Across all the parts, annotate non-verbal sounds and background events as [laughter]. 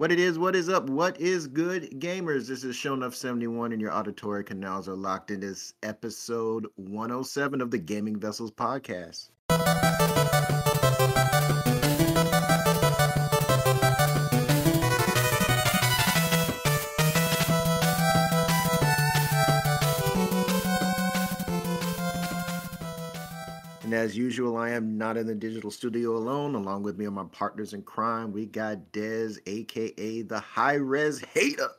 What it is, what is up, what is good, gamers? This is Show Enough 71, and your auditory canals are locked in this episode 107 of the Gaming Vessels podcast. And as usual, I am not in the digital studio alone. Along with me are my partners in crime. We got Dez, aka the High Res Hater,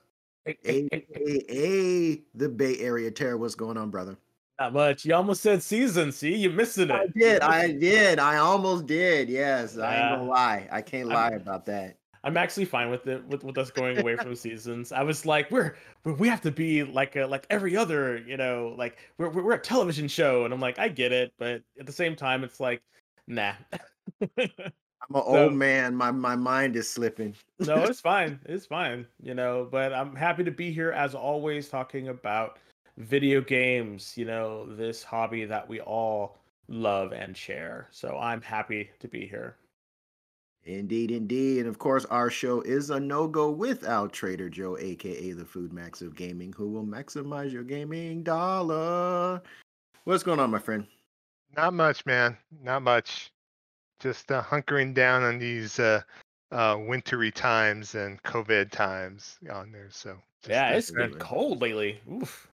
aka the Bay Area Terror. What's going on, brother? Not much. You almost said season. See, you're missing it. I did. I did. I almost did. Yes. I ain't gonna lie. I can't lie I'm- about that. I'm actually fine with it with, with us going away from seasons. I was like, we're we- we have to be like a, like every other, you know, like we're we're we're a television show, and I'm like, I get it, but at the same time, it's like, nah. [laughs] I'm an So- old man. My my mind is slipping. no, it's [laughs] fine. It's fine, you know. But I'm happy to be here as always, talking about video games. You know, this hobby that we all love and share. So I'm happy to be here. Indeed, indeed. And of course, our show is a no go without Trader Joe, aka the Food Max of Gaming, who will maximize your gaming dollar. What's going on, my friend? Not much, man. Not much. Just uh, hunkering down on these uh, uh, wintry times and COVID times on there. So just, Yeah, it's been cold lately. Oof.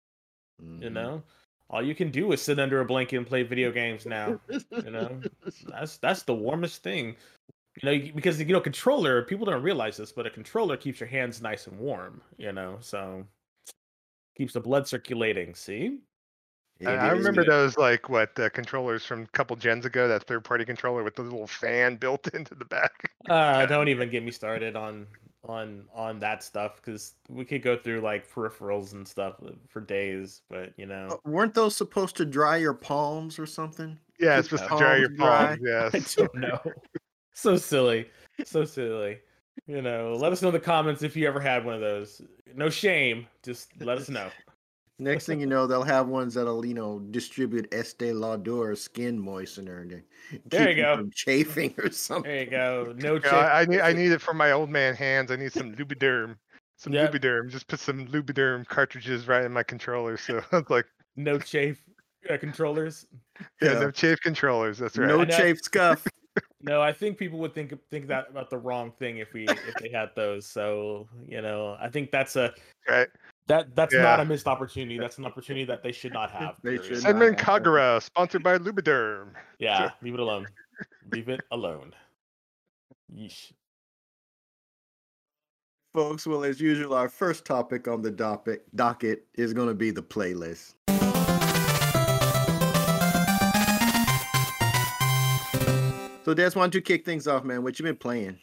You Mhm. know, all you can do is sit under a blanket and play video games now. You know, [laughs] that's that's the warmest thing. You know, because you know, controller. People don't realize this, but a controller keeps your hands nice and warm. You know, so keeps the blood circulating. See, It I, I remember good. those like what uh, controllers from a couple gens ago. That third-party controller with the little fan built [laughs] into the back. uh, [laughs] don't even get me started on on on that stuff because we could go through like peripherals and stuff uh, for days. But you know, Uh, Weren't those supposed to dry your palms or something? Yeah, it's supposed to dry your palms dry. [laughs] Yes. I don't know. So silly. So silly. You know, let us know in the comments if you ever had one of those. No shame. Just let us know. [laughs] Next thing you know, they'll have ones that'll, you know, distribute Estee Lauder skin moistener and There keep you go. from chafing or something. There you go. [laughs] No Yeah, chick. I, I need I need it for my old man hands. I need some Lubiderm. Some Yep. Lubriderm. Just put some Lubiderm cartridges right in my controller. So [laughs] I was like, No chafe uh, controllers. yeah, Yeah. no chafe controllers. That's right. No chafe scuff. No, I think people would think think that about the wrong thing if we if they had those. So you know, I think that's a right. that that's not a missed opportunity. That's an opportunity that they should not have. They period. should Edmund not have. Kagura, sponsored by Lubriderm. Yeah, leave it alone. leave it alone. Yeesh. Folks, well, as usual, our first topic on the docket, docket is going to be the playlist. So, Des, why don't you kick things off, man? What you been playing?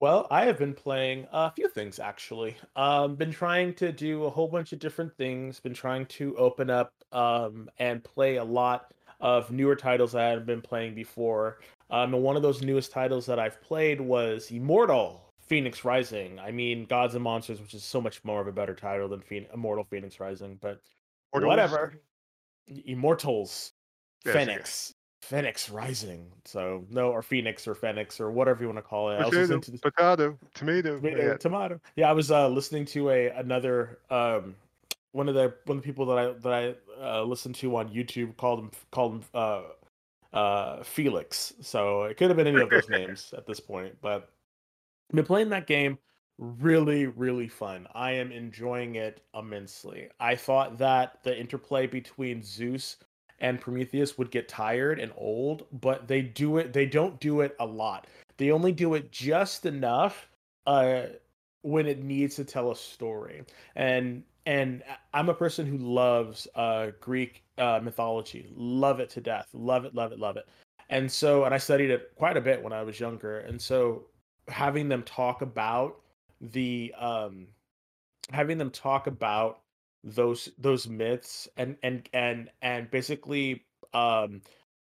Well, I have been playing a few things actually. Um, been trying to do a whole bunch of different things. Been trying to open up um, and play a lot of newer titles that I haven't been playing before. Um, and one of those newest titles that I've played was Immortal Fenyx Rising. I mean, Gods and Monsters, which is so much more of a better title than Phoen- Immortal Fenyx Rising, but Mortals? whatever. Immortals Yes, okay. Phoenix. Phoenix Rising. So no, or Phoenix or Phoenix or whatever you want to call it. I was Potato, listening to the, potato, tomato. tomato, Yeah. tomato. Yeah, I was uh, listening to a another um one of the one of the people that I that I uh, listened to on YouTube called him called him uh uh Felix. So it could have been any of those [laughs] names at this point, but I've been playing that game really really fun. I am enjoying it immensely. I thought that the interplay between Zeus and Prometheus would get tired and old, but they do it they don't do it a lot. They only do it just enough uh when it needs to tell a story. And and I'm a person who loves uh Greek uh mythology. Love it to death. Love it, love it, love it. And so and I studied it quite a bit when I was younger. And so having them talk about the um having them talk about those those myths and and and and basically um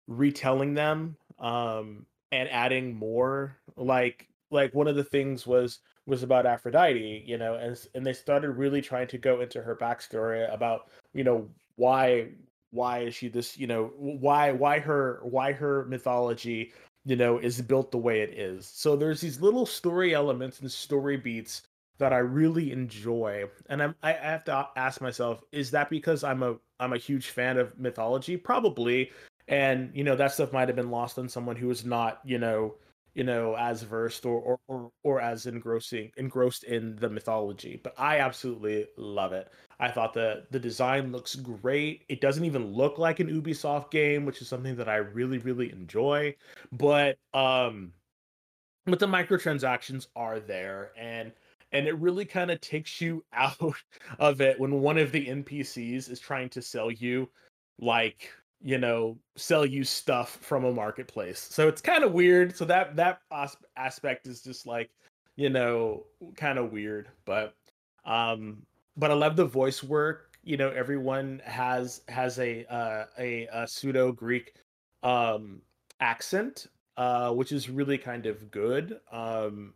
retelling them um and adding more like like one of the things was was about Aphrodite, you know, and and they started really trying to go into her backstory about, you know, why why is she this, you know, why why her why her mythology you know, is built the way it is. So there's these little story elements and story beats that I really enjoy, and I'm, I have to ask myself: Is that because I'm a I'm a huge fan of mythology? Probably, and you know that stuff might have been lost on someone who is not, you know, you know, as versed or or or, or as engrossing engrossed in the mythology. But I absolutely love it. I thought the the design looks great. It doesn't even look like an Ubisoft game, which is something that I really really enjoy. But um but the microtransactions are there and and it really kind of takes you [laughs] out of it when one of the NPCs is trying to sell you like you know sell you stuff from a marketplace so it's kind of weird so that that aspect is just like you know kind of weird but um but I love the voice work. You know, everyone has has a uh, a, a pseudo Greek um, accent, uh, which is really kind of good um,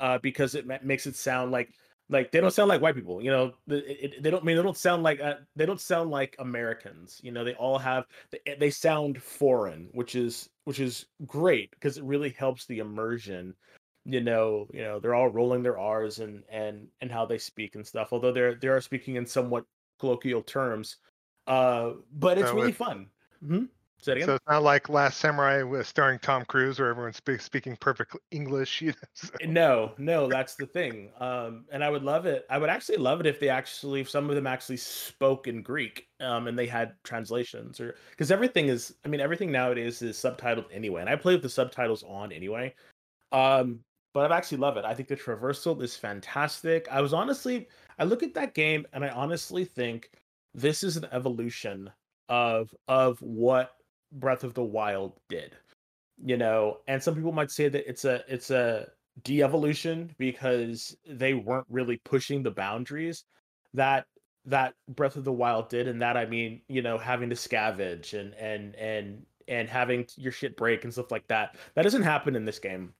uh, because it makes it sound like like they don't sound like white people. You know, it, it, they don't I mean they don't sound like uh, they don't sound like Americans. You know, they all have they, they sound foreign, which is which is great because it really helps the immersion you know, you know, they're all rolling their R's and and and how they speak and stuff. Although they're they are speaking in somewhat colloquial terms, uh, but it's really fun. Mm-hmm. So it's not like Last Samurai with starring Tom Cruise, where everyone's speak, speaking perfect English. [laughs] so. No, no, that's the thing. Um, and I would love it. I would actually love it if they actually, if some of them actually spoke in Greek, um, and they had translations, or because everything is, I mean, everything nowadays is subtitled anyway, and I play with the subtitles on anyway. Um, but I've actually love it. I think the traversal is fantastic. I was honestly, I look at that game and I honestly think this is an evolution of of what Breath of the Wild did. You know, and some people might say that it's a it's a de-evolution because they weren't really pushing the boundaries that that Breath of the Wild did, and that I mean, you know, having to scavenge and and and and having your shit break and stuff like that. That doesn't happen in this game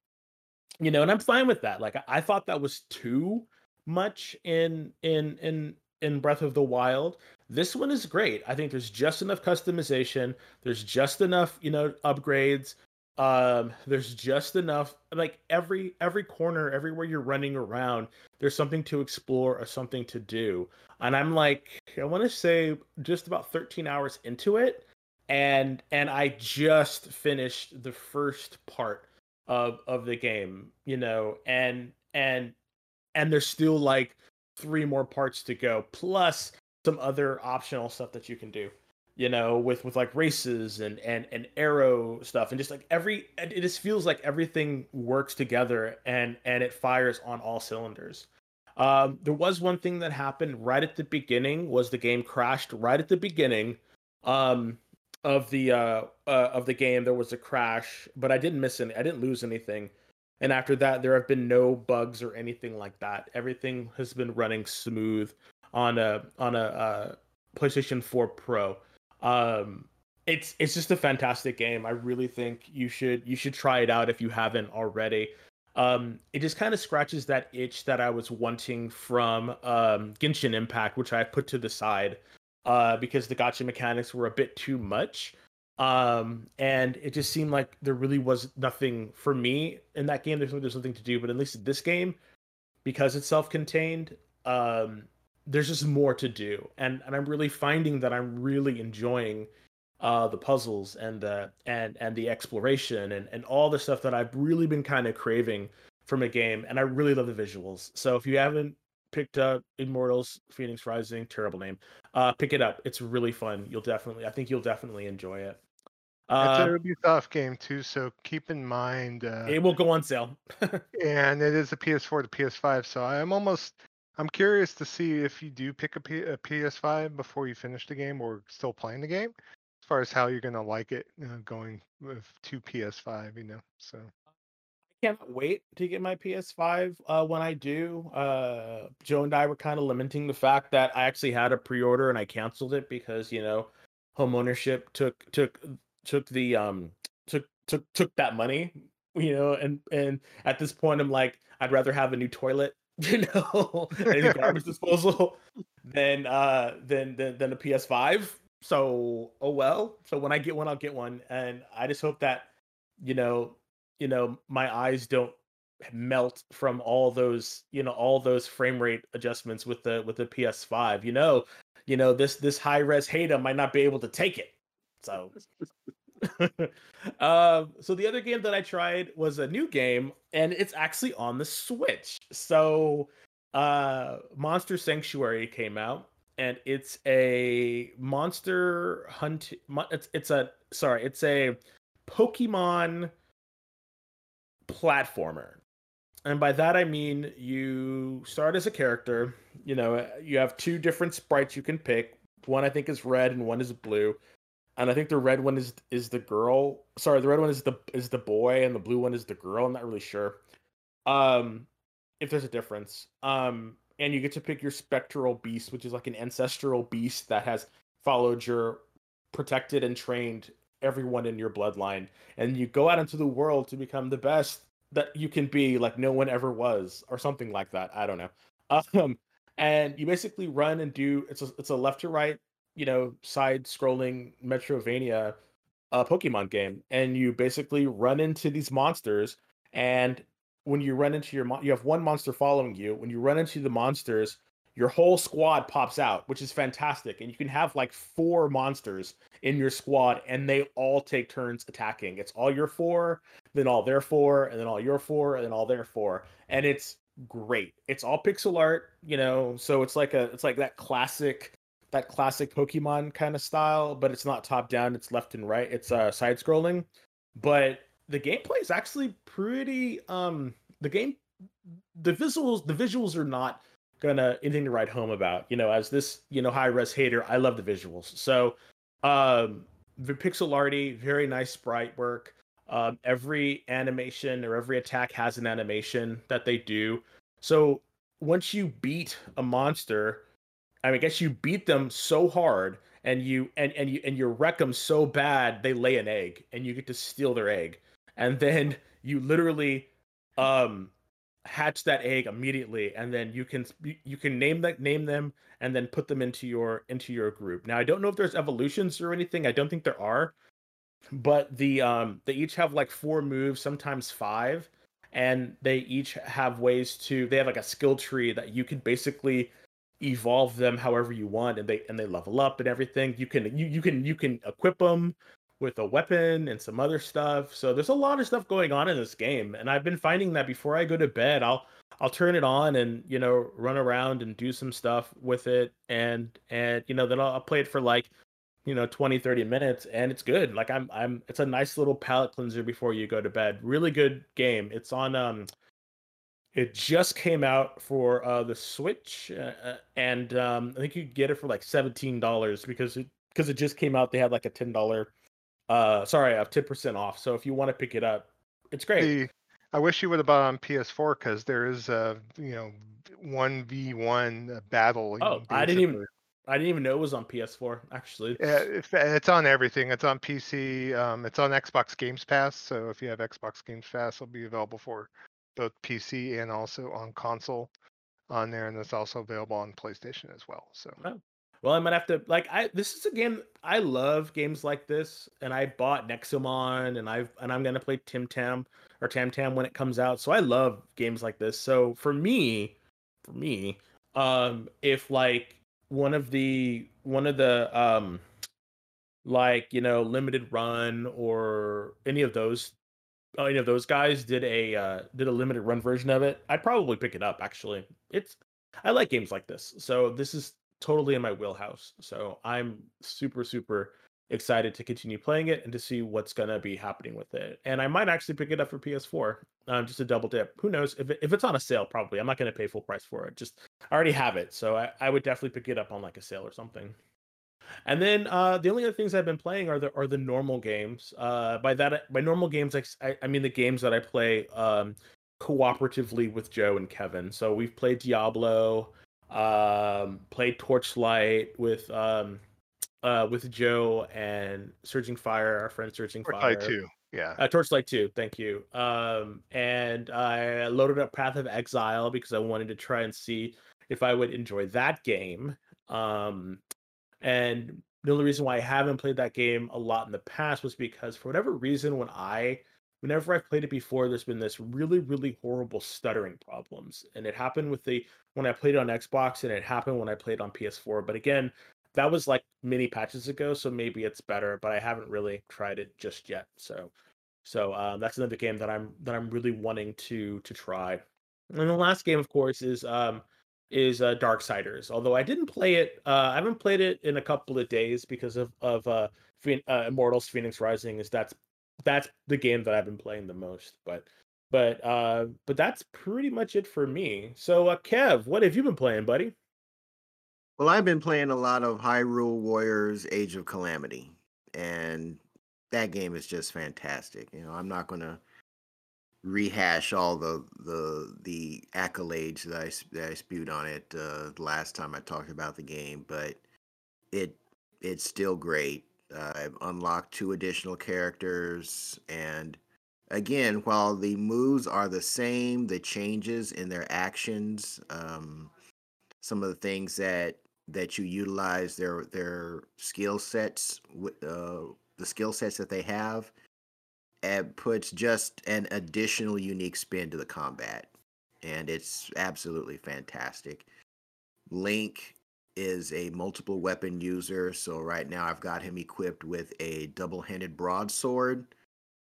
you know and i'm fine with that like i thought that was too much in in in in breath of the wild this one is great. I think there's just enough customization. There's just enough you know upgrades. Um there's just enough like every every corner everywhere you're running around there's something to explore or something to do. And i'm like i want to say just about 13 hours into it and and i just finished the first part of of the game, you know, and and and there's still like three more parts to go, plus some other optional stuff that you can do, you know, with with like races and and and arrow stuff, and just like every it just feels like everything works together and and it fires on all cylinders. Um, there was one thing that happened right at the beginning was the game crashed right at the beginning. Um, of the uh, uh, of the game there was a crash, but I didn't miss any. I didn't lose anything. And after that, there have been no bugs or anything like that. Everything has been running smooth on a on a uh, PlayStation 4 Pro. Um, it's it's just a fantastic game. I really think you should you should try it out if you haven't already. Um, it just kind of scratches that itch that I was wanting from um, Genshin Impact, which I put to the side uh, because the gacha mechanics were a bit too much. Um, and it just seemed like there really was nothing for me in that game. There's, there's something to do, but at least this game, because it's self-contained, um, there's just more to do. And and I'm really finding that I'm really enjoying uh, the puzzles and the and and the exploration and and all the stuff that I've really been kind of craving from a game. And I really love the visuals. So if you haven't picked up Immortals Fenyx Rising, terrible name. Uh, pick it up. It's really fun. You'll definitely, I think you'll definitely enjoy it. Uh, it's a Ubisoft game too, so keep in mind uh, it will go on sale. [laughs] and it is a PS4 to PS5, so I'm almost I'm curious to see if you do pick a, P, a PS5 before you finish the game or still playing the game, as far as how you're gonna like it you know, going with two PS5, you know. So I can't wait to get my PS5 uh, when I do. Uh, Joe and I were kind of lamenting the fact that I actually had a pre-order and I canceled it because you know home ownership took took took the um took took took that money you know and and at this point i'm like i'd rather have a new toilet [laughs] you know [laughs] and garbage disposal than uh than, than than a ps5 so oh well so when i get one i'll get one and i just hope that you know you know my eyes don't melt from all those you know all those frame rate adjustments with the with the PS5. You know, you know this this high res hater might not be able to take it. So, [laughs] um, so the other game that I tried was a new game, and it's actually on the Switch. So, uh, Monster Sanctuary came out, and it's a monster hunt. It's it's a sorry, it's a Pokemon platformer. And by that I mean you start as a character, you know, you have two different sprites you can pick. One I think is red and one is blue. And I think the red one is is the girl. Sorry, the red one is the is the boy and the blue one is the girl. I'm not really sure. Um if there's a difference. Um and you get to pick your spectral beast, which is like an ancestral beast that has followed your protected and trained everyone in your bloodline and you go out into the world to become the best that you can be like no one ever was or something like that i don't know [laughs] um and you basically run and do it's a it's a left to right you know side scrolling Metroidvania uh pokemon game and you basically run into these monsters and when you run into your you have one monster following you when you run into the monsters your whole squad pops out which is fantastic and you can have like four monsters in your squad and they all take turns attacking. It's all your four then all their four and then all your four and then all their four and it's great. It's all pixel art you know so it's like a it's like that classic that classic pokemon kind of style but it's not top down it's left and right it's uh side scrolling. But the gameplay is actually pretty um the game the visuals the visuals are not gonna anything to write home about you know as this you know high res hater i love the visuals. So um the pixel arty very nice sprite work. Um every animation or every attack has an animation that they do. So once you beat a monster i mean i guess you beat them so hard and you and and you and you wreck them so bad they lay an egg and you get to steal their egg. And then you literally um hatch that egg immediately and then you can you can name that name them and then put them into your into your group. Now i don't know if there's evolutions or anything. I don't think there are but the um they each have like four moves sometimes five and they each have ways to they have like a skill tree that you can basically evolve them however you want and they and they level up and everything. You can you, you can you can equip them with a weapon and some other stuff. So there's a lot of stuff going on in this game, and I've been finding that before I go to bed, I'll I'll turn it on and you know run around and do some stuff with it, and and you know then I'll, I'll play it for like you know 20 30 minutes and it's good. Like i'm i'm it's a nice little palate cleanser before you go to bed. Really good game. It's on um it just came out for uh the switch uh, uh and um i think you get it for like $17 because it because it just came out they had like a $10 uh sorry i have 10% off so if you want to pick it up it's great The, I wish you would have bought on PS4 because there is a you know one v one battle. oh i didn't even i didn't even know it was on ps4 actually Yeah, it's on everything. It's on PC. Um, it's on Xbox Games Pass. So if you have Xbox Games Pass, it'll be available for both PC and also on console on there, and it's also available on PlayStation as well. So Oh. Well, I might have to like I this is a game I love games like this, and I bought Nexomon and I've and I'm gonna play Tim Tam or Tam Tam when it comes out. So I love games like this. So for me, for me, um, if like one of the one of the um like you know limited run or any of those uh, any of those guys did a uh did a limited run version of it, I'd probably pick it up actually. It's I like games like this. So this is totally in my wheelhouse. So I'm super, super excited to continue playing it and to see what's to be happening with it. And I might actually pick it up for PS4, um, just a double dip. Who knows? If, it, if it's on a sale, probably. I'm not to pay full price for it. Just, I already have it. So I, I would definitely pick it up on like a sale or something. And then uh, the only other things I've been playing are the are the normal games. Uh, by that, by normal games, I, I mean the games that I play um, cooperatively with Joe and Kevin. So we've played Diablo, um, played Torchlight with um, uh, with Joe and Surging Fire, our friend Surging Torchlight Fire. two, yeah. Uh, Torchlight 2, thank you. Um, and I loaded up Path of Exile because I wanted to try and see if I would enjoy that game. Um, and the only reason why I haven't played that game a lot in the past was because for whatever reason, when I whenever I've played it before, there's been this really, really horrible stuttering problems. And it happened with the when I played it on Xbox and it happened when I played on PS4. But again, that was like many patches ago, so maybe it's better, but I haven't really tried it just yet. So so uh, that's another game that I'm that I'm really wanting to to try. And the last game, of course, is um is uh, Darksiders. Although I didn't play it, uh, I haven't played it in a couple of days because of of uh, uh, Immortals: Fenyx Rising. Is that's that's the game that I've been playing the most. But but uh, but that's pretty much it for me. So uh, Kev, what have you been playing, buddy? Well, I've been playing a lot of Hyrule Warriors: Age of Calamity, and that game is just fantastic. You know, I'm not gonna rehash all the the the accolades that I that I spewed on it uh, last time I talked about the game, but it it's still great. Uh, I've unlocked two additional characters, and again, while the moves are the same, the changes in their actions, um, some of the things that that you utilize their their skill sets, uh, the skill sets that they have and puts just an additional unique spin to the combat. And it's absolutely fantastic. Link is a multiple weapon user. So right now I've got him equipped with a double handed broadsword.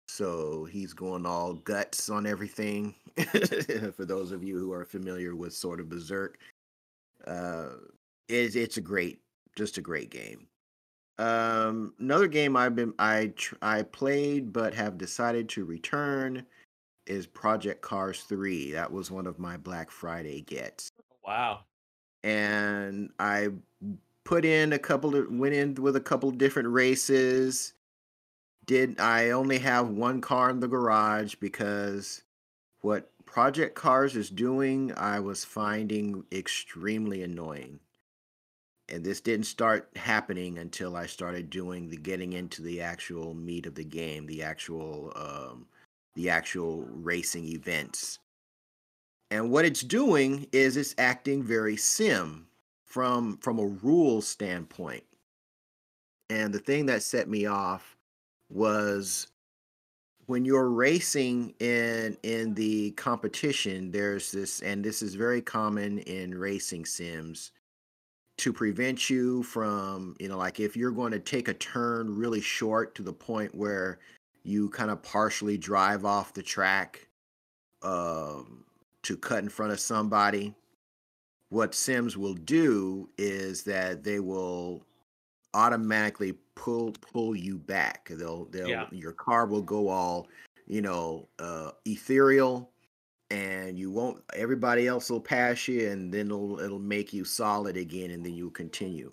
So he's going all guts on everything. [laughs] For those of you who are familiar with Sword of Berserk, uh, it's, it's a great, just a great game. Um, another game I've been I tr- I played but have decided to return is Project Cars 3. That was one of my Black Friday gets. Wow. And I put in a couple of went in with a couple of different races. Did I only have one car in the garage because what Project Cars is doing, I was finding extremely annoying and this didn't start happening until I started doing the getting into the actual meat of the game, the actual um, the actual racing events. And what it's doing is it's acting very sim from from a rule standpoint. And the thing that set me off was when you're racing in in the competition there's this and this is very common in racing sims to prevent you from, you know, like if you're going to take a turn really short to the point where you kind of partially drive off the track um, to cut in front of somebody, what Sims will do is that they will automatically pull pull you back. They'll they'll yeah. your car will go all, you know, uh, ethereal and you won't everybody else will pass you and then it'll it'll make you solid again and then you'll continue.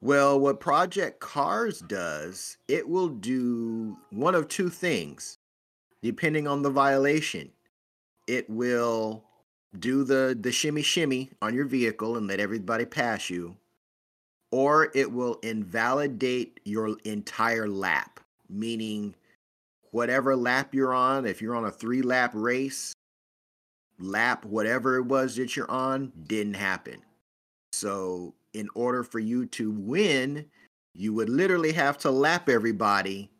Well what project cars does it will do one of two things. Depending on the violation it will do the the shimmy shimmy on your vehicle and let everybody pass you or it will invalidate your entire lap meaning whatever lap you're on, if you're on a three lap race, lap, whatever it was that you're on, didn't happen. So, in order for you to win, you would literally have to lap everybody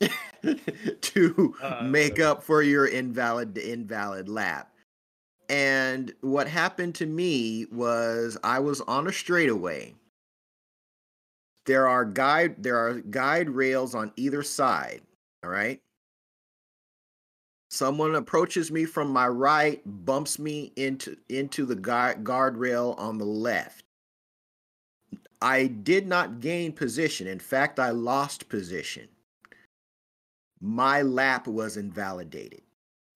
[laughs] to uh, make up for your invalid invalid lap. And what happened to me was I was on a straightaway. There are guide there are guide rails on either side, all right? Someone approaches me from my right, bumps me into into the guard guardrail on the left. I did not gain position. In fact, I lost position. My lap was invalidated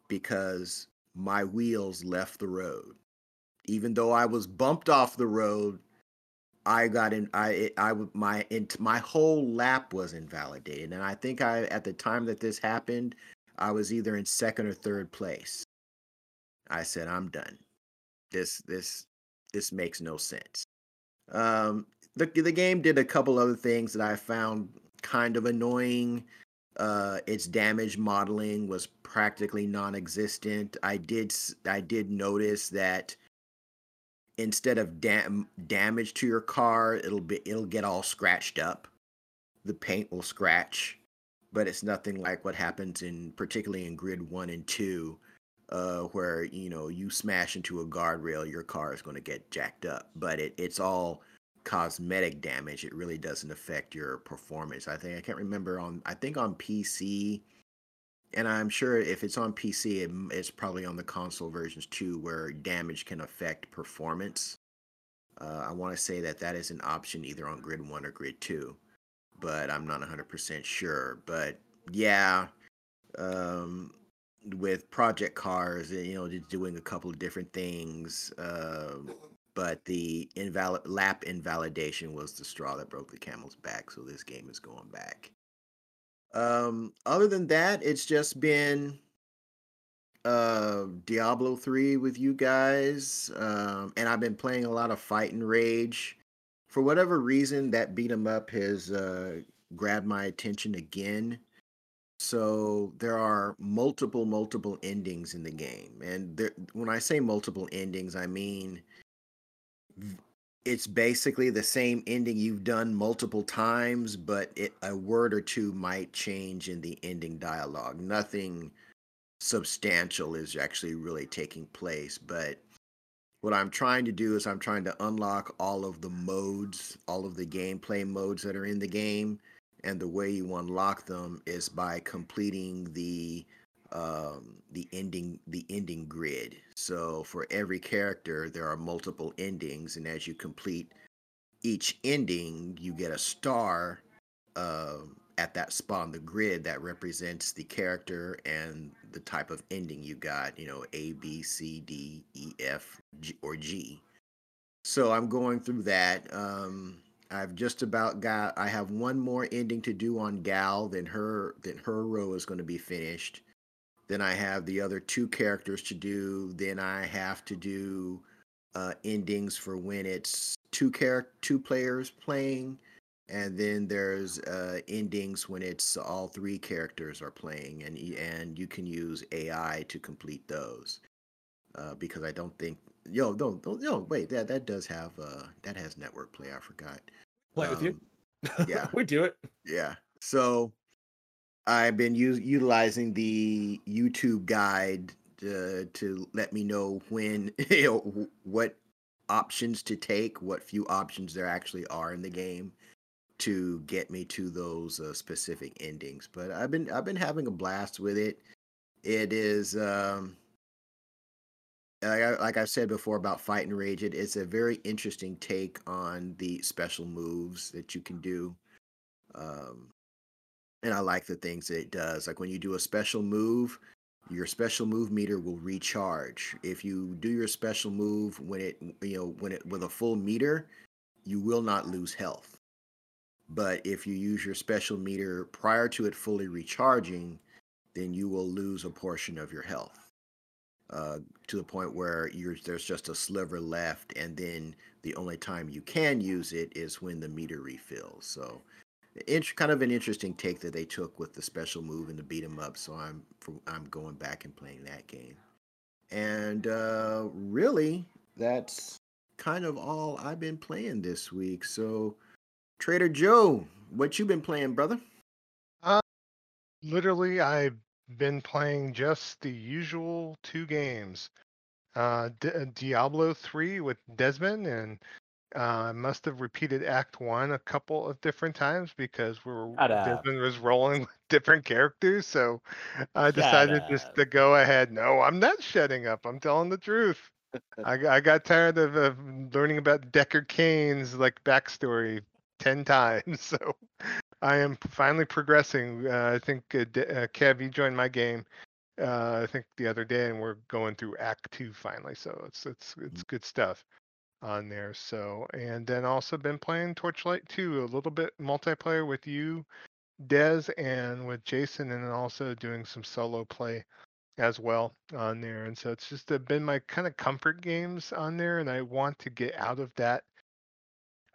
because my wheels left the road. Even though I was bumped off the road, I got in. I I my my whole lap was invalidated, and I think I at the time that this happened, I was either in second or third place. I said, I'm done. This this this makes no sense. Um, the the game did a couple other things that I found kind of annoying. Uh, its damage modeling was practically non-existent. I did I did notice that instead of dam- damage to your car, it'll be it'll get all scratched up. The paint will scratch but it's nothing like what happens in particularly in grid one and two, uh, where you know you smash into a guardrail, your car is going to get jacked up. But it, it's all cosmetic damage. It really doesn't affect your performance. I think I can't remember on. I think on PC, and I'm sure if it's on PC, it, it's probably on the console versions too, where damage can affect performance. Uh, I want to say that that is an option either on Grid One or Grid Two, but I'm not 100% sure. But yeah, um, with Project Cars, you know, just doing a couple of different things. Uh, but the invalid lap invalidation was the straw that broke the camel's back. So this game is going back. Um, other than that, it's just been uh Diablo 3 with you guys. Um, and I've been playing a lot of Fight'N Rage. For whatever reason, that beat 'em up has uh, grabbed my attention again. So there are multiple, multiple endings in the game, and there, when I say multiple endings, I mean it's basically the same ending you've done multiple times, but it, a word or two might change in the ending dialogue. Nothing substantial is actually really taking place, but what I'm trying to do is I'm trying to unlock all of the modes, all of the gameplay modes that are in the game, and the way you unlock them is by completing the um, the ending the ending grid. So for every character, there are multiple endings, and as you complete each ending, you get a star uh, at that spot on the grid that represents the character and the type of ending you got. You know, A, B, C, D, E, F, G, or G. So I'm going through that. Um, I've just about got. I have one more ending to do on Gal. Then her. Then her row is going to be finished then I have the other two characters to do. Then I have to do uh, endings for when it's two character, two players playing, and then there's uh, endings when it's all three characters are playing, and and you can use AI to complete those. Uh, because I don't think yo don't don't no wait that that does have uh that has network play. I forgot. Play um, with you. Um, yeah, [laughs] we do it. Yeah. So I've been u- utilizing the YouTube guide to, to let me know when [laughs] you know what options to take, what few options there actually are in the game to get me to those uh, specific endings. But I've been I've been having a blast with it. It is um, like, I, like I've said before about Fight'N Rage. It, It is a very interesting take on the special moves that you can do. Um, and I like the things that it does. Like when you do a special move, your special move meter will recharge. If you do your special move when it you know when it with a full meter, you will not lose health. But if you use your special meter prior to it fully recharging, then you will lose a portion of your health. Uh, to the point where there's just a sliver left, and then the only time you can use it is when the meter refills. So int- kind of an interesting take that they took with the special move and the beat 'em up. So I'm I'm going back and playing that game. And uh, really, that's kind of all I've been playing this week. So, Trader Joe, what you been playing, brother? Uh, literally, I've been playing just the usual two games. Uh, D- Diablo 3 with Desmond and uh, I must have repeated Act One a couple of different times because we were Desmond was rolling [laughs] with different characters, so I decided just to go ahead. No, I'm not shutting up. I'm telling the truth. [laughs] I, I got tired of, of learning about Deckard Cain's like backstory ten times, [laughs] so I am finally progressing. Uh, I think uh, uh, Kev, you joined my game. Uh, I think the other day, and we're going through Act Two finally. So it's it's it's mm. good stuff on there. So, and then also been playing Torchlight 2, a little bit multiplayer with you, Dez, and with Jason, and also doing some solo play as well on there. And so it's just uh, been my kind of comfort games on there, and I want to get out of that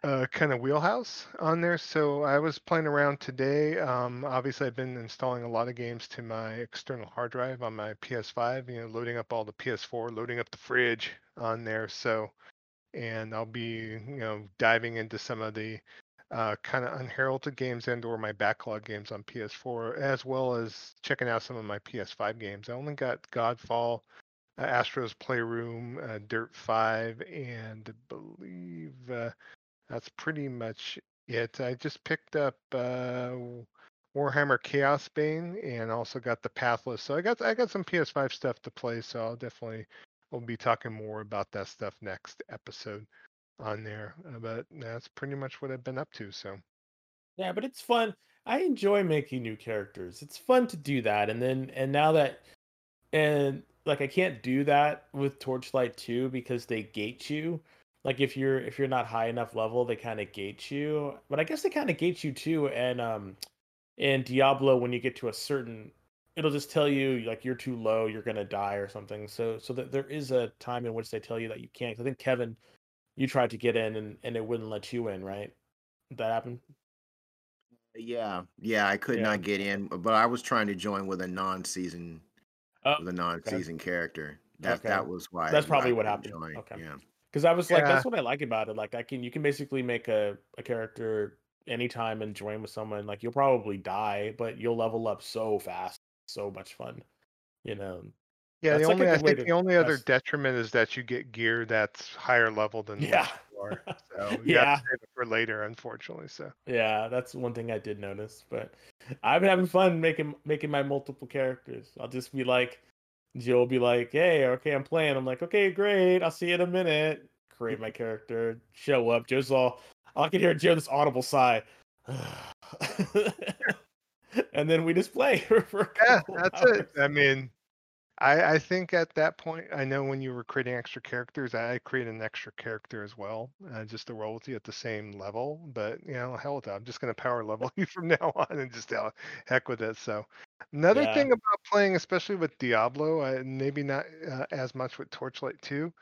uh, kind of wheelhouse on there. So I was playing around today. Um, obviously, I've been installing a lot of games to my external hard drive on my PS5. You know, loading up all the PS4, loading up the fridge on there. So and I'll be you know diving into some of the uh, kind of unheralded games and or my backlog games on PS4, as well as checking out some of my PS5 games. I only got Godfall, uh, Astro's Playroom, uh, Dirt 5, and I believe uh, that's pretty much it. I just picked up uh, Warhammer Chaos Bane and also got the Pathless. So I got I got some PS5 stuff to play. So I'll definitely we'll be talking more about that stuff next episode on there. Uh, but that's pretty much what I've been up to. So Yeah, but it's fun. I enjoy making new characters. It's fun to do that. And then and now that and like I can't do that with Torchlight 2 because they gate you. Like if you're if you're not high enough level, they kind of gate you. But I guess they kind of gate you too and um in Diablo when you get to a certain it'll just tell you like you're too low, you're going to die or something. So so that there is a time in which they tell you that you can't. I think Kevin you tried to get in and, and it wouldn't let you in, right? That happened? Yeah, yeah, I could Yeah. not get in, but I was trying to join with a non-season Oh, with a non-season character. That Okay. that was why That's I probably what happened. join, Okay. Yeah. Because I was like, that's what I like about it. Like I can you can basically make a, a character anytime and join with someone. Like you'll probably die, but you'll level up so fast. So much fun. You know. yeah, That's the like only I think the only other detriment is that you get gear that's higher level than Yeah. are. [laughs] So you Yeah. have to save it for later, unfortunately. So Yeah, that's one thing I did notice. But I've been having fun making making my multiple characters. I'll just be like, Joe will be like, "Hey, okay, I'm playing." I'm like, "Okay, great. I'll see you in a minute." Create my character, show up. Joe's all, I can hear Joe this audible sigh, [sighs] [laughs] and then we just play [laughs] for a yeah, couple that's hours. it. I mean, I I think at that point, I know when you were creating extra characters, I create an extra character as well, uh, just to roll with you at the same level. But you know, hell with that. I'm just gonna power level [laughs] you from now on and just uh, heck with it. So another Yeah. thing about playing, especially with Diablo, uh, maybe not uh, as much with Torchlight 2,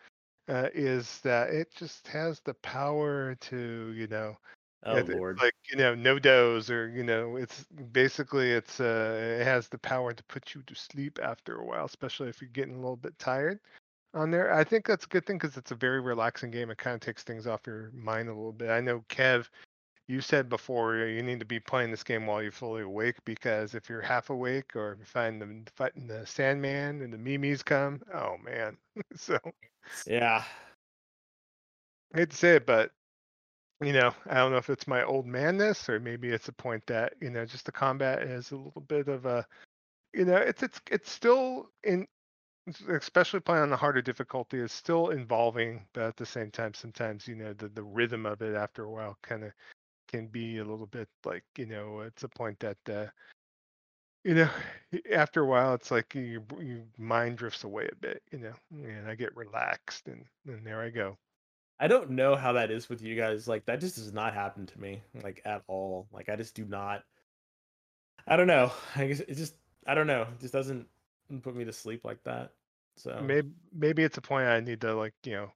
uh, is that it just has the power to you know Oh it's lord, like you know no dose or you know it's basically it's uh it has the power to put you to sleep after a while especially if you're getting a little bit tired on there. I think that's a good thing because it's a very relaxing game it kind of takes things off your mind a little bit. I know kev you said before you need to be playing this game while you're fully awake because if you're half awake or if you find them fighting the sandman and the mimes come oh man. [laughs] So yeah. I hate to say it, but you know, I don't know if it's my old manness or maybe it's a point that you know, just the combat is a little bit of a, you know, it's it's it's still in, especially playing on the harder difficulty, is still involving, but at the same time, sometimes you know the the rhythm of it after a while kind of can be a little bit like you know, it's a point that. uh you know, after a while, it's like your your mind drifts away a bit, you know, and I get relaxed, and and there I go. I don't know how that is with you guys. Like that just does not happen to me, like at all. Like I just do not. I don't know. [laughs] I guess it just. I don't know. It just doesn't put me to sleep like that. So Maybe maybe it's a point I need to like you know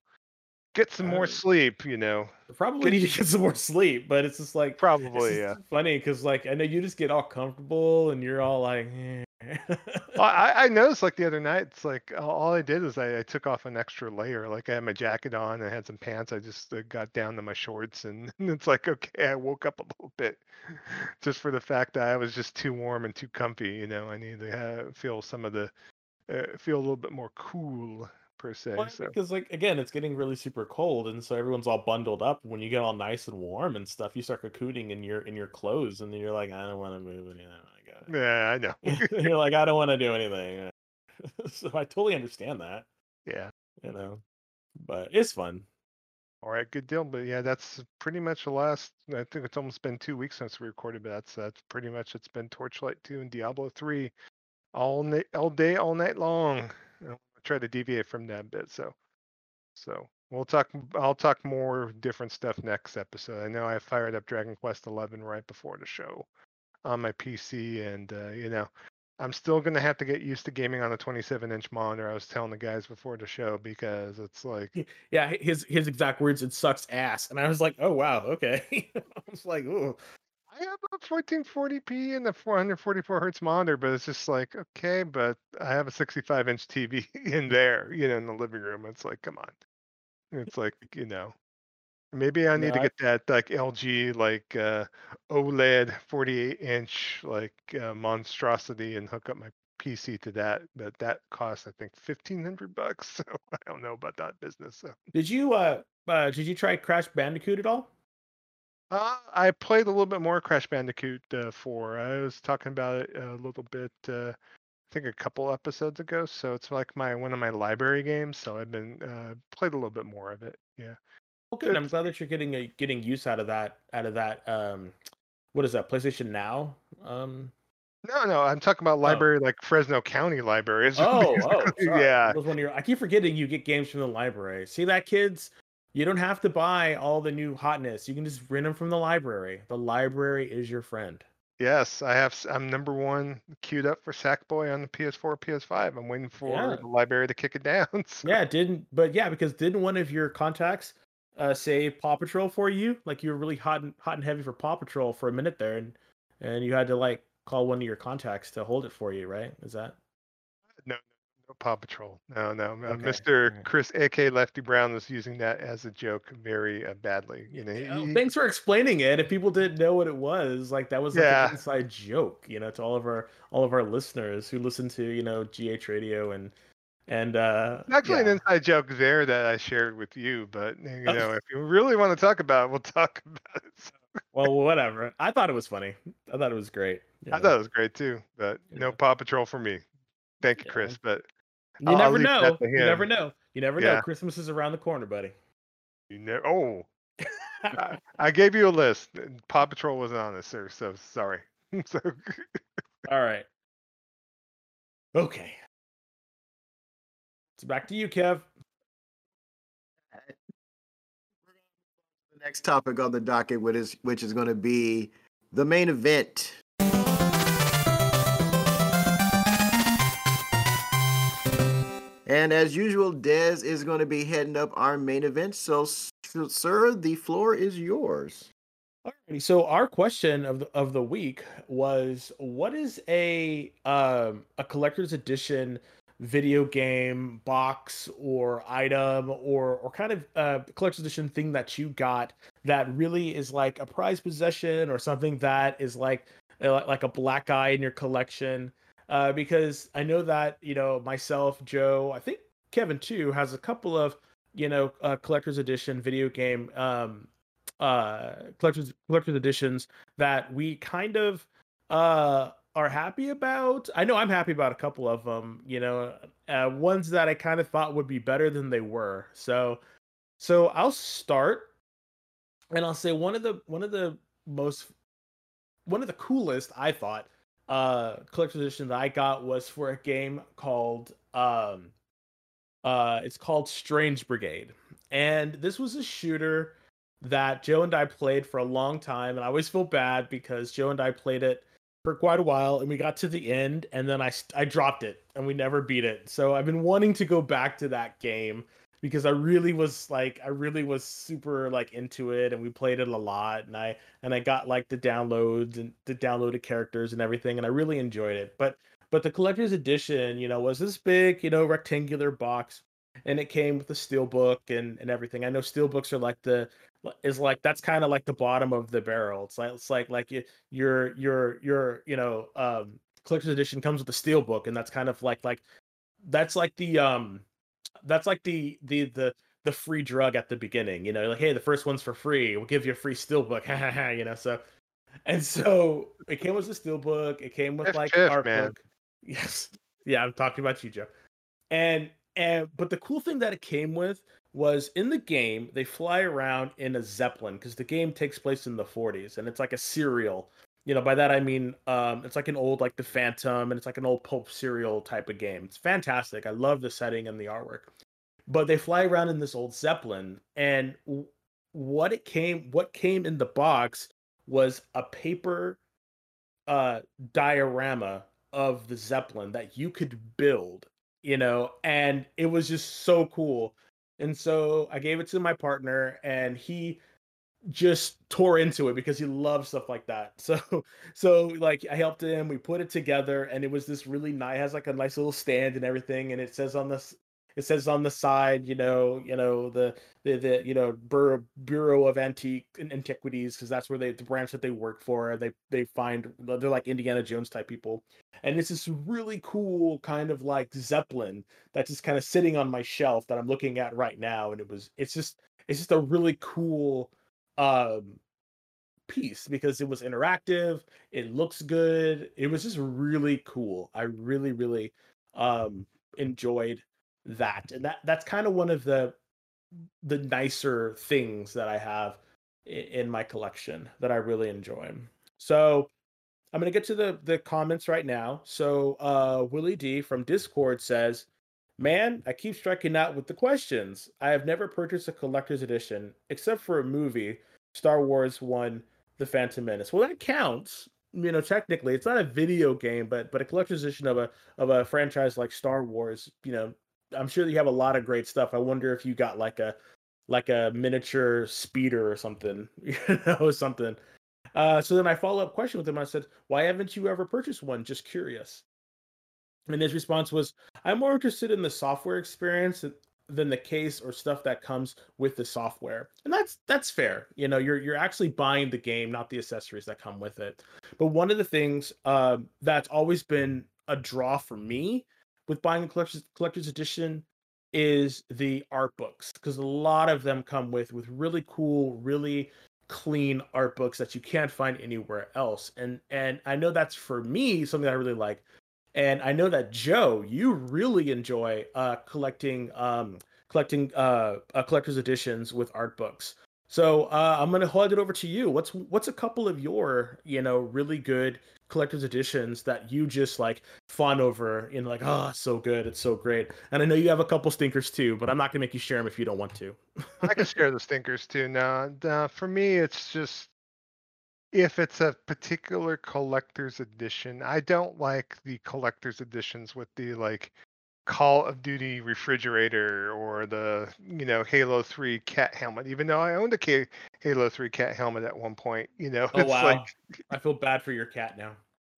get some more Uh, sleep. You know, probably need to get some more sleep. But it's just like it's probably just yeah. funny because like I know you just get all comfortable and you're all like. eh. [laughs] I I noticed like the other night. It's like all- I did is I, I took off an extra layer. Like I had my jacket on, I had some pants. I just uh, got down to my shorts, and, [laughs] it's like okay, I woke up a little bit, [laughs] just for the fact that I was just too warm and too comfy. You know, I need to have, feel some of the uh, feel a little bit more cool per se. Well, so because like again, it's getting really super cold, and so everyone's all bundled up. When you get all nice and warm and stuff, you start cocooning in your in your clothes, and then you're like, I don't want to move, and you know, Got yeah, I know. [laughs] [laughs] you're like, I don't want to do anything. [laughs] so I totally understand that, yeah. you know, but it's fun. All right, good deal. But yeah, that's pretty much the last. I think it's almost been two weeks since we recorded, but that's that's pretty much it's been Torchlight two and Diablo three, all night, all day, all night long. I'll try to deviate from that a bit. So, so we'll talk. I'll talk more different stuff next episode. I know I fired up Dragon Quest eleven right before the show on my PC, and uh, you know. I'm still gonna have to get used to gaming on a 27 inch monitor. I was telling the guys before the show because it's like Yeah, his his exact words, it sucks ass, and I was like, oh wow, okay. [laughs] I was like, oh, I have a 1440p and a 444 hertz monitor, but it's just like, okay, but I have a 65 inch TV [laughs] in there, you know, in the living room. It's like, come on. It's like, you know, Maybe I need No, to get that like LG like uh, OLED 48 inch like uh, monstrosity and hook up my PC to that. But that costs I think 1500 bucks. [laughs] So I don't know about that business. So. Did you uh, uh did you try Crash Bandicoot at all? Uh, I played a little bit more Crash Bandicoot uh, 4. I was talking about it a little bit, uh, I think a couple episodes ago. So it's like my one of my library games. So I've been uh, played a little bit more of it. Yeah. Well, good. I'm glad that you're getting a, getting use out of that out of that. Um, what is that? PlayStation Now. Um. No, no, I'm talking about library like Fresno County libraries. Oh, oh, [laughs] yeah. Was one of your- I keep forgetting you get games from the library. See that, kids? You don't have to buy all the new hotness. You can just rent them from the library. The library is your friend. Yes, I have. I'm number one queued up for Sackboy on the PS4, PS5. I'm waiting for Yeah. the library to kick it down. [laughs] so- Yeah, didn't but yeah, because didn't one of your contacts uh say Paw Patrol for you? Like you were really hot and hot and heavy for Paw Patrol for a minute there, and and you had to like call one of your contacts to hold it for you, right? Is that No, no Paw Patrol. No, no. uh, Mr. alright. Chris, aka Lefty Brown, was using that as a joke very uh, badly. You know, Yeah, he- thanks for explaining it. If people didn't know what it was, like that was like Yeah. an inside joke, you know, to all of our all of our listeners who listen to you know GH Radio and and uh actually an inside joke there that I shared with you, but you know, if you really want to talk about it, we'll [laughs] talk about it. So, well, whatever. I thought it was funny. I thought it was great. I thought it was great too, but no Yeah. Paw Patrol for me. Thank you, Yeah. Chris. But You I'll- I'll never know. You never know. You never know. Christmas is around the corner, buddy. you never. Oh, I, [laughs] I gave you a list. Paw Patrol wasn't on this, sir. So sorry. [laughs] so All right. Okay. So back to you, Kev. The next topic on the docket, which is which is going to be the main event. And as usual, Dez is going to be heading up our main event. So, sir, the floor is yours. Alrighty, so our question of the, of the week was what is a um a collector's edition video game box or item or or kind of uh collector's edition thing that you got that really is like a prized possession or something that is like uh, like a black eye in your collection. Uh because I know that you know myself Joe I think Kevin too has a couple of you know uh, collector's edition video game um uh collector's collector's editions that we kind of uh are happy about i know i'm happy about a couple of them you know uh ones that i kind of thought would be better than they were. So so i'll start and i'll say one of the one of the most one of the coolest i thought uh collector's edition that i got was for a game called um uh it's called strange brigade. And this was a shooter that Joe and I played for a long time, and I always feel bad because Joe and I played it for quite a while, and we got to the end, and then I I dropped it, and we never beat it. So I've been wanting to go back to that game because I really was like I really was super like into it, and we played it a lot, and I and I got like the downloads and the downloaded characters and everything, and I really enjoyed it. But but the collector's edition, you know, was this big, you know, rectangular box, and it came with the steel book and and everything. I know steel books are like the is like that's kind of like the bottom of the barrel. It's like it's like like you, your your your you know um collector's edition comes with a steel book, and that's kind of like like that's like the um that's like the the the the free drug at the beginning. You know, like hey, the first one's for free. We'll give you a free steel book. [laughs] you know, so and so it came with the steel book. It came with like Jeff, art man. book. [laughs] Yes, yeah, I'm talking about you, Joe. And and but the cool thing that it came with was in the game they fly around in a zeppelin because the game takes place in the 40s and it's like a serial. You know by that i mean um it's like an old like the phantom and it's like an old pulp serial type of game. It's fantastic. I love the setting and the artwork. But they fly around in this old zeppelin and what it came what came in the box was a paper uh diorama of the zeppelin that you could build you know and it was just so cool and so I gave it to my partner and he just tore into it because he loves stuff like that. [laughs] So so like I helped him, we put it together and it was this really nice has like a nice little stand and everything and it says on this it says on the side, you know, you know the the, the you know Bureau, Bureau of Antique Antiquities because that's where they the branch that they work for. They they find they're like Indiana Jones type people, and it's this really cool kind of like zeppelin that's just kind of sitting on my shelf that I'm looking at right now, and it was it's just it's just a really cool um piece because it was interactive it looks good it was just really cool i really really um enjoyed that and that that's kind of one of the the nicer things that i have in my collection that i really enjoy so i'm going to get to the the comments right now so uh willie d from discord says man i keep striking out with the questions i have never purchased a collector's edition except for a movie star wars one the Phantom Menace. Well, that counts. You know, technically, it's not a video game, but but a collector's edition of a of a franchise like Star Wars. You know, I'm sure you have a lot of great stuff. I wonder if you got like a like a miniature speeder or something, [laughs] you know, something. Uh, so then I follow up question with him. I said, "Why haven't you ever purchased one? Just curious." And his response was, "I'm more interested in the software experience than the case or stuff that comes with the software. And that's that's fair. You know, you're you're actually buying the game, not the accessories that come with it. But one of the things uh, that's always been a draw for me with buying a collector's collector's edition is the art books because a lot of them come with with really cool, really clean art books that you can't find anywhere else. And and I know that's for me something I really like. And I know that Joe, you really enjoy uh, collecting um, collecting uh, uh, collector's editions with art books. So uh, I'm gonna hold it over to you. What's what's a couple of your you know really good collector's editions that you just like fawn over in like oh it's so good it's so great and I know you have a couple stinkers too but I'm not gonna make you share them if you don't want to. I can share the stinkers too. Uh, for me, it's just if it's a particular collector's edition, I don't like the collector's editions with the like Call of Duty refrigerator or the you know Halo 3 cat helmet. Even though I owned a K- Halo 3 cat helmet at one point, you know, [laughs] oh wow, like, I feel bad for your cat now.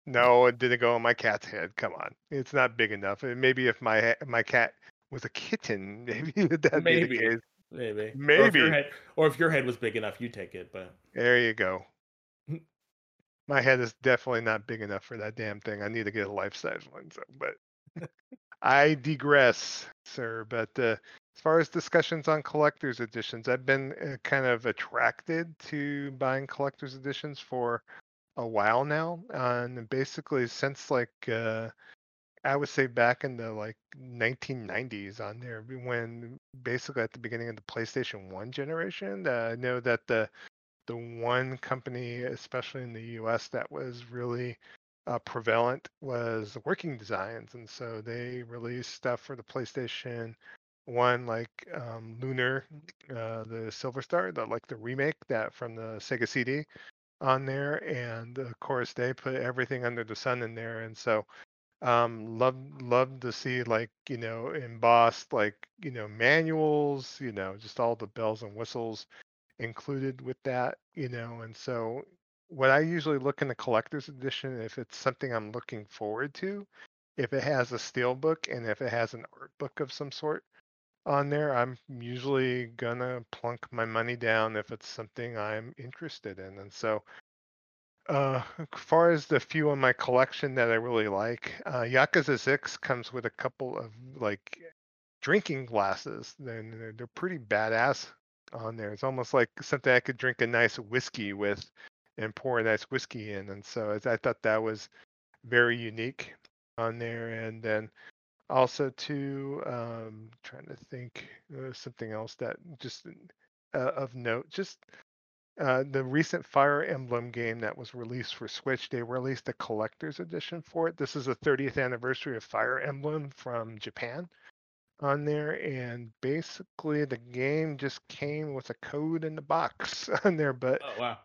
No, it didn't go on my cat's head. Come on, it's not big enough. Maybe if my my cat was a kitten, [laughs] maybe that maybe. be the case. Maybe. Maybe. Or if, head, or if your head was big enough, you'd take it. But there you go. [laughs] My head is definitely not big enough for that damn thing. I need to get a life size one. So, but I digress, sir. But uh, as far as discussions on collector's editions, I've been uh, kind of attracted to buying collector's editions for a while now, and basically since like uh, I would say back in the like 1990s on there, when basically at the beginning of the PlayStation One generation, uh, I know that the the one company, especially in the U.S., that was really uh, prevalent was Working Designs, and so they released stuff for the PlayStation One, like um, Lunar, uh, the Silver Star, the like the remake that from the Sega CD on there, and of course they put everything under the sun in there, and so um love love to see like you know embossed like you know manuals you know just all the bells and whistles included with that, you know, and so what I usually look in the collector's edition, if it's something I'm looking forward to, if it has a steel book and if it has an art book of some sort on there, I'm usually gonna plunk my money down if it's something I'm interested in. And so, uh, as [laughs] far as the few in my collection that I really like, uh, Yakuza 6 comes with a couple of like drinking glasses. Then they're, they're pretty badass on there. It's almost like something I could drink a nice whiskey with and pour a nice whiskey in. And so I thought that was very unique on there. And then also to um, trying to think uh, something else that just uh, of note, just uh, the recent Fire Emblem game that was released for Switch, they released a collector's edition for it. This is the 30th anniversary of Fire Emblem from Japan on there, and basically the game just came with a code in the box [laughs] on there. But oh wow!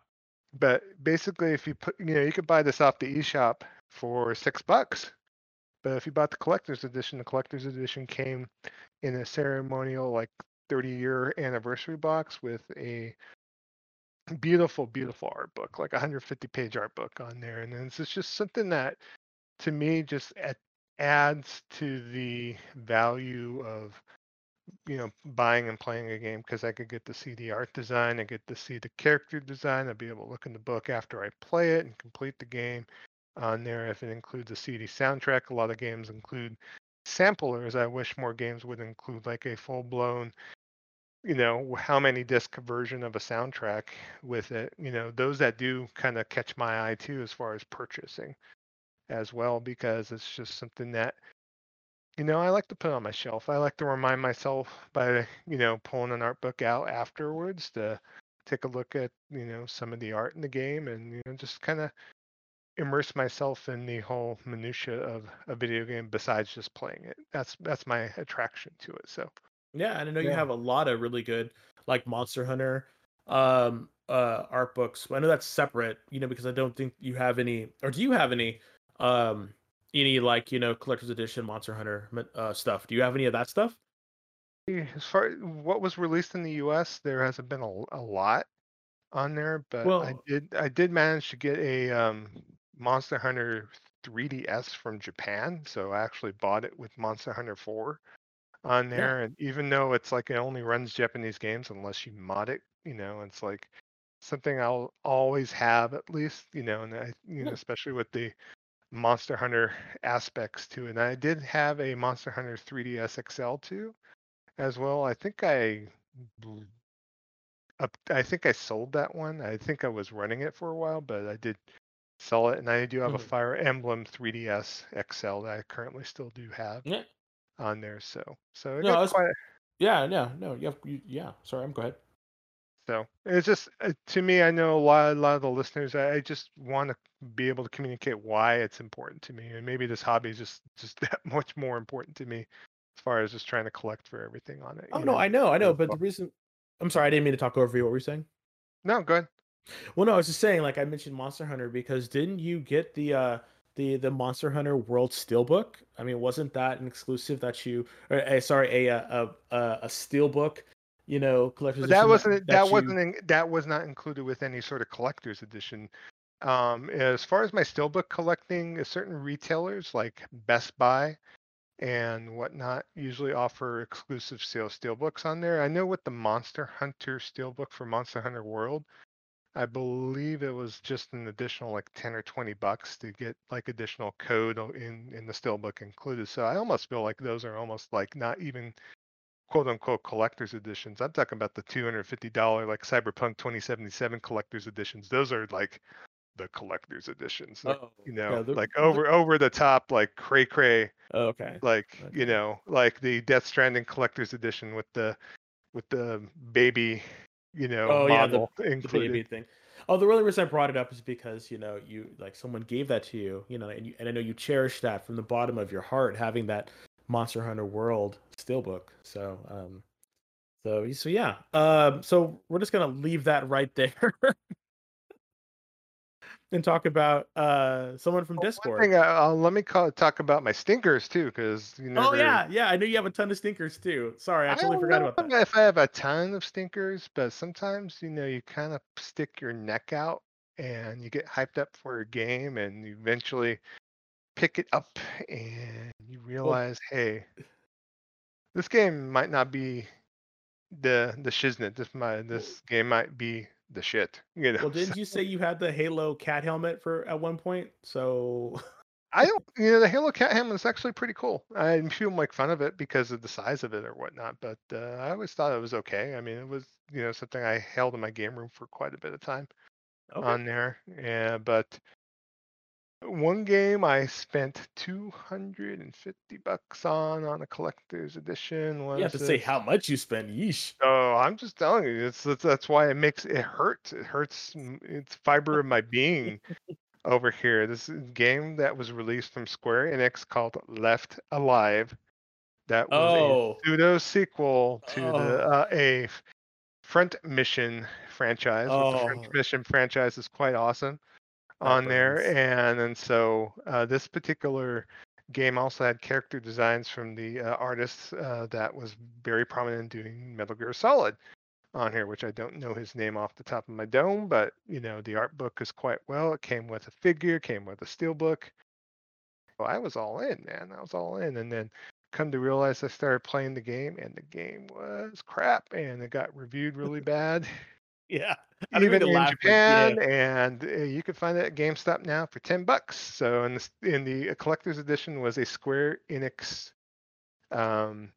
But basically, if you put, you know, you could buy this off the eShop for six bucks. But if you bought the collector's edition, the collector's edition came in a ceremonial like 30 year anniversary box with a beautiful, beautiful art book, like a 150 page art book on there. And it's just something that to me just adds to the value of you know buying and playing a game because I could get to see the art design, I get to see the character design, I'd be able to look in the book after I play it and complete the game. On there, if it includes a CD soundtrack, a lot of games include samplers. I wish more games would include like a full blown you know how many disc version of a soundtrack with it you know those that do kind of catch my eye too as far as purchasing as well because it's just something that you know i like to put it on my shelf. I like to remind myself by you know pulling an art book out afterwards to take a look at you know some of the art in the game and you know just kind of immerse myself in the whole minutia of a video game besides just playing it. That's that's my attraction to it so. Yeah, and I know you have a lot of really good like Monster Hunter um uh art books. I know that's separate, you know, because I don't think you have any or do you have any um any like, you know, collector's edition Monster Hunter uh stuff? Do you have any of that stuff? As far what was released in the US, there hasn't been a, a lot on there, but I did I did manage to get a um, Monster Hunter 3DS from Japan, so I actually bought it with Monster Hunter 4 on Yeah. there, and even though it's like it only runs Japanese games unless you mod it, you know, it's like something I'll always have at least, you know, and I, you know, especially with the Monster Hunter aspects to it. And I did have a Monster Hunter 3DS XL too, as well. I think I, up, I think I sold that one. I think I was running it for a while, but I did sell it, and I do have a Mhm. Fire Emblem 3DS XL that I currently still do have Yeah. on there. So, so No, was- quite. Yeah, no, no, have you, yeah. Sorry, I'm go ahead. So it's just uh, to me, I know a lot, a lot of the listeners. I, I just want to be able to communicate why it's important to me, and maybe this hobby is just just [laughs] that much more important to me, as far as just trying to collect for everything on it. Oh no, know? I know, I know, but the reason I'm sorry, I didn't mean to talk over you. What were you saying? no, go ahead. Well, no, I was just saying, like I mentioned Monster Hunter because didn't you get the uh the the Monster Hunter World Steelbook? I mean, wasn't that an exclusive that you or uh, sorry, a a a, a Steelbook, you know, collector's But that wasn't that, you- wasn't in, that was not included with any sort of collector's edition. Um, as far as my steelbook collecting, uh, certain retailers like Best Buy and whatnot usually offer exclusive sale steelbooks on there. I know with the Monster Hunter steelbook for Monster Hunter World, I believe it was just an additional like ten or twenty bucks to get like additional code in in the steelbook included. So I almost feel like those are almost like not even quote unquote collector's editions. I'm talking about the two hundred fifty dollar like Cyberpunk twenty seventy seven collector's editions. Those are like the collector's editions. Oh, you yeah, know, they're- like they're- over over the top, like cray cray, Oh, okay. like Okay. you know, like the Death Stranding collector's edition with the with the baby, you know, Oh, yeah, the- model the baby thing. Oh, the only reason I brought it up is because you know you like someone gave that to you, you know, and you, and I know you cherish that from the bottom of your heart, having that Monster Hunter World steelbook. So, um, so so yeah, um, so we're just gonna leave that right there. [laughs] And talk about uh someone from Oh, Discord. thing, uh, uh, let me call, talk about my stinkers too, because you never. Oh yeah, yeah. I know you have a ton of stinkers too. Sorry, I totally don't forgot about that. If I have a ton of stinkers, but sometimes you know you kind of stick your neck out and you get hyped up for a game, and you eventually pick it up and you realize, hey, this game might not be the the shiznit. This might this game might be the shit. You know. Well, didn't you say you had the Halo cat helmet for at one point? So [laughs] I don't, you know, the Halo Cat Helmet is actually pretty cool. I people make fun of it because of the size of it or whatnot, but uh, I always thought it was okay. I mean, it was, you know, something I held in my game room for quite a bit of time okay. on there. Yeah, but one game I spent 250 bucks on on a collector's edition was you have to say how much you spend. Yeesh. Oh, I'm just telling you, it's that's, that's why it makes it hurts. It hurts. It's fiber of my being over here. This is a game that was released from Square Enix called Left Alive. That was Oh. a pseudo sequel to the Oh. uh, a Front Mission franchise. which The Front Oh. Mission franchise is quite awesome On there, and and so uh, this particular game also had character designs from the uh, artist uh, that was very prominent in doing Metal Gear Solid on here, which I don't know his name off the top of my dome, but you know the art book is quite well. It came with a figure, came with a steel book. Well, I was all in, man. I was all in, and then come to realize I started playing the game and the game was crap and it got reviewed really [laughs] bad. Yeah. I mean Even in laugh, but yeah. Japan, and uh, you can find it at GameStop now for ten bucks. So in the in the uh, collector's edition was a Square Enix um,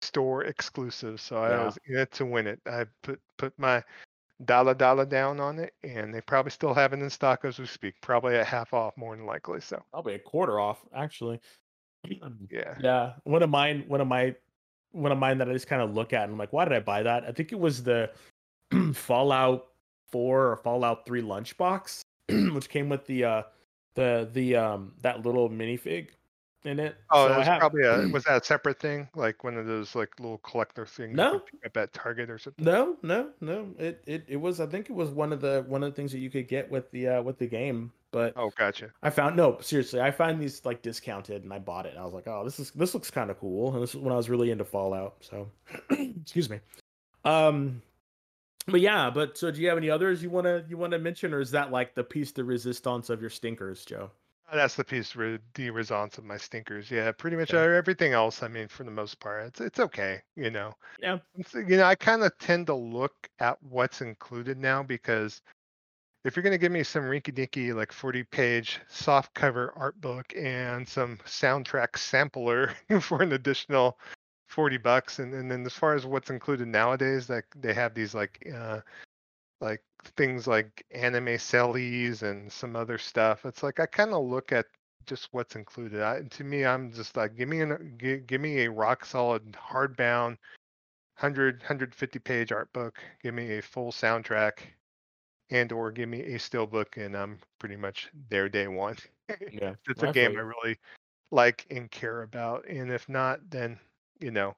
store exclusive. So I was in it to win it. I put put my dollar dollar down on it, and they probably still have it in stock as we speak. Probably at half off, more than likely. So Probably a quarter off, actually. [clears throat] yeah, Yeah, one of mine, one of my, one of mine that I just kind of look at and I'm like, why did I buy that? I think it was the [clears throat] Fallout Four or Fallout Three lunchbox, [clears throat] which came with the uh the the um that little minifig in it. Oh, So it was have- probably a [clears throat] was that a separate thing, like one of those like little collector things No. you could pick up at Target or something? No, no, no. It, it it was. I think it was one of the one of the things that you could get with the uh with the game. But Oh, gotcha. I found no seriously. I found these like discounted, and I bought it. And I was like, oh, this is this looks kind of cool. And this is when I was really into Fallout. So, excuse me. Um, but yeah. But so, do you have any others you wanna you wanna mention, or is that like the piece de resistance of your stinkers, Joe? Uh, That's the piece de resistance of my stinkers. Yeah, pretty much Okay. everything else. I mean, for the most part, it's it's okay. You know. Yeah. It's, you know, I kind of tend to look at what's included now because if you're gonna give me some rinky dinky like 40 page soft cover art book and some soundtrack sampler [laughs] for an additional 40 bucks, and, and then as far as what's included nowadays, like they have these like uh like things like anime sellies and some other stuff. It's like I kind of look at just what's included. I, to me, I'm just like, give me an, give, give me a rock solid hardbound 100 150 page art book. Give me a full soundtrack, and or give me a still book, and I'm pretty much there day one. [laughs] Yeah, it's a game I really like and care about, and if not, then you know,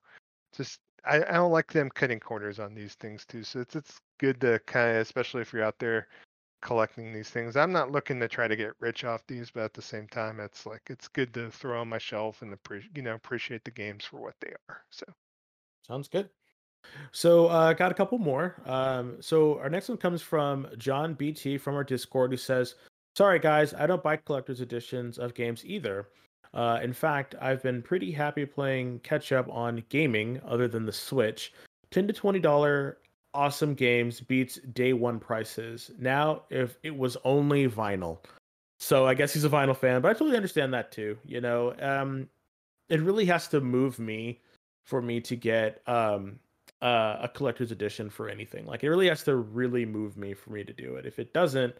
just I, I don't like them cutting corners on these things too. So it's it's good to kind of, especially if you're out there collecting these things. I'm not looking to try to get rich off these, but at the same time, it's like it's good to throw on my shelf and appreciate you know appreciate the games for what they are. So Sounds good. So uh got a couple more. Um so our next one comes from John BT from our Discord who says, "Sorry guys, I don't buy collector's editions of games either. Uh in fact, I've been pretty happy playing catch up on gaming other than the Switch. 10 to 20 dollar awesome games beats day one prices. Now if it was only vinyl. So I guess he's a vinyl fan, but I totally understand that too, you know. Um it really has to move me for me to get um uh, a collector's edition for anything. Like it really has to really move me for me to do it. If it doesn't,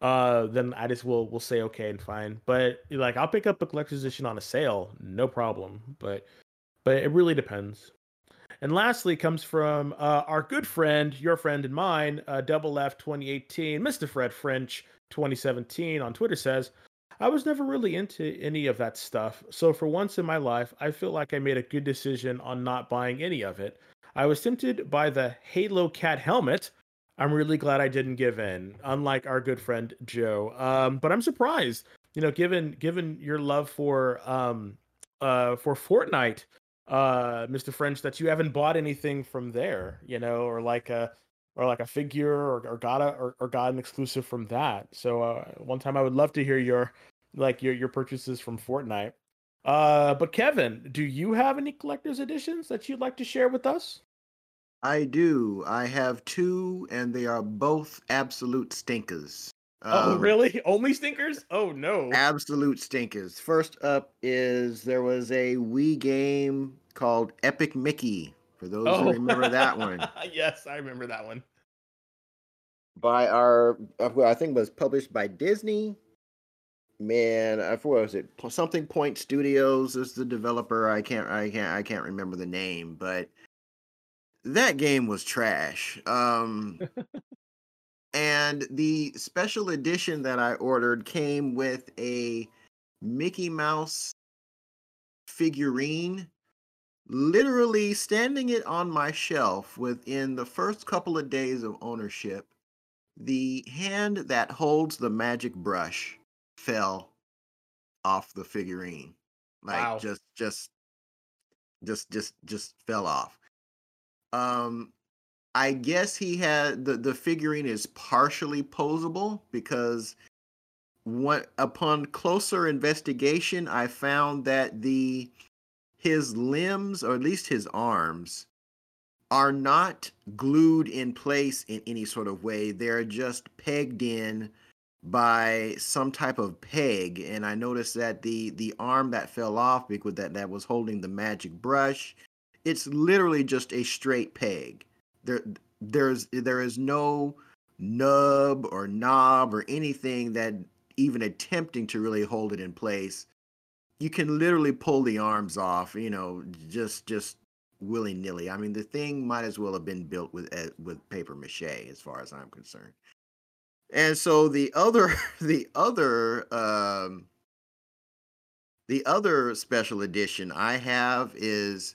uh, then I just will will say okay and fine. But like I'll pick up a collector's edition on a sale, no problem. But but it really depends. And lastly, comes from uh, our good friend, your friend and mine, uh, Double F 2018, Mr. Fred French 2017 on Twitter says, I was never really into any of that stuff. So for once in my life, I feel like I made a good decision on not buying any of it. I was tempted by the Halo Cat helmet. I'm really glad I didn't give in, unlike our good friend Joe. Um, but I'm surprised, you know, given given your love for um uh for Fortnite, uh, Mr. French, that you haven't bought anything from there, you know, or like a or like a figure or, or got a or, or got an exclusive from that. So uh, one time I would love to hear your like your your purchases from Fortnite. Uh, but Kevin, do you have any collector's editions that you'd like to share with us? I do. I have two, and they are both absolute stinkers. oh, Um, really? [laughs] Only stinkers? Oh no. Absolute stinkers. First up is there was a Wii game called Epic Mickey. For those who [laughs] remember that one, yes, I remember that one. by our, uh, I think it was published by Disney. Man, I what was it? Something Point Studios is the developer. I can't, I can't, I can't remember the name, but that game was trash. Um, [laughs] and the special edition that I ordered came with a Mickey Mouse figurine. Literally standing it on my shelf within the first couple of days of ownership, the hand that holds the magic brush fell off the figurine. Like Wow. just just just just just fell off. Um I guess he had the the figurine is partially posable because what upon closer investigation I found that the his limbs, or at least his arms, are not glued in place in any sort of way. They're just pegged in by some type of peg. And I noticed that the the arm that fell off because that, that was holding the magic brush, it's literally just a straight peg. There there's there is no nub or knob or anything that even attempting to really hold it in place you can literally pull the arms off you know just just willy-nilly i mean the thing might as well have been built with uh, with paper mache as far as i'm concerned and so the other [laughs] the other um the other special edition i have is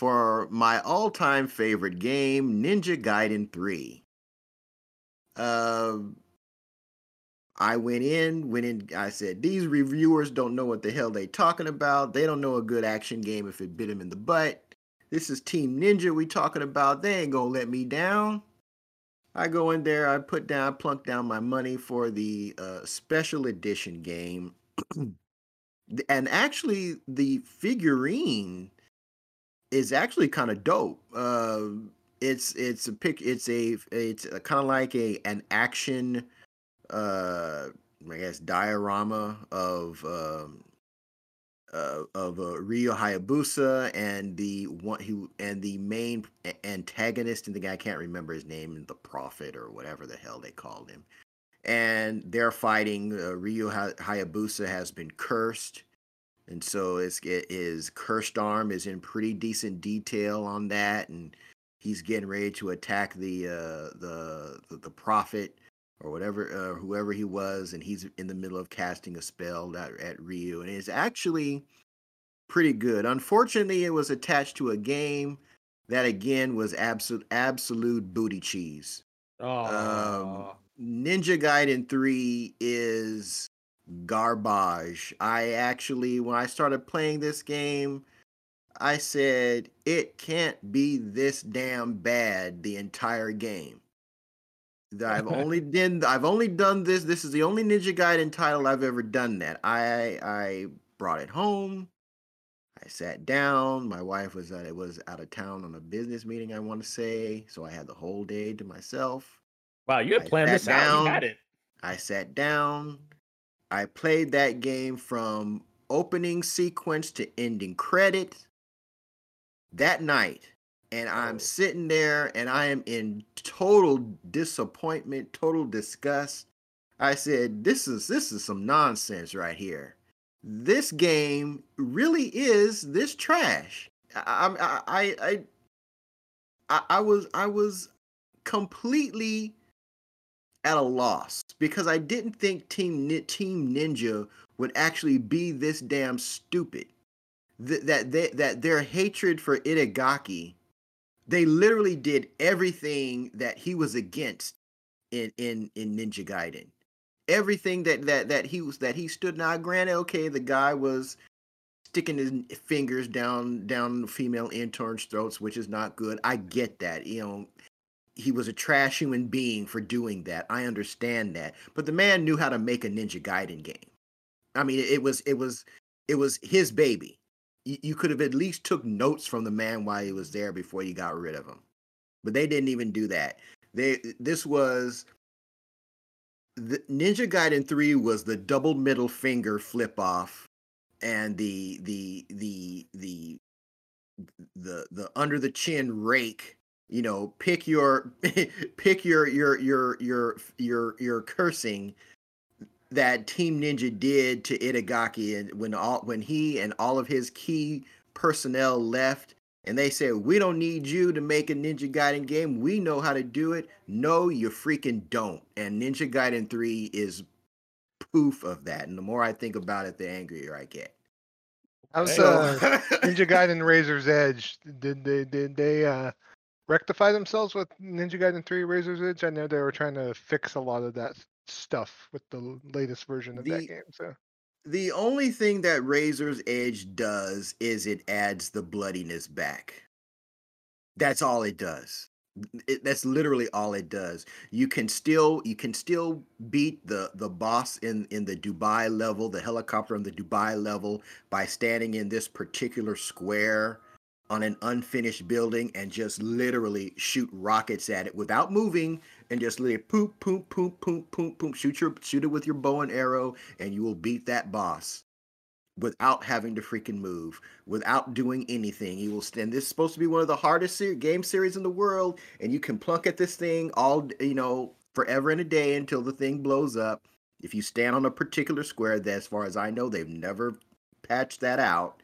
for my all-time favorite game ninja gaiden 3 um, I went in, went in. I said, these reviewers don't know what the hell they talking about. They don't know a good action game if it bit them in the butt. This is Team Ninja we talking about. They ain't gonna let me down. I go in there, I put down, I plunk down my money for the uh, special edition game. [clears throat] and actually, the figurine is actually kind of dope. Uh, it's it's a pick. It's a it's kind of like a an action, uh, I guess diorama of um, uh, of uh, Ryu Hayabusa and the one who and the main antagonist and the guy I can't remember his name, the Prophet or whatever the hell they called him, and they're fighting. Uh, Ryu Hayabusa has been cursed. And so it's, it is cursed arm is in pretty decent detail on that, and he's getting ready to attack the uh, the, the, the prophet or whatever uh, whoever he was, and he's in the middle of casting a spell at, at Ryu, and it's actually pretty good. Unfortunately, it was attached to a game that again was absolute absolute booty cheese. Oh. Um, Ninja Gaiden 3 is garbage. I actually, when I started playing this game, I said it can't be this damn bad the entire game. That I've [laughs] only done I've only done this. This is the only Ninja Gaiden title I've ever done that. I I brought it home. I sat down. My wife was uh, was out of town on a business meeting. I want to say, so I had the whole day to myself. Wow, you had planned this down, out. You had it. I sat down. I played that game from opening sequence to ending credit that night and I'm oh. sitting there and I am in total disappointment, total disgust. I said, "This is this is some nonsense right here. This game really is this trash." I I I I, I was I was completely at a loss because I didn't think Team Team Ninja would actually be this damn stupid th- that they, that their hatred for Itagaki, they literally did everything that he was against in in in Ninja Gaiden. Everything that that that he was that he stood now. Granted, okay, the guy was sticking his fingers down down female interns' throats, which is not good. I get that. You know, he was a trash human being for doing that. I understand that. But the man knew how to make a Ninja Gaiden game. I mean, it was it was it was his baby you, could have at least took notes from the man while he was there before you got rid of him. But they didn't even do that. They this was the Ninja Gaiden 3 was the double middle finger flip off and the the the the the the under the chin rake you know pick your [laughs] pick your your your your your your cursing that Team Ninja did to Itagaki and when all when he and all of his key personnel left and they said we don't need you to make a Ninja Gaiden game. We know how to do it. No, you freaking don't. And Ninja Gaiden 3 is proof of that. And the more I think about it, the angrier I get. How's uh, [laughs] Ninja Gaiden Razor's Edge? Did they did they uh rectify themselves with Ninja Gaiden 3 Razor's Edge? I know they were trying to fix a lot of that stuff with the latest version of the, that game. So the only thing that Razor's Edge does is it adds the bloodiness back. That's all it does. It, that's literally all it does. You can still you can still beat the the boss in in the Dubai level, the helicopter on the Dubai level by standing in this particular square on an unfinished building and just literally shoot rockets at it without moving and just literally poop poop poop poop poop poop shoot your shoot it with your bow and arrow and you will beat that boss without having to freaking move, without doing anything. You will stand. This is supposed to be one of the hardest ser- game series in the world, and you can plunk at this thing all you know forever and a day until the thing blows up. If you stand on a particular square, that as far as I know, they've never patched that out.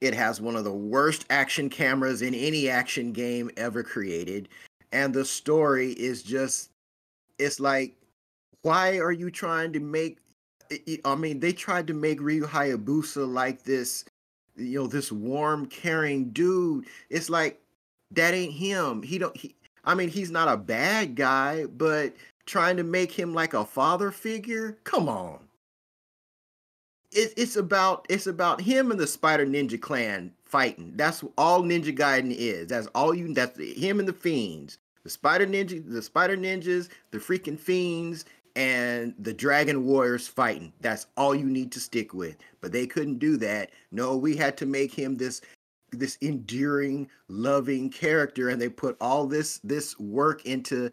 It has one of the worst action cameras in any action game ever created. And the story is just, it's like, why are you trying to make I mean, they tried to make Ryu Hayabusa like this, you know, this warm, caring dude. It's like that ain't him. He don't. He, I mean, he's not a bad guy, but trying to make him like a father figure. Come on. It, it's about it's about him and the Spider Ninja Clan fighting. That's all Ninja Gaiden is. That's all you. That's him and the fiends. The Spider Ninja, the Spider Ninjas, the freaking fiends, and the Dragon Warriors fighting. That's all you need to stick with. But they couldn't do that. No, we had to make him this this endearing, loving character, and they put all this this work into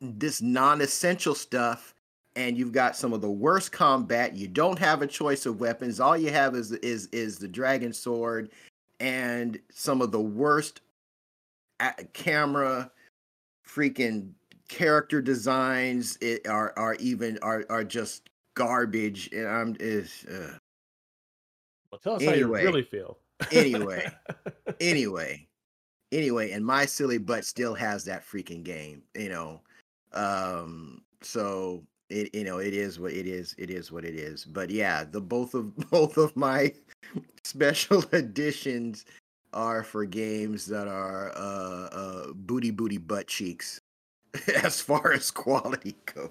this non-essential stuff. And you've got some of the worst combat. You don't have a choice of weapons. All you have is is is the dragon sword, and some of the worst camera freaking character designs. It, are are even are are just garbage. And i'm is uh... well tell us anyway, how you really feel. Anyway. [laughs] Anyway. Anyway and my silly butt still has that freaking game you know? Um so it you know it is what it is it is what it is but yeah the both of [laughs] both of my [laughs] special [laughs] editions are for games that are uh uh booty booty butt cheeks as far as quality goes.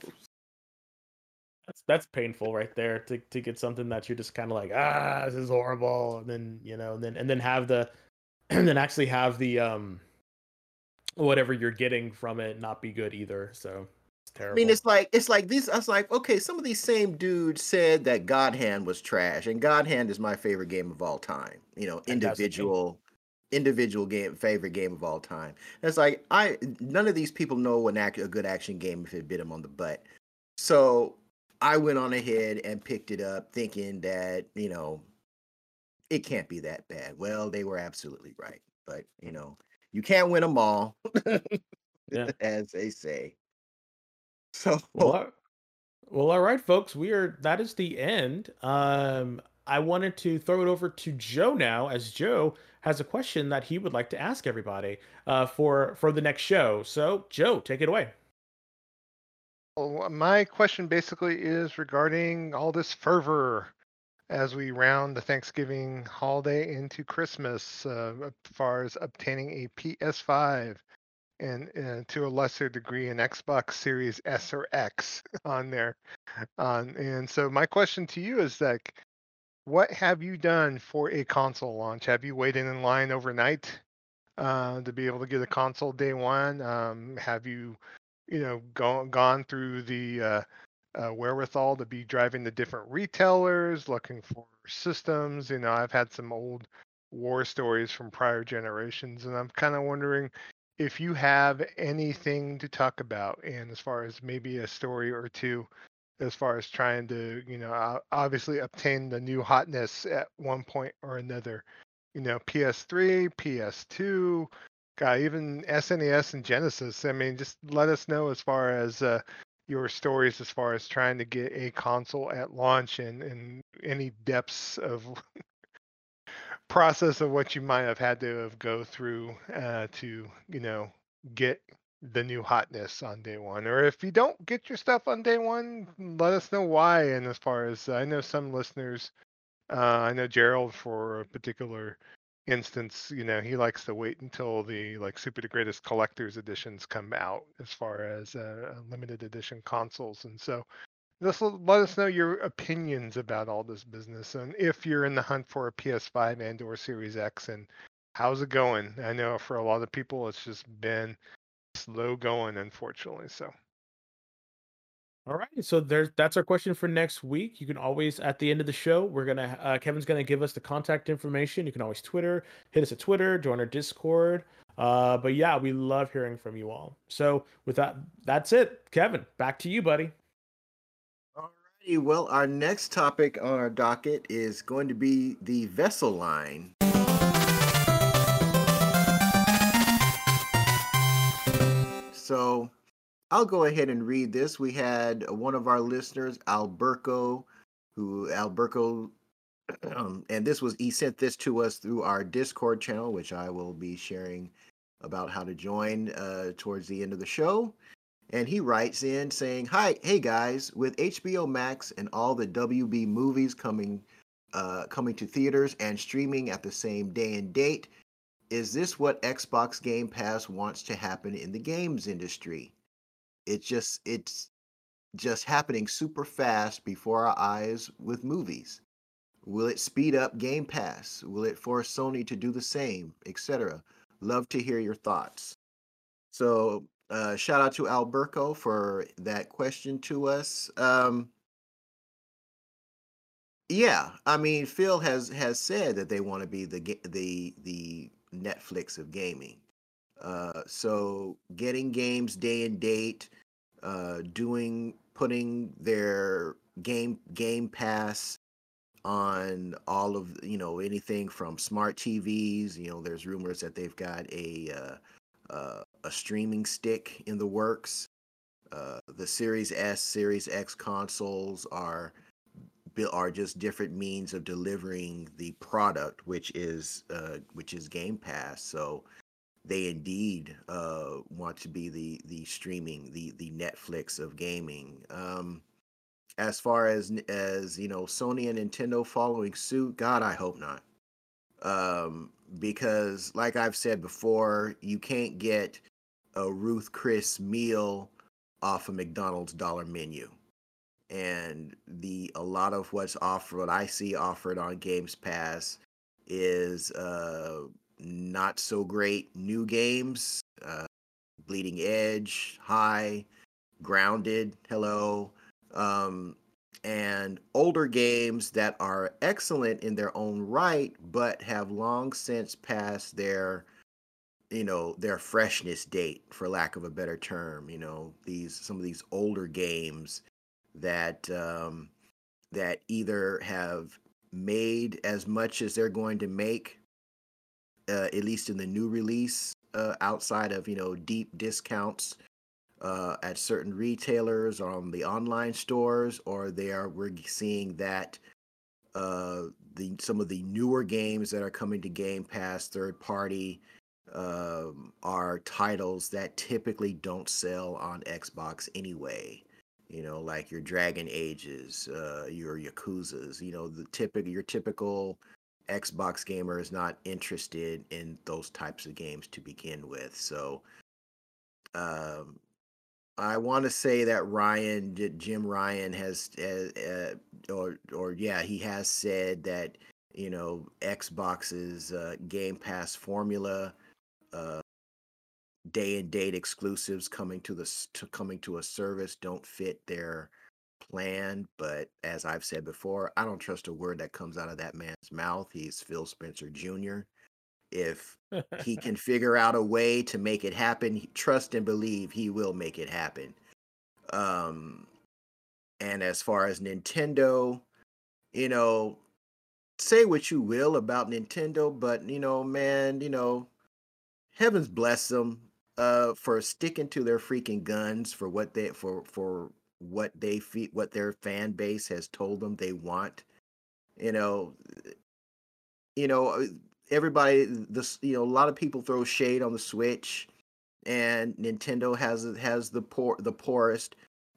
That's that's painful right there to to get something that you're just kind of like ah this is horrible and then you know and then and then have the [clears throat] and then actually have the um whatever you're getting from it not be good either so terrible. I mean it's like it's like these I was like okay some of these same dudes said that God Hand was trash and God Hand is my favorite game of all time you know individual individual game favorite game of all time. It's like I none of these people know an act, a good action game if it bit them on the butt. So I went on ahead and picked it up, thinking that you know it can't be that bad. Well, they were absolutely right, but you know you can't win them all, [laughs] yeah. [laughs] as they say. So well, well, all right, folks, we are that is the end. Um, I wanted to throw it over to Joe now, as Joe has a question that he would like to ask everybody uh, for for the next show. So, Joe, take it away. Well, my question basically is regarding all this fervor as we round the Thanksgiving holiday into Christmas, uh, as far as obtaining a PS5 and uh, to a lesser degree an Xbox Series S or X [laughs] on there. Um, and so my question to you is like, what have you done for a console launch? Have you waited in line overnight uh, to be able to get a console day one? Um, have you, you know, gone gone through the uh, uh, wherewithal to be driving the different retailers, looking for systems? You know, I've had some old war stories from prior generations, and I'm kind of wondering if you have anything to talk about, and as far as maybe a story or two as far as trying to, you know, obviously obtain the new hotness at one point or another. You know, PS3, PS2, God, even SNES and Genesis. I mean, just let us know as far as uh, your stories as far as trying to get a console at launch and, and any depths of [laughs] process of what you might have had to have go through uh, to, you know, get the new hotness on day one. Or if you don't get your stuff on day one, let us know why. And as far as I know, some listeners, uh, I know Gerald for a particular instance, you know, he likes to wait until the like super the greatest collector's editions come out as far as uh, limited edition consoles. And so just let us know your opinions about all this business and if you're in the hunt for a PS5 and or Series X and how's it going? I know for a lot of people, it's just been slow going, unfortunately. So. All right, so there's that's our question for next week. You can always at the end of the show, we're gonna uh, Kevin's gonna give us the contact information. You can always Twitter, hit us at Twitter, join our Discord. Uh, but yeah, we love hearing from you all. So with that, that's it. Kevin, back to you, buddy. Well, our next topic on our docket is going to be the vessel line. So I'll go ahead and read this. We had one of our listeners, Alberto, who Alberto, um, and this was he sent this to us through our Discord channel, which I will be sharing about how to join uh, towards the end of the show. And he writes in saying, "Hi, hey guys, with HBO Max and all the WB movies coming, uh, coming to theaters and streaming at the same day and date." Is this what Xbox Game Pass wants to happen in the games industry? it's just it's just happening super fast before our eyes with movies. Will it speed up Game Pass? Will it force Sony to do the same, etc.? Love to hear your thoughts. So, uh, shout out to Alberto for that question to us. Um, yeah, I mean, Phil has has said that they want to be the the the Netflix of gaming. Uh, so getting games day and date, uh, doing putting their game game pass on all of you know anything from smart TVs. You know, there's rumors that they've got a uh, uh, a streaming stick in the works. Uh, the Series S, Series X consoles are are just different means of delivering the product, which is uh, which is Game Pass. So they indeed uh, want to be the the streaming, the the Netflix of gaming. Um, as far as as you know, Sony and Nintendo following suit, God, I hope not. Um, because, like I've said before, you can't get a Ruth Chris meal off a McDonald's dollar menu. And the a lot of what's offered what i see offered on games pass is uh not so great new games uh bleeding edge high grounded hello um and older games that are excellent in their own right but have long since passed their you know their freshness date for lack of a better term you know these some of these older games that um, that either have made as much as they're going to make, uh, at least in the new release, uh, outside of you know deep discounts uh, at certain retailers or on the online stores, or they are we're seeing that uh, the some of the newer games that are coming to Game Pass, third party, um, are titles that typically don't sell on Xbox anyway you know, like your Dragon Ages, uh, your Yakuza's, you know, the typical your typical Xbox gamer is not interested in those types of games to begin with. So um, I want to say that Ryan, Jim Ryan has, uh, uh, or or yeah, he has said that you know Xbox's uh, Game Pass formula uh, day and date exclusives coming to the to coming to a service don't fit their plan but as i've said before i don't trust a word that comes out of that man's mouth. He's phil spencer jr if [laughs] he can figure out a way to make it happen trust and believe he will make it happen. Um and as far as nintendo you know say what you will about nintendo but you know man you know heavens bless them uh for sticking to their freaking guns for what they for for what they feed what their fan base has told them they want you know you know uh, everybody this you know a lot of people throw shade on the switch and nintendo has has the poor the poorest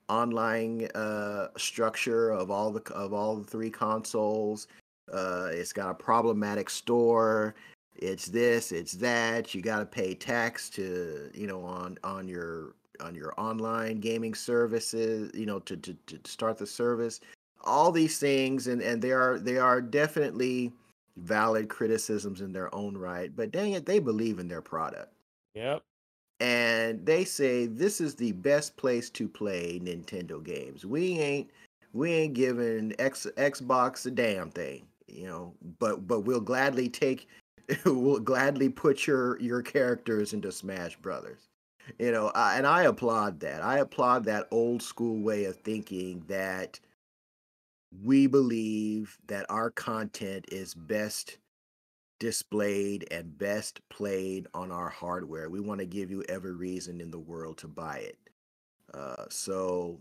online uh structure of all the of all the three consoles. Uh it's got a problematic store it's this, it's that. You got to pay tax to, you know, on on your on your online gaming services, you know, to, to to start the service. All these things, and and they are they are definitely valid criticisms in their own right, but dang it, they believe in their product. Yep. And they say this is the best place to play Nintendo games. We ain't we ain't giving X Xbox a damn thing, you know, but but we'll gladly take [laughs] we'll gladly put your your characters into Smash Brothers. You know, I, and I applaud that. I applaud that old school way of thinking that we believe that our content is best displayed and best played on our hardware. We want to give you every reason in the world to buy it. Uh, so,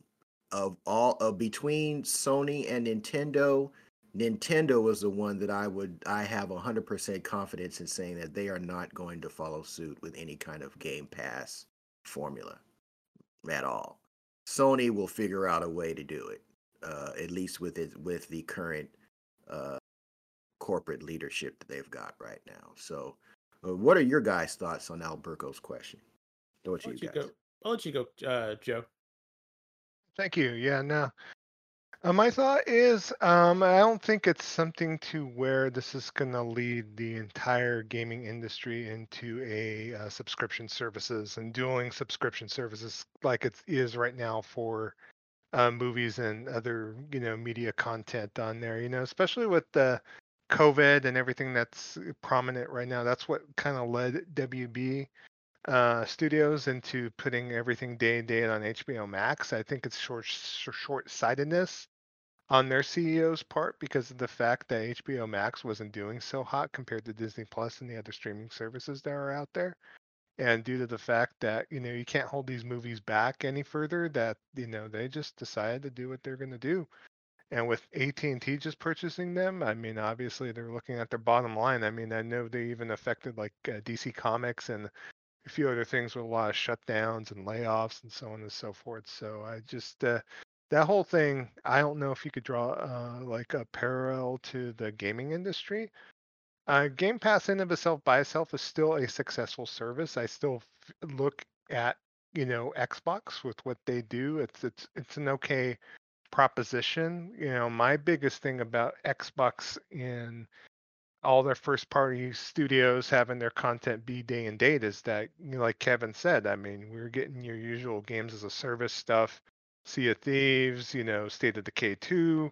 of all of between Sony and Nintendo, Nintendo was the one that I would I have 100% confidence in saying that they are not going to follow suit with any kind of Game Pass formula at all. Sony will figure out a way to do it uh, at least with it with the current uh, corporate leadership that they've got right now. So, uh, what are your guys' thoughts on Alberto's question? What you, you go? I'll let you go, uh, Joe. Thank you. Yeah, no. Uh, my thought is, um, I don't think it's something to where this is going to lead the entire gaming industry into a uh, subscription services and doing subscription services like it is right now for uh, movies and other you know media content on there. You know, especially with the COVID and everything that's prominent right now. That's what kind of led WB uh, Studios into putting everything day and date on HBO Max. I think it's short short sightedness on their CEO's part because of the fact that HBO Max wasn't doing so hot compared to Disney Plus and the other streaming services that are out there and due to the fact that you know you can't hold these movies back any further that you know they just decided to do what they're going to do and with AT&T just purchasing them I mean obviously they're looking at their bottom line I mean I know they even affected like uh, DC Comics and a few other things with a lot of shutdowns and layoffs and so on and so forth so I just uh, that whole thing I don't know if you could draw uh, like a parallel to the gaming industry uh, Game Pass in of itself by itself is still a successful service. I still f- look at you know Xbox with what they do. It's it's it's an okay proposition. You know, my biggest thing about Xbox in all their first party studios having their content be day and date is that you know, like Kevin said, I mean, we're getting your usual games as a service stuff, Sea of Thieves, you know, State of Decay 2,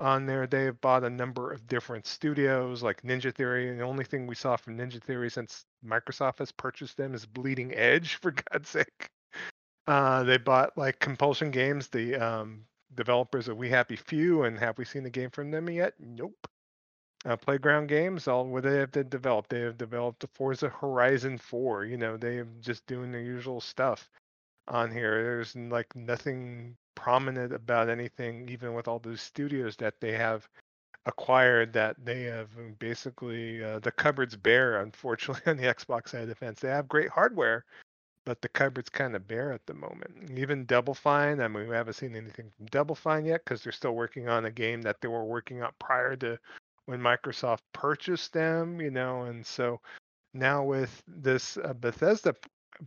on there. They have bought a number of different studios like Ninja Theory. And the only thing we saw from Ninja Theory since Microsoft has purchased them is Bleeding Edge, [laughs] for God's sake. Uh, they bought like Compulsion Games, the um, developers of We Happy Few, and have we seen a game from them yet? Nope. Uh, Playground Games, all what they have developed. They have developed the Forza Horizon 4. You know, they are just doing their usual stuff on here. There's like nothing prominent about anything, even with all those studios that they have acquired that they have um, basically uh, the cupboard's bare unfortunately [laughs] on the xbox side of the fence they have great hardware but the cupboard's kind of bare at the moment even double fine i mean we haven't seen anything from double fine yet because they're still working on a game that they were working on prior to when microsoft purchased them you know and so now with this uh, bethesda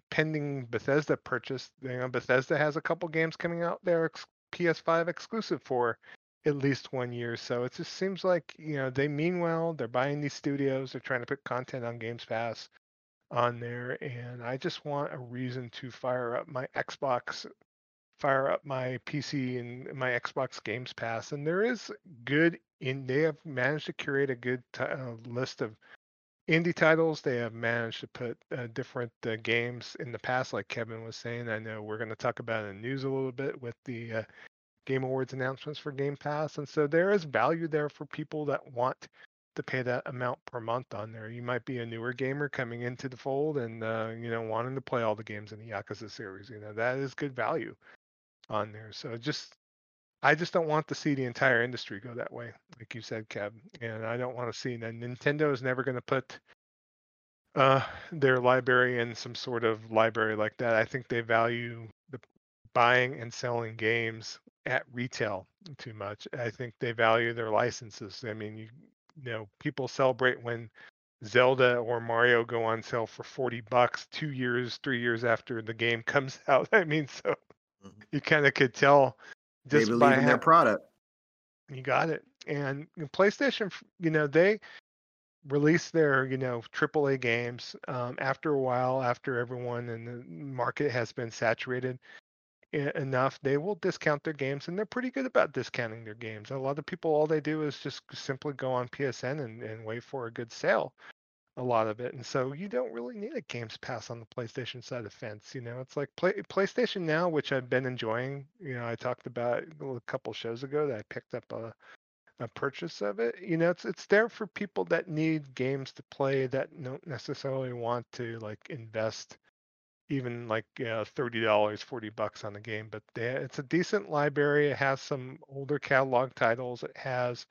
pending Bethesda purchase. You know, Bethesda has a couple games coming out there ex- PS5 exclusive for at least one year. So it just seems like you know they mean well. They're buying these studios. They're trying to put content on Games Pass on there, and I just want a reason to fire up my Xbox, fire up my PC and my Xbox Games Pass. And there is good in. They have managed to curate a good t- uh, list of indie titles. They have managed to put uh, different uh, games in the past like kevin was saying. I know we're going to talk about in the news a little bit with the uh, game awards announcements for game pass and so there is value there for people that want to pay that amount per month on there. You might be a newer gamer coming into the fold and uh, you know wanting to play all the games in the yakuza series you know that is good value on there. So just I just don't want to see the entire industry go that way, like you said, Kev. And I don't want to see that Nintendo is never going to put uh, their library in some sort of library like that. I think they value the buying and selling games at retail too much. I think they value their licenses. I mean, you, you know, people celebrate when Zelda or Mario go on sale for 40 bucks 2 years, 3 years after the game [laughs] comes out. I mean, so mm-hmm. you kind of could tell just they believe in their product. You got it. And PlayStation, you know, they release their you know AAA games um, after a while, after everyone in the market has been saturated enough, they will discount their games, and they're pretty good about discounting their games. A lot of people, all they do is just simply go on PSN and, and wait for a good sale. A lot of it, and so you don't really need a Games Pass on the PlayStation side of fence. You know, it's like play, PlayStation Now, which I've been enjoying. You know, I talked about a couple shows ago that I picked up a a purchase of it. You know, it's it's there for people that need games to play that don't necessarily want to like invest even like you know, thirty dollars, forty bucks on a game. But they, it's a decent library. It has some older catalog titles. It has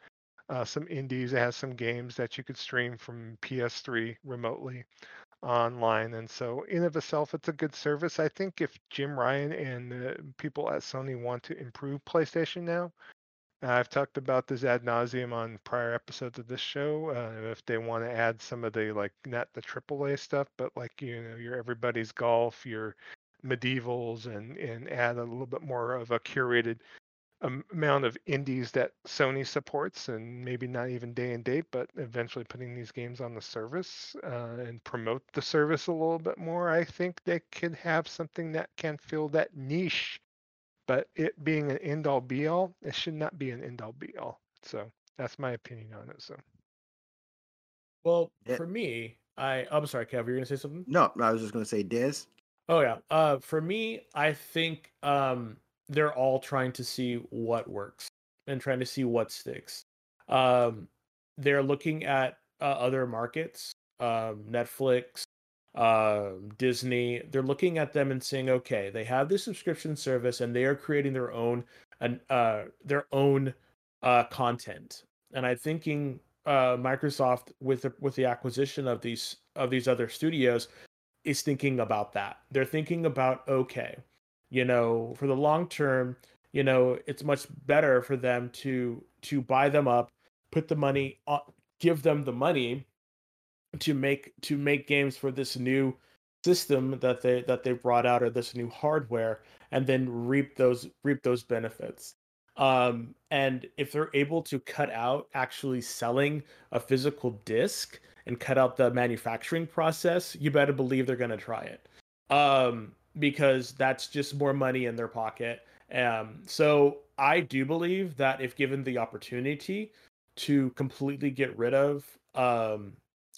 uh, some indies. It has some games that you could stream from PS3 remotely online. And so, in of itself, it's a good service. I think if Jim Ryan and the people at Sony want to improve PlayStation now, I've talked about this ad nauseum on prior episodes of this show. Uh, if they want to add some of the like not the AAA stuff, but like you know your everybody's golf, your MediEvils, and and add a little bit more of a curated amount of indies that Sony supports, and maybe not even day and date, but eventually putting these games on the service uh, and promote the service a little bit more. I think they could have something that can fill that niche but it being an end all be all, it should not be an end all be all. So that's my opinion on it. So, well, yeah. for me, I I'm sorry, Kev, you're gonna say something? No, I was just gonna say Des. Oh yeah. Uh, for me, I think um they're all trying to see what works and trying to see what sticks. Um, they're looking at uh, other markets, um, Netflix, uh, Disney, they're looking at them and saying, okay, they have this subscription service and they are creating their own and uh, their own uh, content. And I'm thinking uh, Microsoft with the, with the acquisition of these of these other studios is thinking about that. They're thinking about okay, you know, for the long term, you know, it's much better for them to to buy them up, put the money on, give them the money to make to make games for this new system that they that they brought out or this new hardware and then reap those reap those benefits. Um and if they're able to cut out actually selling a physical disc and cut out the manufacturing process you better believe they're going to try it. Um because that's just more money in their pocket um so i do believe that if given the opportunity to completely get rid of um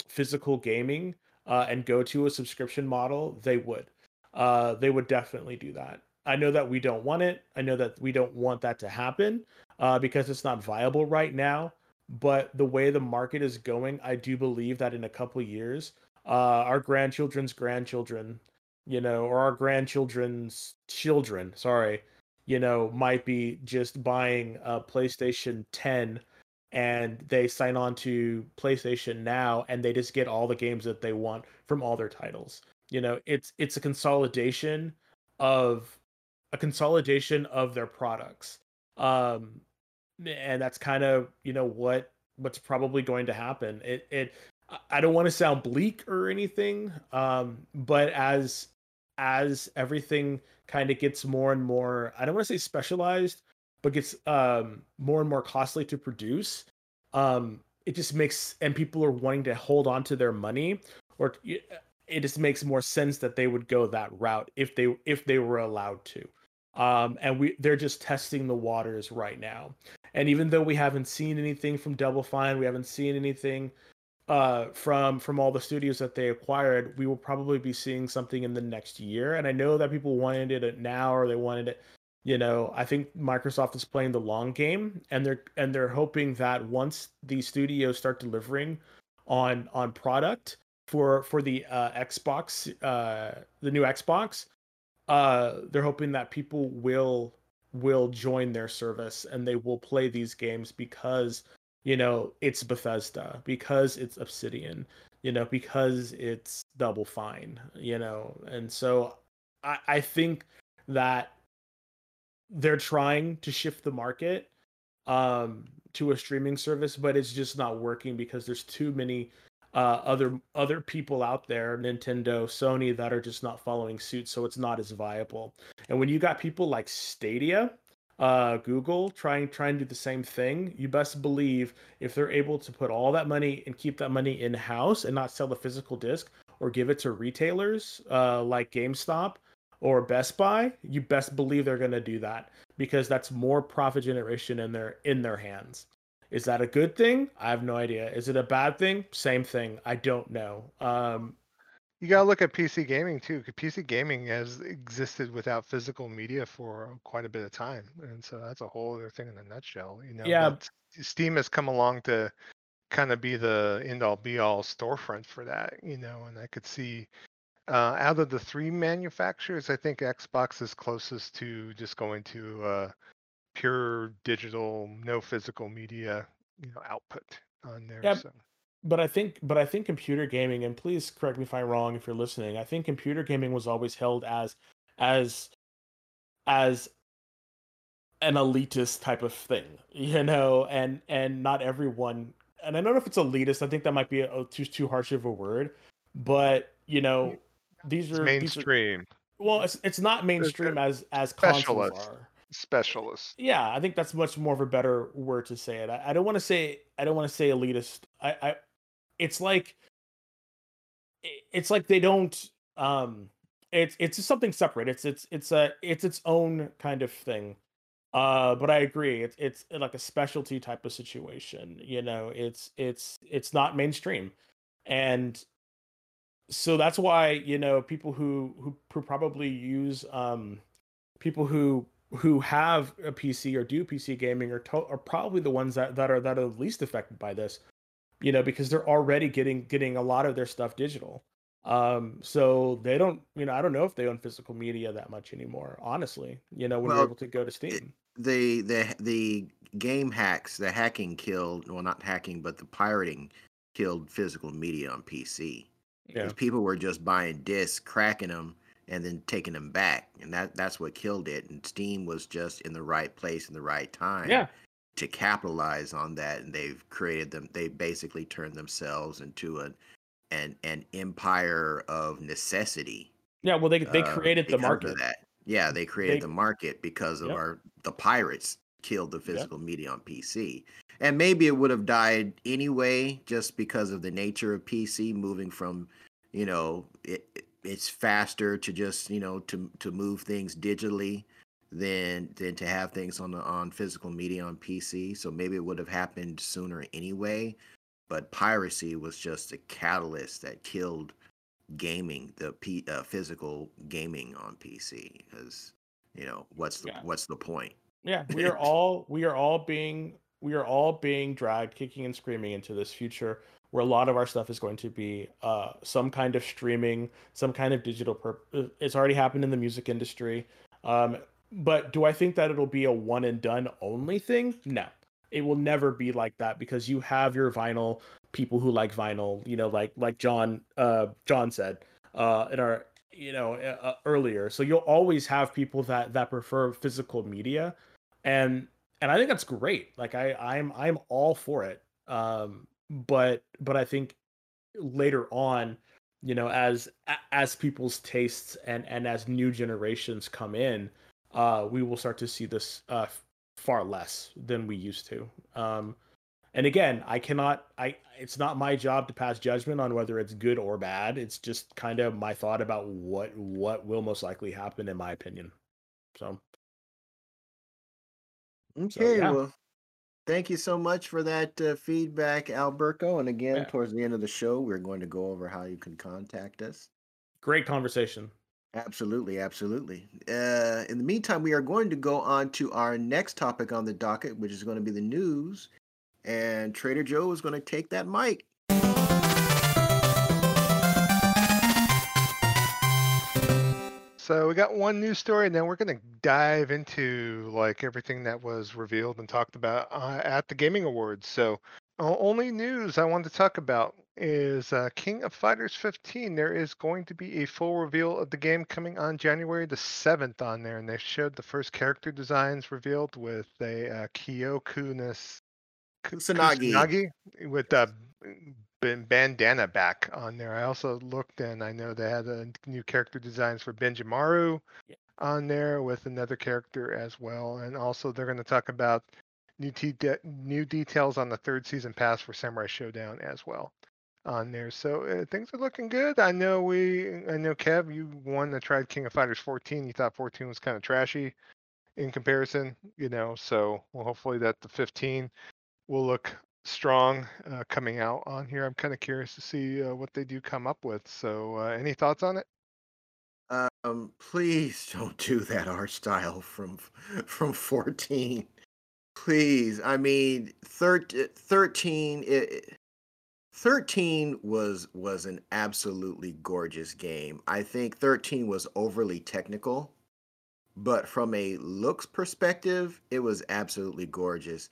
physical gaming uh, and go to a subscription model, they would. Uh, they would definitely do that. I know that we don't want it. I know that we don't want that to happen uh, because it's not viable right now. But the way the market is going, I do believe that in a couple years, uh, our grandchildren's grandchildren, you know, or our grandchildren's children, sorry, you know, might be just buying a PlayStation 10 and they sign on to PlayStation Now and they just get all the games that they want from all their titles. You know, it's it's a consolidation of a consolidation of their products. Um and that's kind of, you know, what what's probably going to happen. It it I don't want to sound bleak or anything, um but as as everything kind of gets more and more I don't want to say specialized, but gets um, more and more costly to produce, um, it just makes and people are wanting to hold on to their money, or it just makes more sense that they would go that route if they if they were allowed to. Um, and we they're just testing the waters right now. And even though we haven't seen anything from Double Fine, we haven't seen anything uh, from from all the studios that they acquired, we will probably be seeing something in the next year. And I know that people wanted it now or they wanted it you know i think microsoft is playing the long game and they're and they're hoping that once these studios start delivering on on product for for the uh, xbox uh the new xbox uh they're hoping that people will will join their service and they will play these games because you know it's bethesda because it's obsidian you know because it's double fine you know and so i i think that they're trying to shift the market um, to a streaming service, but it's just not working because there's too many uh, other other people out there, Nintendo, Sony, that are just not following suit, so it's not as viable. And when you got people like Stadia, uh, Google trying trying to do the same thing, you best believe if they're able to put all that money and keep that money in house and not sell the physical disc or give it to retailers uh, like GameStop or Best Buy, you best believe they're going to do that because that's more profit generation in their in their hands. Is that a good thing? I have no idea. Is it a bad thing? Same thing. I don't know. Um, You gotta look at PC gaming too. PC gaming has existed without physical media for quite a bit of time, and so that's a whole other thing in a nutshell. You know, Yeah. Steam has come along to kind of be the end all be all storefront for that. You know, and I could see uh, out of the three manufacturers, I think Xbox is closest to just going to uh, pure digital, no physical media, you know, output on there. So. But I think but I think computer gaming and please correct me if I'm wrong if you're listening. I think computer gaming was always held as as as an elitist type of thing, [laughs] you know, and and not everyone and I don't know if it's elitist. I think that might be a, too too harsh of a word, but you know, these It's are these are mainstream, well, it's it's not mainstream as as consoles specialist. are. specialist. Yeah, I think that's much more of a better word to say it. I, I don't want to say I don't want to say elitist. I, I it's like it's like they don't um it's it's just something separate. It's it's it's a it's its own kind of thing. Uh but I agree. It's it's like a specialty type of situation, you know. It's it's it's not mainstream. And so that's why, you know, people who who, who probably use um people who who have a PC or do PC gaming are to- are probably the ones that, that are that are least affected by this, you know, because they're already getting getting a lot of their stuff digital. Um, so they don't, you know, I don't know if they own physical media that much anymore. Honestly, you know, when Well, you're able to go to Steam. the the the game hacks, the hacking killed well not hacking, but the pirating killed physical media on PC. Yeah, Because people were just buying discs, cracking them, and then taking them back, and that that's what killed it. And Steam was just in the right place in the right time yeah, to capitalize on that, and they've created them. They basically turned themselves into an an an empire of necessity. yeah. Well, they they uh, created the because of market. Yeah, they created They- the market because of Yep. our the pirates killed the physical media on PC. And maybe it would have died anyway just because of the nature of PC moving from, you know, it, it- it's faster to just, you know, to to move things digitally than than to have things on the on physical media on PC. So maybe it would have happened sooner anyway. But piracy was just a catalyst that killed gaming, the P, uh, physical gaming on PC. Because you know what's the Yeah. what's the point? Yeah, we are [laughs] all we are all being we are all being dragged kicking and screaming into this future where a lot of our stuff is going to be uh some kind of streaming, some kind of digital uh, it's already happened in the music industry. Um but do I think that it'll be a one and done only thing? No. It will never be like that because you have your vinyl people who like vinyl, you know, like like John uh John said uh in our you know uh, uh, earlier. So you'll always have people that that prefer physical media and and I think that's great. Like I I'm I'm all for it. Um but but I think later on, you know, as as people's tastes and and as new generations come in, uh we will start to see this uh far less than we used to. Um and again, I cannot I it's not my job to pass judgment on whether it's good or bad. It's just kind of my thought about what what will most likely happen in my opinion. So Okay, yeah. well, thank you so much for that uh, feedback, Alberto. And again, Yeah. towards the end of the show, we're going to go over how you can contact us. great conversation. Absolutely, absolutely. Uh, in the meantime, we are going to go on to our next topic on the docket, which is going to be the news. And Trader Joe is going to take that mic. So we got one news story, and then we're gonna dive into like everything that was revealed and talked about uh, at the Gaming Awards. So only news I want to talk about is uh, King of Fighters 15. There is going to be a full reveal of the game coming on January the 7th on there, and they showed the first character designs revealed with a uh, Kyoku Nas- Ku- Kusanagi. Kusanagi with a bandana back on there. I also looked and I know they had uh, new character designs for Benimaru. Yeah. on there with another character as well, and also they're going to talk about new te- new details on the third season pass for Samurai Shodown as well on there. So uh, things are looking good. I know we, I know Kev, you won the tried King of Fighters 14. You thought 14 was kind of trashy in comparison, you know. So well, hopefully that the 15 will look strong uh, coming out on here. I'm kind of curious to see uh, what they do come up with. So uh, any thoughts on it? Um, please [laughs] don't do that art style from [laughs] from 14. Please. I mean, thir- 13 it, 13 was was an absolutely gorgeous game. I think 13 was overly technical, but from a looks perspective, it was absolutely gorgeous.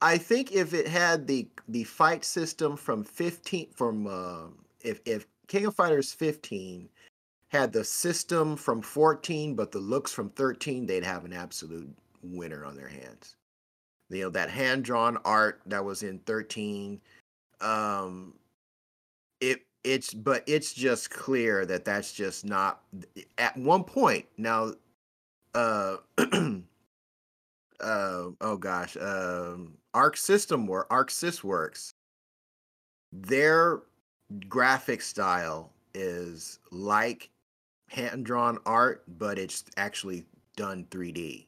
I think if it had the the fight system from 15 from uh, if if King of Fighters 15 had the system from 14 but the looks from 13, they'd have an absolute winner on their hands. You know that hand drawn art that was in 13 um it it's but it's just clear that that's just not at one point now uh [clears throat] uh oh gosh um arc system work arc sys works. Their graphic style is like hand drawn art but it's actually done 3d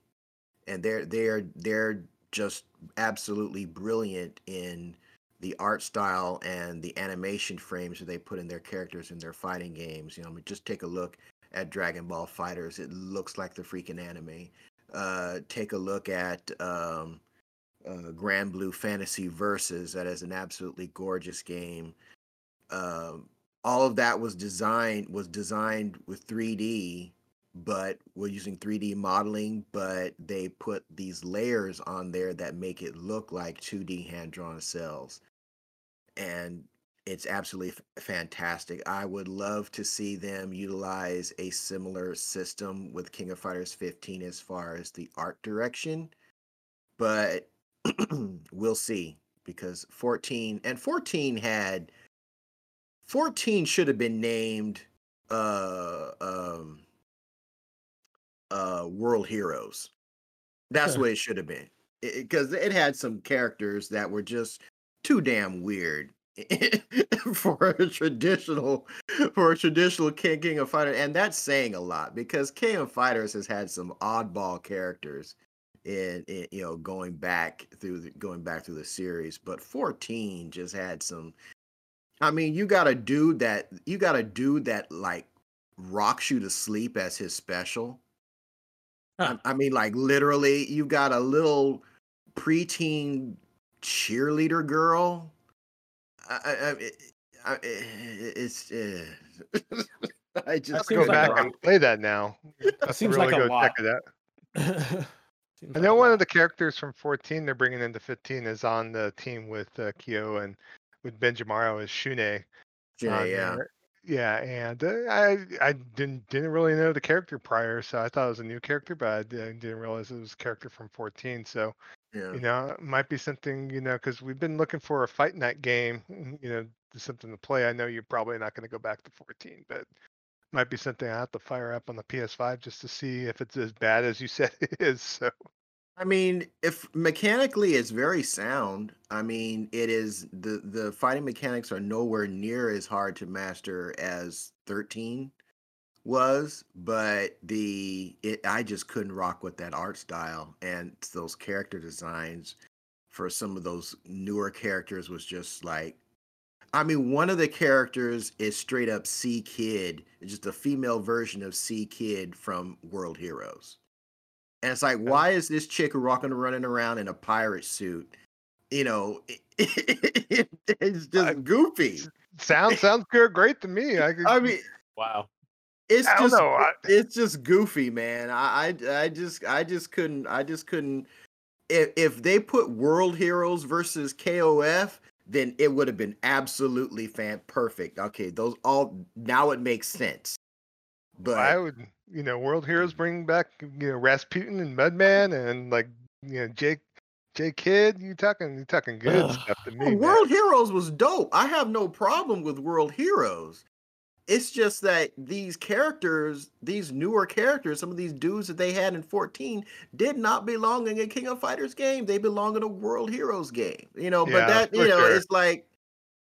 and they're they're they're just absolutely brilliant in the art style and the animation frames that they put in their characters in their fighting games. You know, I mean, just take a look at Dragon Ball FighterZ. It looks like the freaking anime. Uh, take a look at um, uh, Granblue Fantasy Versus. That is an absolutely gorgeous game. Um, all of that was designed was designed with 3D, but we're using 3D modeling. But they put these layers on there that make it look like 2D hand drawn cells and it's absolutely f- fantastic. I would love to see them utilize a similar system with King of Fighters 15 as far as the art direction, but [clears throat] we'll see because 14 and 14 had 14 should have been named uh um uh World Heroes. That's what it should have been because it, it had some characters that were just too damn weird [laughs] for a traditional for a traditional King King of Fighters, and that's saying a lot because King of Fighters has had some oddball characters in, in you know going back through the, going back through the series, but 14 just had some. I mean, you got a dude that you got a dude that like rocks you to sleep as his special. Huh. I, I mean, like literally, you got a little preteen cheerleader girl. I, I, I, I it's. Uh, [laughs] I just go like back and play that now. That seems really like a lot. check it out. [laughs] I know a one of the characters from 14 they're bringing into 15 is on the team with uh, Kyo and with Benimaru as Shun'ei. yeah, on yeah. there. Yeah, and uh, I I didn't didn't really know the character prior, so I thought it was a new character, but I didn't, didn't realize it was a character from 14. So yeah. you know, it might be something you know because we've been looking for a fight night game, you know, something to play. I know you're probably not going to go back to 14, but might be something I have to fire up on the PS5 just to see if it's as bad as you [laughs] said it is. So I mean, if mechanically it's very sound. I mean, it is the the fighting mechanics are nowhere near as hard to master as 13 was, but the it I just couldn't rock with that art style and those character designs for some of those newer characters was just like I mean, one of the characters is straight up C Kid, just a female version of C Kid from World Heroes. And it's like, why is this chick walking running around in a pirate suit? You know, [laughs] it's just I- goofy. sounds sounds good, great to me. I, could, I mean, Wow. it's I don't just know, I- [laughs] it's just goofy, man. I, I I just I just couldn't I just couldn't. If if they put World Heroes versus KOF, then it would have been absolutely fan perfect. Okay, those all now it makes sense. But I would, you know, World Heroes bring back, you know, Rasputin and Mudman and like, you know, Jake, Jake Kid. You talking, you talking good Ugh. stuff to me. Oh, man. World Heroes was dope. I have no problem with World Heroes. it's just that these characters, these newer characters, some of these dudes that they had in 14 did not belong in a King of Fighters game. They belong in a World Heroes game. You know, Yeah, but that, you know, sure. it's like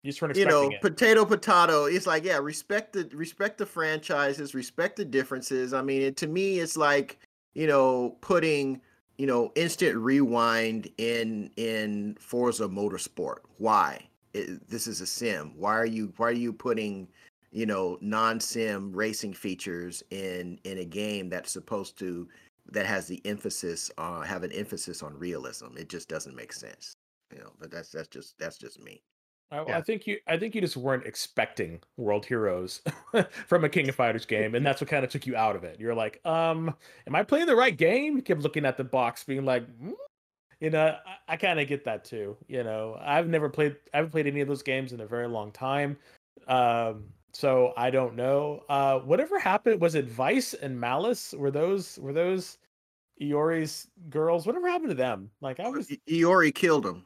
You just weren't you know, it. potato potato. It's like, yeah, respect the respect the franchises, respect the differences. I mean, it, to me, it's like you know, putting you know instant rewind in in Forza Motorsport. Why? It, this is a sim. Why are you why are you putting you know non-sim racing features in in a game that's supposed to that has the emphasis uh have an emphasis on realism it just doesn't make sense you know but that's that's just that's just me I, Yeah. I think you I think you just weren't expecting World Heroes [laughs] from a King of Fighters game, and that's what kind of took you out of it. You're like, um, am I playing the right game? You kept looking at the box, being like, "Hmm?" you know, I, I kind of get that too. You know, I've never played I haven't played any of those games in a very long time. Um, so I don't know. Uh, whatever happened was it Vice and Malice? Were those were those Iori's girls? Whatever happened to them? Like I was Iori killed him.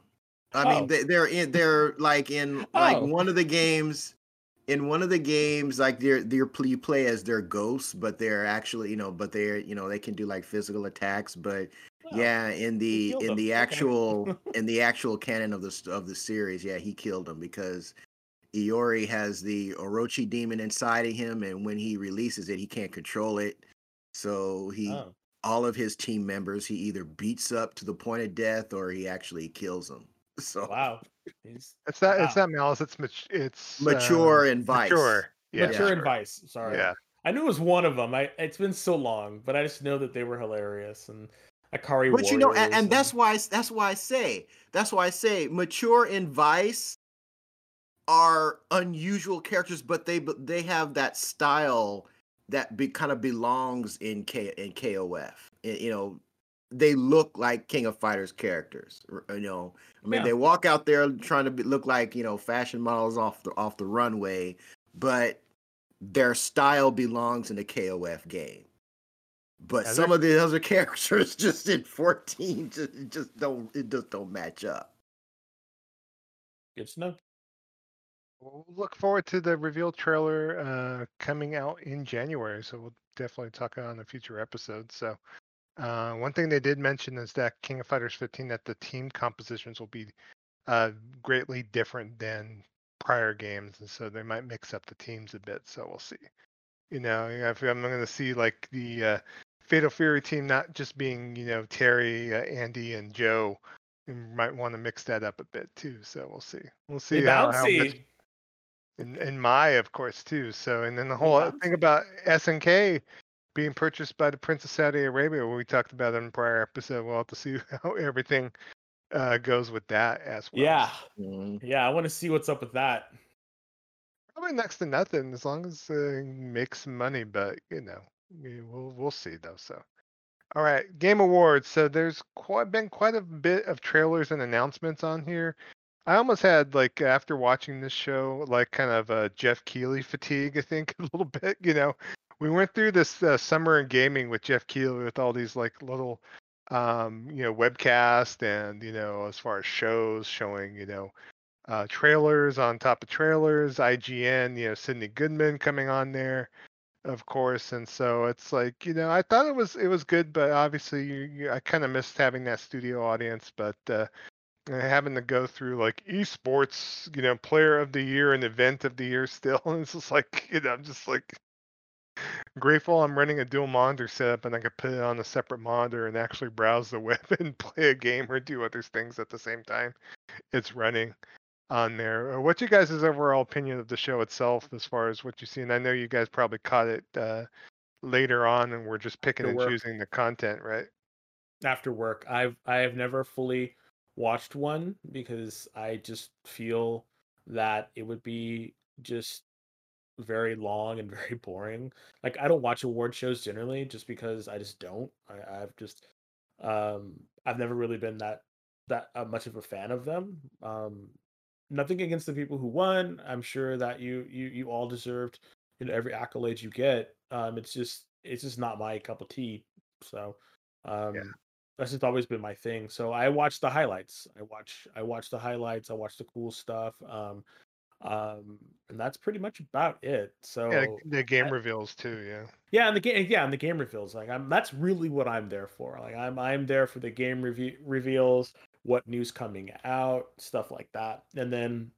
I Oh. mean, they, they're in. They're like in like Oh. one of the games. In one of the games, like they're they're you play as their ghosts, but they're actually you know, but they're you know they can do like physical attacks. But oh, yeah, in the in them. the Okay. actual [laughs] in the actual canon of the of the series, yeah, he killed him because Iori has the Orochi demon inside of him, and when he releases it, he can't control it. So he oh. all of his team members he either beats up to the point of death or he actually kills them. [laughs] So Wow. He's It's not. It's Wow. not malice. It's mat- it's mature uh, and vice. Mature. Yeah. mature yeah. and Vice. Sorry. Yeah. I knew it was one of them. I it's been so long, but I just know that they were hilarious and Akari But you know, and, Warriors and that's why that's why I say that's why I say mature and vice are unusual characters, but they but they have that style that be kind of belongs in K in KOF. You know, they look like King of Fighters characters. You know, I mean, Yeah. they walk out there trying to be, look like you know fashion models off the off the runway, but their style belongs in the KOF game. But Yeah, some they're- of the other [laughs] characters just in 14 [laughs] just just don't it just don't match up. good to know. We'll look forward to the reveal trailer uh, coming out in January. So we'll definitely talk on a future episode. So uh, one thing they did mention is that King of Fighters 15 that the team compositions will be uh, greatly different than prior games, and so they might mix up the teams a bit. So we'll see. You know, if I'm going to see like the uh, Fatal Fury team not just being you know Terry, uh, Andy, and Joe. You might want to mix that up a bit too. So we'll see. We'll see Hey, how, how much and, and Mai, of course, too. So, and then the whole thing about SNK being purchased by the Prince of Saudi Arabia, we talked about it in a prior episode. We'll have to see [laughs] how everything uh, goes with that as well. Yeah. Mhm. Yeah, I want to see what's up with that. Probably next to nothing as long as uh, it makes money, but you know, we- we'll we'll see though. So, all right, Game Awards. So there's quite been quite a bit of trailers and announcements on here. I almost had like after watching this show, like kind of a Geoff Keighley fatigue. I think [laughs] a little bit. You know, we went through this uh, summer in gaming with Geoff Keighley with all these like little, um, you know, webcast and you know, as far as shows showing, you know, uh, trailers on top of trailers, IGN, you know, Sydnee Goodman coming on there, of course, and so it's like, you know, I thought it was it was good, but obviously, you, you, I kind of missed having that studio audience, but uh, having to go through like esports, you know, player of the year and event of the year still, [laughs] and it's just like, you know, I'm just like grateful I'm running a dual monitor setup and I could put it on a separate monitor and actually browse the [laughs] web and play a game or do other things at the same time it's running on there. Uh, What's your guys' overall opinion of the show itself as far as what you see? And I know you guys probably caught it uh, later on and we're just picking After and work. choosing the content, right? After work, I've I have never fully watched one because I just feel that it would be just very long and very boring. Like I don't watch award shows generally just because I just don't. I, I've just um I've never really been that that uh, much of a fan of them. Um nothing against the people who won. I'm sure that you you you all deserved you know every accolade you get. Um it's just it's just not my cup of tea. So um that's just always been my thing. So I watch the highlights. I watch I watch the highlights. I watch the cool stuff. Um Um, and that's pretty much about it. So Yeah, the game reveals too. Yeah. yeah, and the game, yeah, and the game reveals. Like, I'm that's really what I'm there for. Like, I'm I'm there for the game review reveals, what news coming out, stuff like that, and then,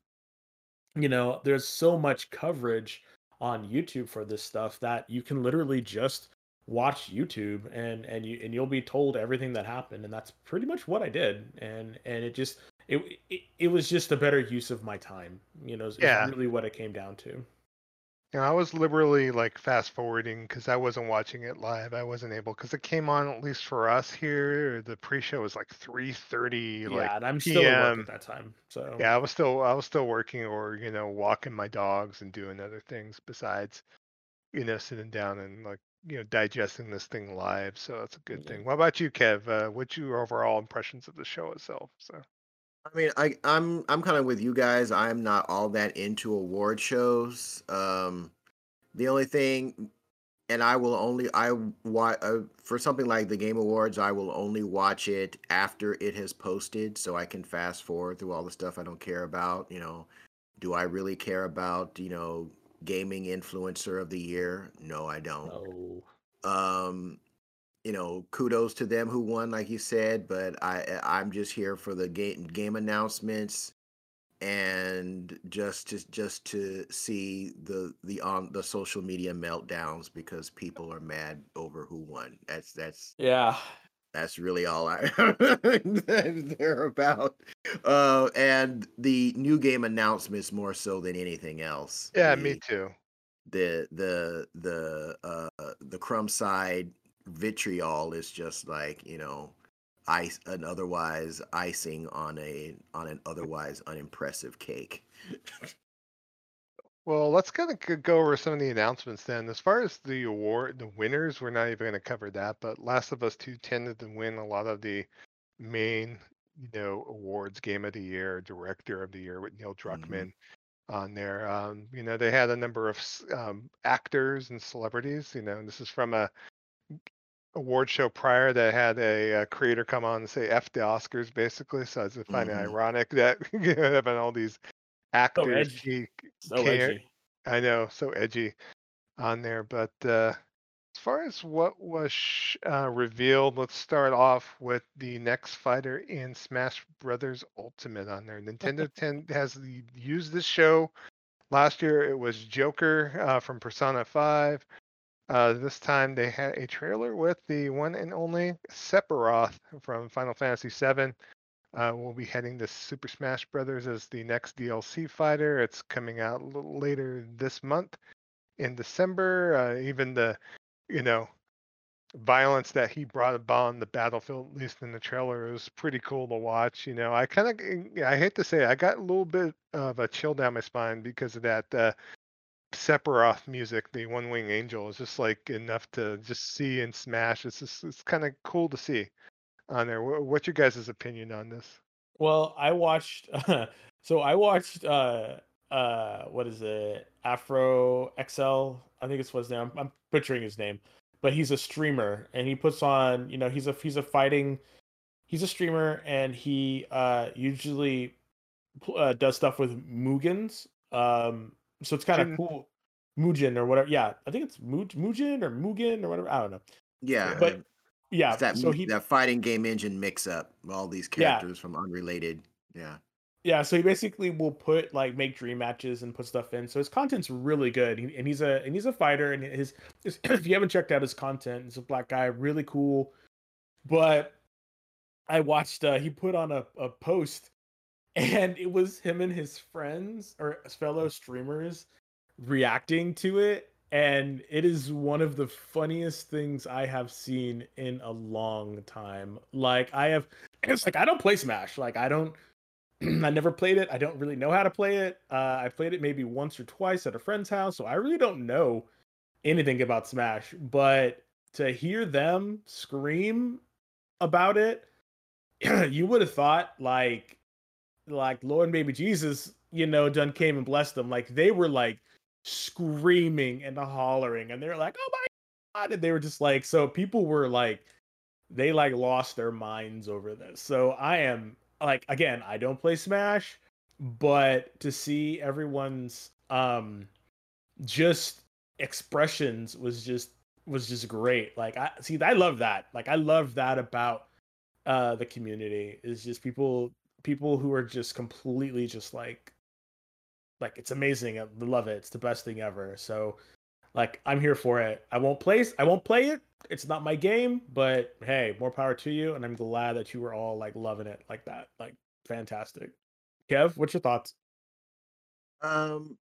you know, there's so much coverage on YouTube for this stuff that you can literally just watch YouTube and and you and you'll be told everything that happened, and that's pretty much what I did, and and it just it it, it was just a better use of my time. You know, is, Yeah. really what it came down to. You know, I was liberally like fast forwarding because I wasn't watching it live. I wasn't able because it came on at least for us here. The pre-show was like three thirty. Yeah, Like and I'm still at work at that time. So yeah, I was still I was still working or you know walking my dogs and doing other things besides you know sitting down and like you know digesting this thing live. So that's a good Yeah. thing. What about you, Kev? Uh, what's your overall impressions of the show itself? So I mean, I, I'm I'm kind of with you guys. I'm not all that into award shows. Um, the only thing, and I will only I watch uh, for something like the Game Awards. I will only watch it after it has posted, so I can fast forward through all the stuff I don't care about. You know, do I really care about you know gaming influencer of the year? No, I don't. no. um you know kudos to them who won like you said but i i'm just here for the game game announcements and just to just to see the the on the social media meltdowns because people are mad over who won that's that's Yeah. that's really all i [laughs] they're about uh and the new game announcements more so than anything else yeah, The- me too. the the the uh the crumb side vitriol is just like you know ice an otherwise icing on a on an otherwise unimpressive cake Well, let's kind of go over some of the announcements then. As far as the award, the winners, we're not even going to cover that. But Last of Us 2 tended to win a lot of the main, you know, awards, Game of the Year, Director of the Year with Neil Druckmann on there. Um, you know, they had a number of um, actors and celebrities. You know, and this is from a award show prior that had a, uh creator come on and say "f the Oscars" basically. So I just find it Mhm. ironic that [laughs] you know, having all these actors. edgy. he So care- edgy. I know, so edgy on there. But uh, as far as what was sh- uh, revealed, let's start off with the next fighter in Smash Brothers Ultimate on there. Nintendo 10 has the, used this show. Last year it was Joker uh, from Persona 5. Uh, this time they had a trailer with the one and only Sephiroth from Final Fantasy VII. Uh, we'll be heading to Super Smash Brothers as the next DLC fighter. It's coming out later this month in December. Uh, even the, you know, violence that he brought upon the battlefield, at least in the trailer, was pretty cool to watch. You know, I kind of, I hate to say, it, I got a little bit of a chill down my spine because of that. Sephiroth music, the One Wing Angel, is just like enough to just see and smash. It's just, it's kind of cool to see on there. Wha- What's your guys' opinion on this? Well, I watched. [laughs] so I watched. uh uh What is it? Afro XL. I think it's what's name. I'm, I'm butchering his name, but he's a streamer and he puts on. You know, he's a he's a fighting. He's a streamer and he uh usually uh, does stuff with Mugans. Um, so it's kind of cool. Mugen or whatever. Yeah, I think it's Mu- Mugen or Mugen or whatever. I don't know. yeah But yeah, it's that so he that fighting game engine mix up all these Yeah. characters from unrelated yeah Yeah, so he basically will put like make dream matches and put stuff in. So his content's really good, He- and he's a and he's a fighter. And his, his [clears throat] if you haven't checked out his content, he's a black guy, really cool. But I watched uh, he put on a, a post, and it was him and his friends or fellow streamers reacting to it, and it is one of the funniest things I have seen in a long time. Like I have, [clears throat] it's like I don't play Smash, like I don't. [clears throat] I never played it. I don't really know how to play it. Uh, I played it maybe once or twice at a friend's house, so I really don't know anything about Smash. But to hear them scream about it, [clears throat] you would have thought like, like Lord and Baby Jesus, you know, done came and blessed them. Like they were like screaming and hollering, and they're like, "Oh my god!" And they were just like, so people were like, they like lost their minds over this. So I am like again, I don't play Smash. but to see everyone's um just expressions was just was just great. Like I see I love that. Like I love that about uh the community is just people people who are just completely just like like it's amazing. I love it. It's the best thing ever. So like I'm here for it. I won't play I won't play it. It's not my game, but hey, more power to you and I'm glad that you were all like loving it like that. Like fantastic. Kev, what's your thoughts? Um,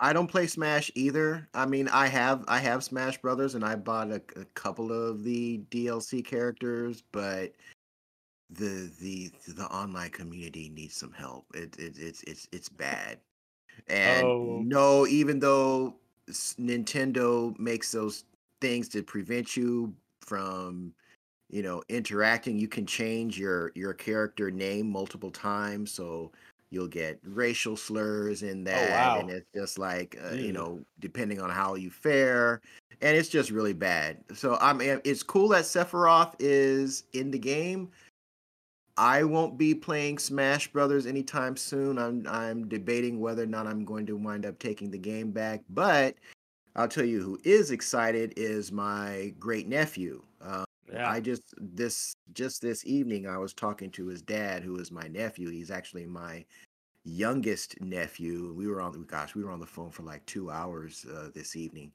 I don't play Smash either. I mean, I have I have Smash Brothers, and I bought a, a couple of the DLC characters, but the the the online community needs some help. It, it it's it's it's bad. And Oh, no, even though Nintendo makes those things to prevent you from, you know, interacting, you can change your your character name multiple times, so you'll get racial slurs in oh that, and it's just like, uh, you know, depending on how you fare, and it's just really bad. So I mean, it's cool that Sephiroth is in the game. I won't be playing Smash Brothers anytime soon. I'm I'm debating whether or not I'm going to wind up taking the game back. But I'll tell you who is excited is my great nephew. Um, Yeah. I just this just this evening I was talking to his dad, who is my nephew. He's actually my youngest nephew. We were on gosh, we were on the phone for like two hours uh, this evening,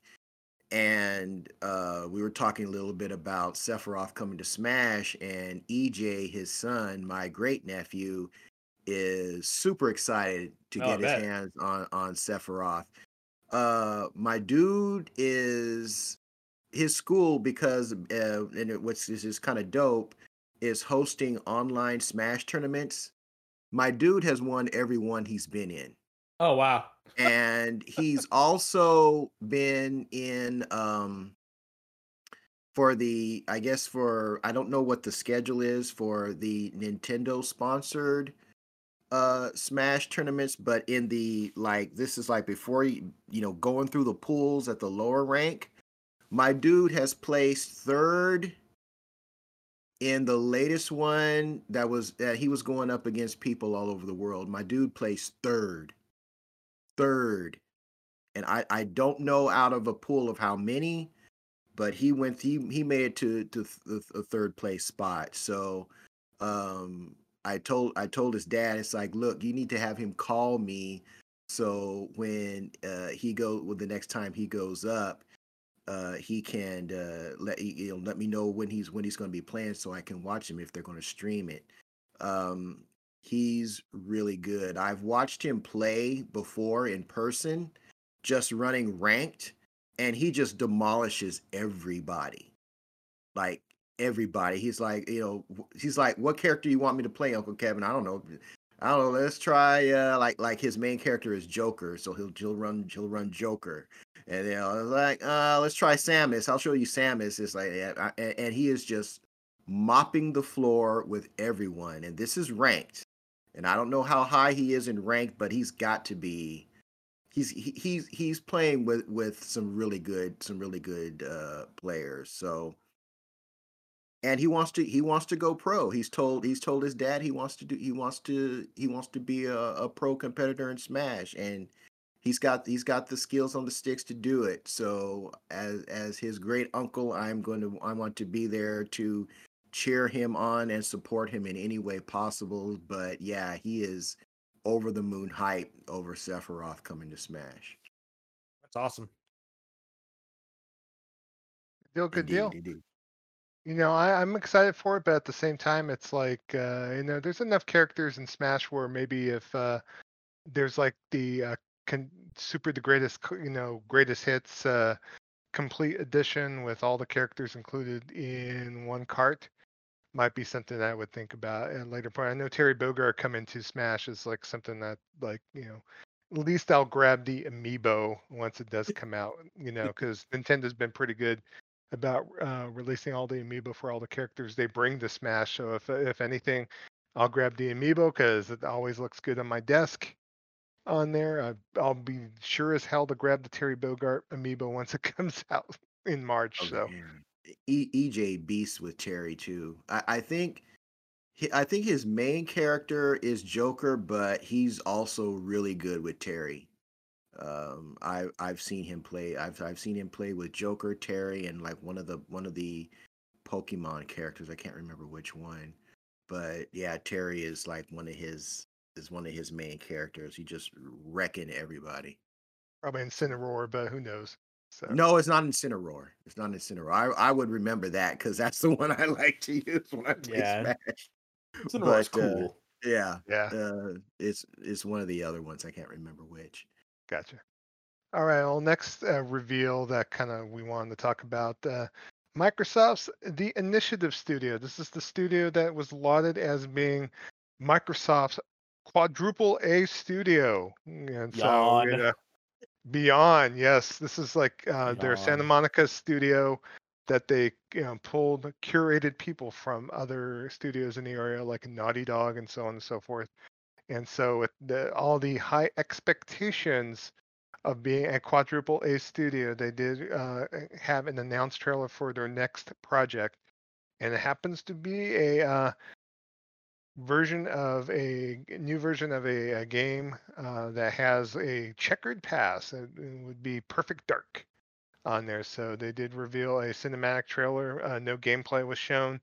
and uh, we were talking a little bit about Sephiroth coming to Smash, and EJ, his son, my great nephew, is super excited to Oh, get his hands on on Sephiroth. Uh, my dude is his school because uh, and it, which is just kind of dope is hosting online Smash tournaments. My dude has won every one he's been in Oh wow. and he's also been in um for the I guess for I don't know what the schedule is for the Nintendo sponsored uh Smash tournaments, but in the like this is like before you you know going through the pools at the lower rank, my dude has placed third in the latest one that was that he was going up against people all over the world. My dude placed third. Third and I I don't know out of a pool of how many, but he went he he made it to to a third place spot. So um I told I told his dad it's like look you need to have him call me so when uh he go well, the next time he goes up uh he can uh let you know let me know when he's when he's going to be playing so I can watch him if they're going to stream it. Um he's really good. I've watched him play before in person just running ranked and he just demolishes everybody. Like everybody. He's like you know he's like what character you want me to play uncle kevin? I don't know. I don't know let's try uh like like his main character is joker so he'll he'll run he'll run joker. And you know like uh let's try samus. I'll show you samus. It's like and, and he is just mopping the floor with everyone and this is ranked and i don't know how high he is in rank, but he's got to be he's he, he's he's playing with with some really good some really good uh players. So and he wants to he wants to go pro. He's told he's told his dad he wants to do he wants to he wants to be a, a pro competitor in smash. And he's got he's got the skills on the sticks to do it. So as as his great uncle i'm going to i want to be there to cheer him on and support him in any way possible but yeah he is over the moon hype over sephiroth coming to smash That's awesome. Deal, good indeed deal. indeed You know, I, I'm excited for it, but at the same time, it's like uh, you know, there's enough characters in Smash where maybe if uh, there's like the uh, con- super the greatest, you know, greatest hits uh, complete edition with all the characters included in one cart, might be something that I would think about at a later point. I know Terry Bogard coming to Smash is like something that like you know. At least I'll grab the amiibo once it does come out, you know, because Nintendo's been pretty good about uh, releasing all the amiibo for all the characters they bring to Smash. So if if anything, I'll grab the amiibo because it always looks good on my desk on there. I, I'll be sure as hell to grab the Terry Bogard amiibo once it [laughs] comes out in March. Oh So man, EJ beasts with Terry too. I, I think he, I think his main character is Joker, but he's also really good with Terry. Um, I I've seen him play. I've I've seen him play with Joker, Terry, and like one of the one of the Pokemon characters. I can't remember which one, but yeah, Terry is like one of his is one of his main characters. He just wrecking everybody. Probably in Incineroar, but who knows? So No, it's not Incineroar. It's not Incineroar. I, I would remember that because that's the [laughs] one I like to use when I play Yeah. Smash. Incineroar's But, uh, cool. Yeah, yeah, uh, it's it's one of the other ones. I can't remember which. gotcha. All right. Well, next uh, reveal that kind of we wanted to talk about uh, Microsoft's the Initiative Studio. This is the studio that was lauded as being Microsoft's quadruple A studio, and so Yawn. Beyond yes, this is like uh, their Santa Monica studio that they you know, pulled curated people from other studios in the area like Naughty Dog and so on and so forth. And so with the, all the high expectations of being a quadruple A studio, they did uh, have an announced trailer for their next project, and it happens to be a uh, version of a new version of a, a game uh, that has a checkered pass. It, it would be Perfect Dark on there. So they did reveal a cinematic trailer. Uh, no gameplay was shown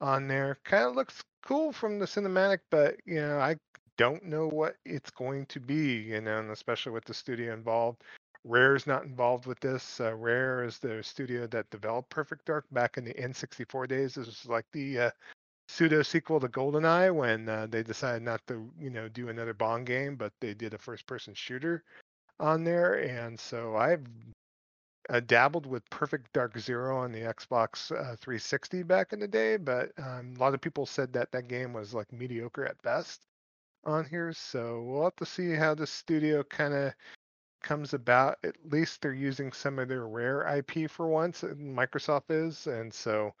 on there. Kind of looks cool from the cinematic, but you know I don't know what it's going to be. You know, and especially with the studio involved. Rare's not involved with this. Uh, Rare is the studio that developed Perfect Dark back in the N64 days. This was like the uh, pseudo sequel to GoldenEye when uh, they decided not to, you know, do another Bond game, but they did a first-person shooter on there. And so I've uh, dabbled with Perfect Dark Zero on the Xbox uh, 360 back in the day, but um, a lot of people said that that game was like mediocre at best on here. So we'll have to see how the studio kind of comes about. At least they're using some of their rare IP for once, Microsoft is, and so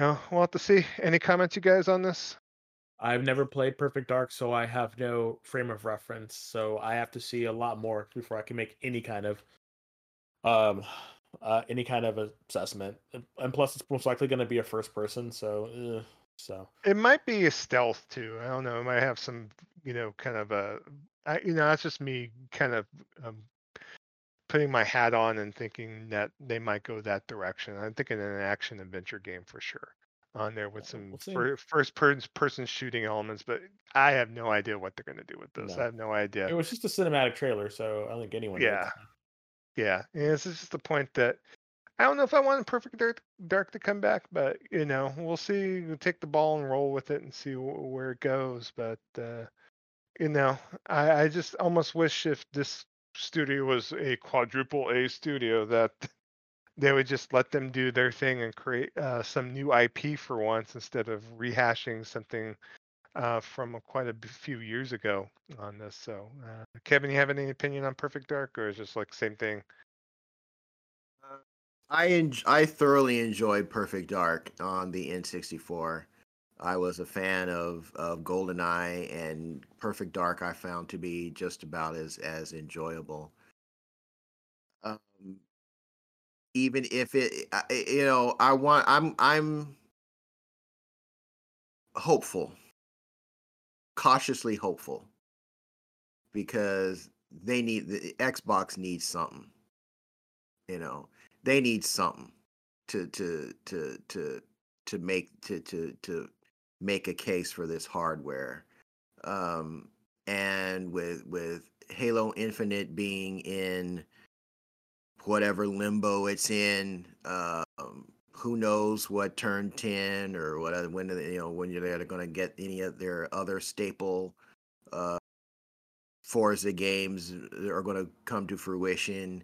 you know we'll have to see. Any comments, you guys, on this? I've never played Perfect Dark, so I have no frame of reference. So I have to see a lot more before I can make any kind of um uh any kind of assessment. And- plus, it's most likely going to be a first person. So, eh, so It might be a stealth too. I don't know. It might have some, you know, kind of a, I, you know, that's just me kind of um, putting my hat on and thinking that they might go that direction. I'm thinking an action adventure game for sure on there with some we'll first person shooting elements, but I have no idea what they're going to do with this. No. I have no idea. it was just a cinematic trailer. So I don't think anyone. knows. Yeah. Yeah, and this is just the point that I don't know if I want Perfect Dark, Dark to come back, but you know, we'll see. We'll take the ball and roll with it and see where it goes. But uh, you know, I, I just almost wish if this studio was a quadruple A studio that [laughs] they would just let them do their thing and create uh, some new IP for once instead of rehashing something uh, from quite a few years ago on this. So, uh, Kevin, you have any opinion on Perfect Dark, or is just like same thing? I en- I thoroughly enjoyed Perfect Dark on the N64. I was a fan of of GoldenEye and Perfect Dark. I found to be just about as as enjoyable. Um, even if it, I- you know, I want, I'm I'm hopeful, cautiously hopeful, because they need the Xbox needs something. You know, they need something to to to to to make to to to make a case for this hardware. Um and with with halo infinite being in whatever limbo it's in um who knows what turn 10 or what other when you know when you're going to get any of their other staple uh Forza games are going to come to fruition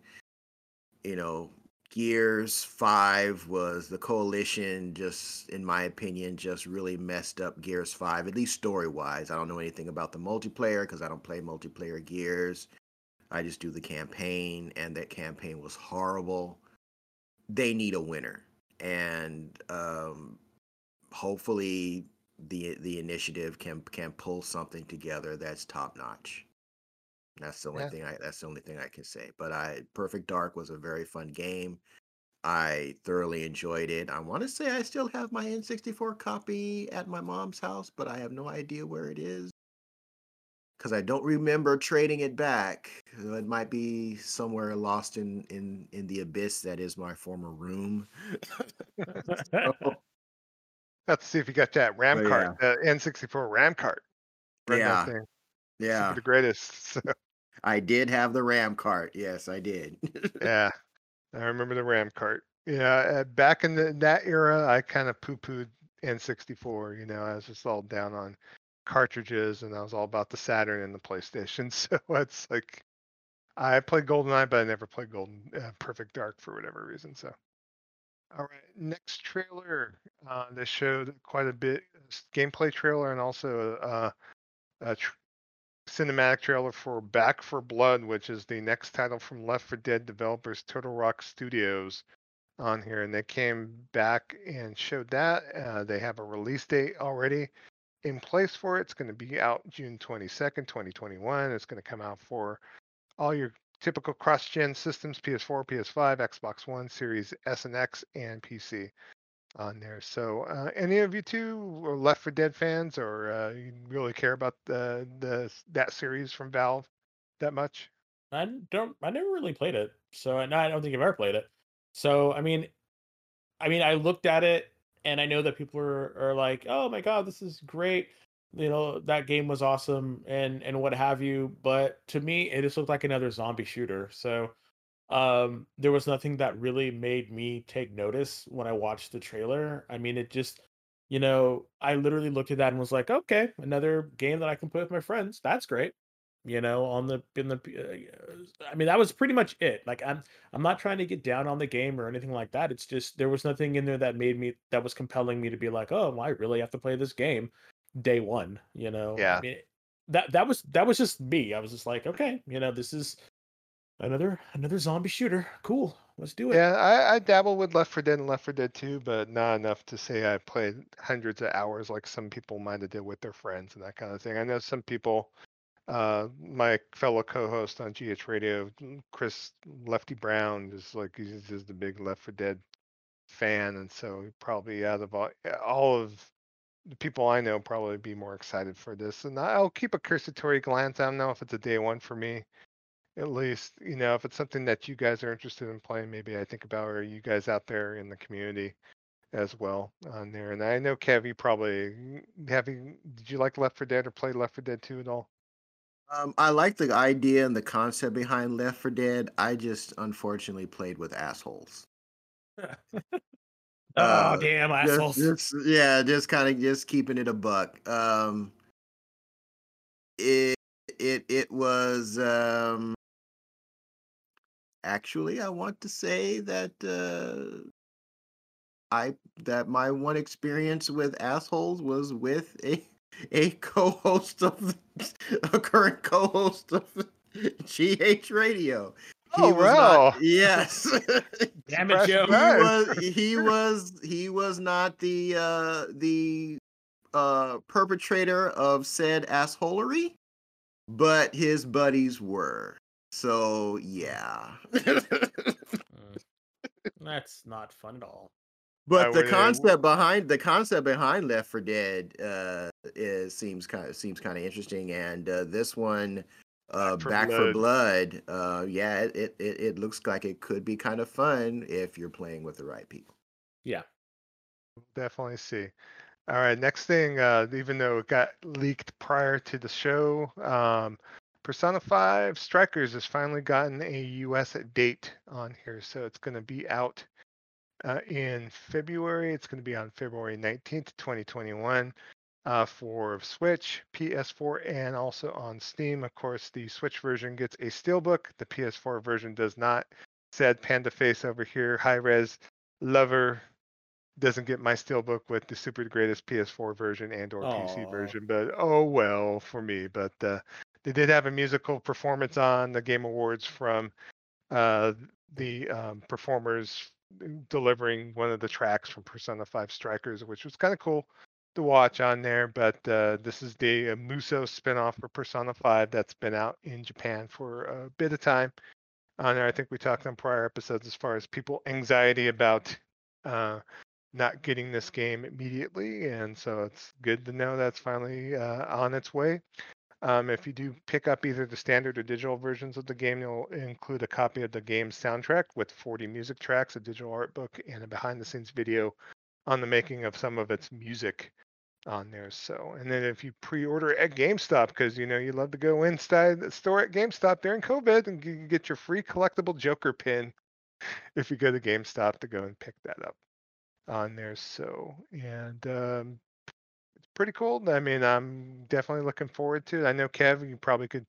you know, Gears 5 was the coalition just in my opinion just really messed up Gears 5 at least story-wise. I don't know anything about the multiplayer cuz I don't play multiplayer Gears. I just do the campaign and that campaign was horrible. They need a winner and um hopefully the the initiative can can pull something together that's top notch. That's the only Yeah. thing I that's the only thing I can say. But I Perfect Dark was a very fun game. I thoroughly enjoyed it. I want to say I still have my N64 copy at my mom's house, but I have no idea where it is because I don't remember trading it back. It might be somewhere lost in in in the abyss that is my former room. [laughs] So, [laughs] Let's see if you got that RAM But cart, the N64 RAM cart. Run yeah, yeah, the greatest. [laughs] So, I did have the RAM cart. Yes, I did. [laughs] yeah, I remember the RAM cart. Yeah, uh, back in the, that era, I kind of poo-pooed N64. You know, I was just all down on cartridges, and I was all about the Saturn and the PlayStation. [laughs] So it's like I played GoldenEye, but I never played Golden uh, Perfect Dark for whatever reason. So, all right, next trailer. Uh, they showed quite a bit gameplay trailer and also uh, a tr- cinematic trailer for Back 4 Blood, which is the next title from Left 4 Dead developers Turtle Rock Studios on here, and they came back and showed that. Uh, they have a release date already in place for it. It's going to be out June 22nd, 2021. It's going to come out for all your typical cross-gen systems: PS4, PS5, Xbox One, Series S and X, and PC on there. So, uh, any of you two are Left 4 Dead fans, or uh, you really care about the the that series from Valve that much? I don't. I never really played it, so I don't think I've ever played it. So I mean, I mean, I looked at it, and I know that people are, are like, "Oh my god, this is great!" You know, that game was awesome, and and what have you. But to me, it just looked like another zombie shooter. So um, there was nothing that really made me take notice when I watched the trailer. I mean, it just, you know, I literally looked at that and was like, "Okay, another game that I can play with my friends. That's great." you know on the in the uh, i mean that was pretty much it like i'm i'm not trying to get down on the game or anything like that it's just there was nothing in there that made me that was compelling me to be like oh well, i really have to play this game day one you know Yeah. I mean, that that was that was just me i was just like okay you know this is another another zombie shooter cool let's do it Yeah, I, I dabble with Left 4 Dead and Left 4 Dead 2, but not enough to say I played hundreds of hours like some people might have did with their friends and that kind of thing. I know some people, uh, my fellow co-host on GH Radio, Chris Lefty Brown, is like he's just a big Left 4 Dead fan, and so probably out of all, all of the people I know, probably be more excited for this. And I'll keep a cursory glance. I don't know if it's a day one for me at least you know if it's something that you guys are interested in playing maybe i think about or you guys out there in the community as well on there and i know kev you probably have you did you like Left 4 Dead or play Left 4 Dead 2 at all Um, I like the idea and the concept behind Left 4 Dead. I just unfortunately played with assholes. [laughs] oh Uh, damn Just, assholes just yeah, just kind of just keeping it a buck. Um, it it it was um. Actually, I want to say that uh, I that my one experience with assholes was with a [laughs] a co-host of [laughs] a current co-host of [laughs] GH Radio. Oh, was wow. not, yes. damn it joe he was he was he was not the uh the uh perpetrator of said assholery, but his buddies were. So yeah. [laughs] That's not fun at all But I the would, concept behind the concept behind Left 4 Dead uh is seems kind of seems kind of interesting and uh this one uh Back for Back 4 Blood. Blood uh yeah it, it it it looks like it could be kind of fun if you're playing with the right people. yeah definitely see all right next thing uh even though it got leaked prior to the show um persona 5 strikers has finally gotten a us date on here so it's going to be out uh, in February. It's going to be on February 19th, 2021 uh, for Switch, PS4, and also on Steam. Of course, the Switch version gets a Steelbook. The PS4 version does not. Said Panda Face over here, high res lover doesn't get my Steelbook with the super greatest PS4 version and or PC version, but oh well for me. But uh, they did have a musical performance on the Game Awards from uh, the um, performers delivering one of the tracks from Persona 5 Strikers, which was kind of cool to watch on there. But uh, this is the uh, Musou spinoff for Persona 5 that's been out in Japan for a bit of time on there. I think we talked on prior episodes as far as people anxiety about uh, not getting this game immediately, and so it's good to know that's finally uh, on its way. Um, if you do pick up either the standard or digital versions of the game, you'll include a copy of the game's soundtrack with 40 music tracks, a digital art book, and a behind-the-scenes video on the making of some of its music on there. So, and then if you pre-order at GameStop, because you know you love to go inside the store at GameStop during COVID and you get your free collectible Joker pin if you go to GameStop to go and pick that up on there. So, and um, pretty cool. I mean, I'm definitely looking forward to it. I know Kev, you probably could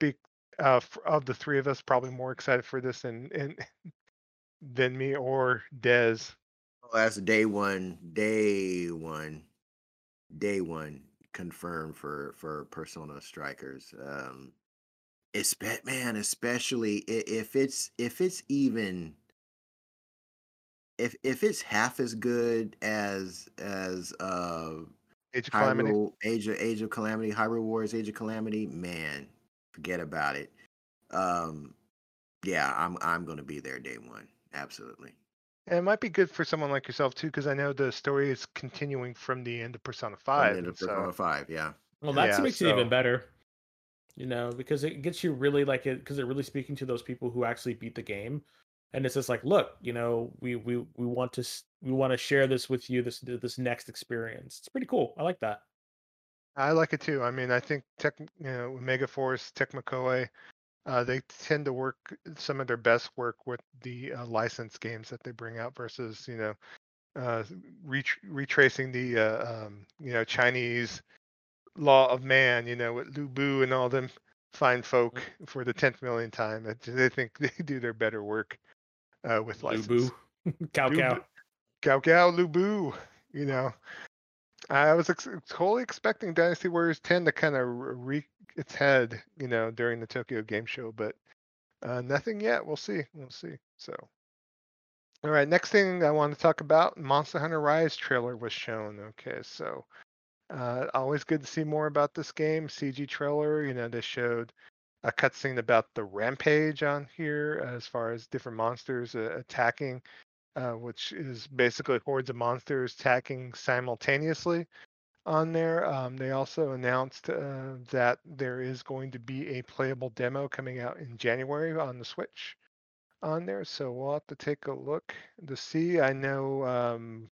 be uh, of the three of us, probably more excited for this than and [laughs] than me or Dez. Oh, that's day one. Day one. Day one confirmed for for Persona Strikers. Um, it's man, especially if it's if it's even if if it's half as good as as uh Age of Calamity. Hyrule Age of Age of Calamity, Hyrule Warriors Age of Calamity, man, forget about it. Um, yeah, I'm I'm gonna be there day one. Absolutely. And it might be good for someone like yourself too, because I know the story is continuing from the end of Persona From Five. the end of and so- Persona Five, yeah. Well, that Yeah, makes it even better. You know, because it gets you really like it because they're really speaking to those people who actually beat the game, and it's just like, look, you know, we we we want to we want to share this with you this this next experience. It's pretty cool. I like that. I like it too. I mean, I think Tech, you know, Omega Force, Tecmo uh, they tend to work some of their best work with the uh, licensed games that they bring out versus, you know, uh, ret- retracing the, uh, um, you know, Chinese law of man, you know, with Lu Bu and all them fine folk for the tenth million time. They think [laughs] they do their better work uh, with license. Lu Bu, [laughs] Cao Cao, cow. cow, Lu Bu, you know. I was ex- totally expecting Dynasty Warriors 10 to kind of re its head, you know, during the Tokyo Game Show, but uh, nothing yet. We'll see. We'll see. So, all right, next thing I want to talk about Monster Hunter Rise trailer was shown. Okay, so uh, always good to see more about this game. CG trailer, you know, they showed a cutscene about the rampage on here as far as different monsters uh, attacking uh, which is basically hordes of monsters attacking simultaneously on there. Um, they also announced uh, that there is going to be a playable demo coming out in January on the Switch on there. So we'll have to take a look to see. I know, um,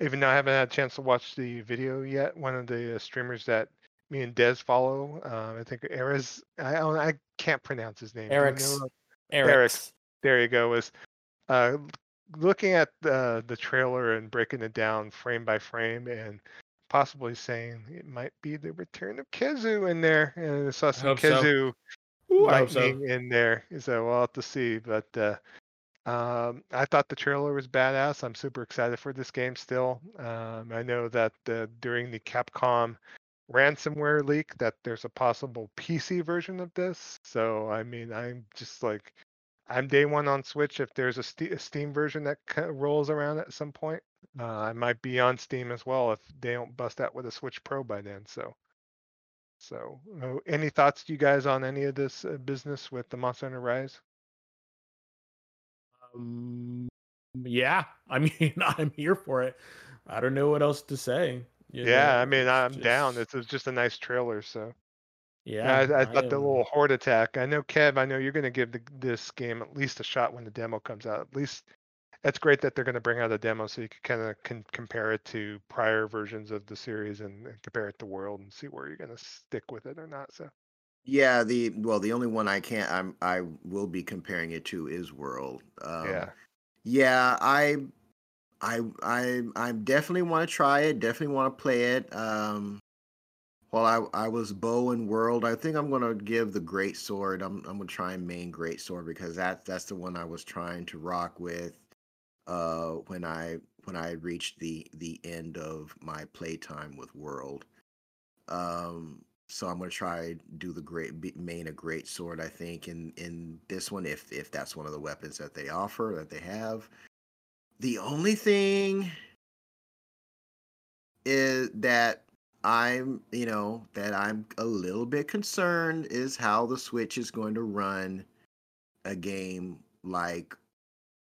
even though I haven't had a chance to watch the video yet, one of the uh, streamers that me and Des follow, uh, I think Eris. I, I can't pronounce his name. Eric's. Eric's. there you go was uh looking at the the trailer and breaking it down frame by frame and possibly saying it might be the return of Khezu in there and I saw some so. Khezu Ooh, I hope so. lightning in there so we'll have to see but uh um, I thought the trailer was badass. I'm super excited for this game still. Um, I know that uh, during the Capcom ransomware leak that there's a possible PC version of this. So I mean, I'm just like, I'm day one on Switch. If there's a, Ste- a Steam version that rolls around at some point, uh, I might be on Steam as well if they don't bust out with a Switch Pro by then. So, so uh, any thoughts, you guys, on any of this uh, business with the Monster Hunter Rise? Um, yeah, I [laughs] mean, I'm here for it. I don't know what else to say. You Yeah, know, I mean, I'm down. just- It's, it's just a nice trailer. So yeah. I, I thought the little horde attack. I know Kev. I know you're going to give the, this game at least a shot when the demo comes out. At least that's great that they're going to bring out a demo so you can kind of can compare it to prior versions of the series and, and compare it to World and see where you're going to stick with it or not. So Yeah, the well, the only one I can't I'm I will be comparing it to is World. Um, yeah, Yeah, I, I, I, I definitely want to try it. Definitely want to play it. Um, while I, I was bow and world, I think I'm gonna give the great sword. I'm, I'm gonna try and main great sword because that, that's the one I was trying to rock with. Uh, when I, when I reached the, the end of my playtime with world. Um, so I'm gonna try do the great main a great sword. I think in in this one, if if that's one of the weapons that they offer that they have. The only thing is that I'm you know that I'm a little bit concerned is how the Switch is going to run a game like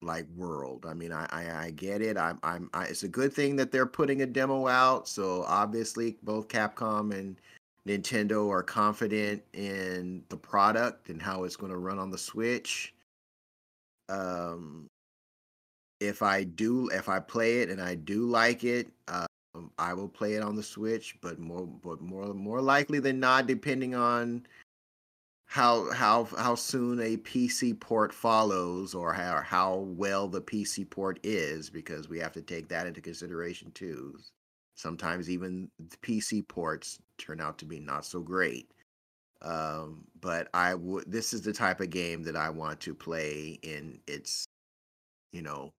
like World. I mean, I I, I get it. I'm I'm I, it's a good thing that they're putting a demo out. So obviously, both Capcom and Nintendo are confident in the product and how it's going to run on the Switch. Um, if I do, if I play it and I do like it, um, I will play it on the Switch. But more, but more, more likely than not, depending on how how how soon a PC port follows or how how well the PC port is because we have to take that into consideration too. Sometimes even the PC ports turn out to be not so great. Um, but I would this is the type of game that I want to play in its you know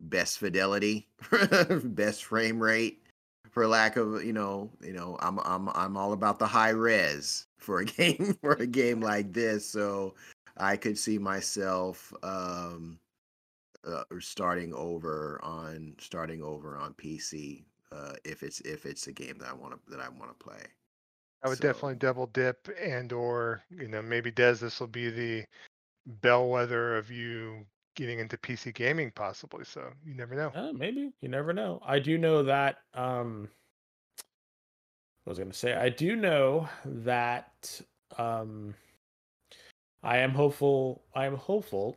best fidelity, [laughs] best frame rate for lack of you know you know I'm I'm I'm all about the high res for a [laughs] game for a game like this so I could see myself um uh, starting over on starting over on PC uh if it's if it's a game that I want to that I want to play. I would So- definitely double dip and or you know maybe Des this will be the bellwether of you getting into PC gaming possibly. So you never know. Uh, maybe you never know. I do know that. Um, what was I going to say? I do know that. Um, I am hopeful. I am hopeful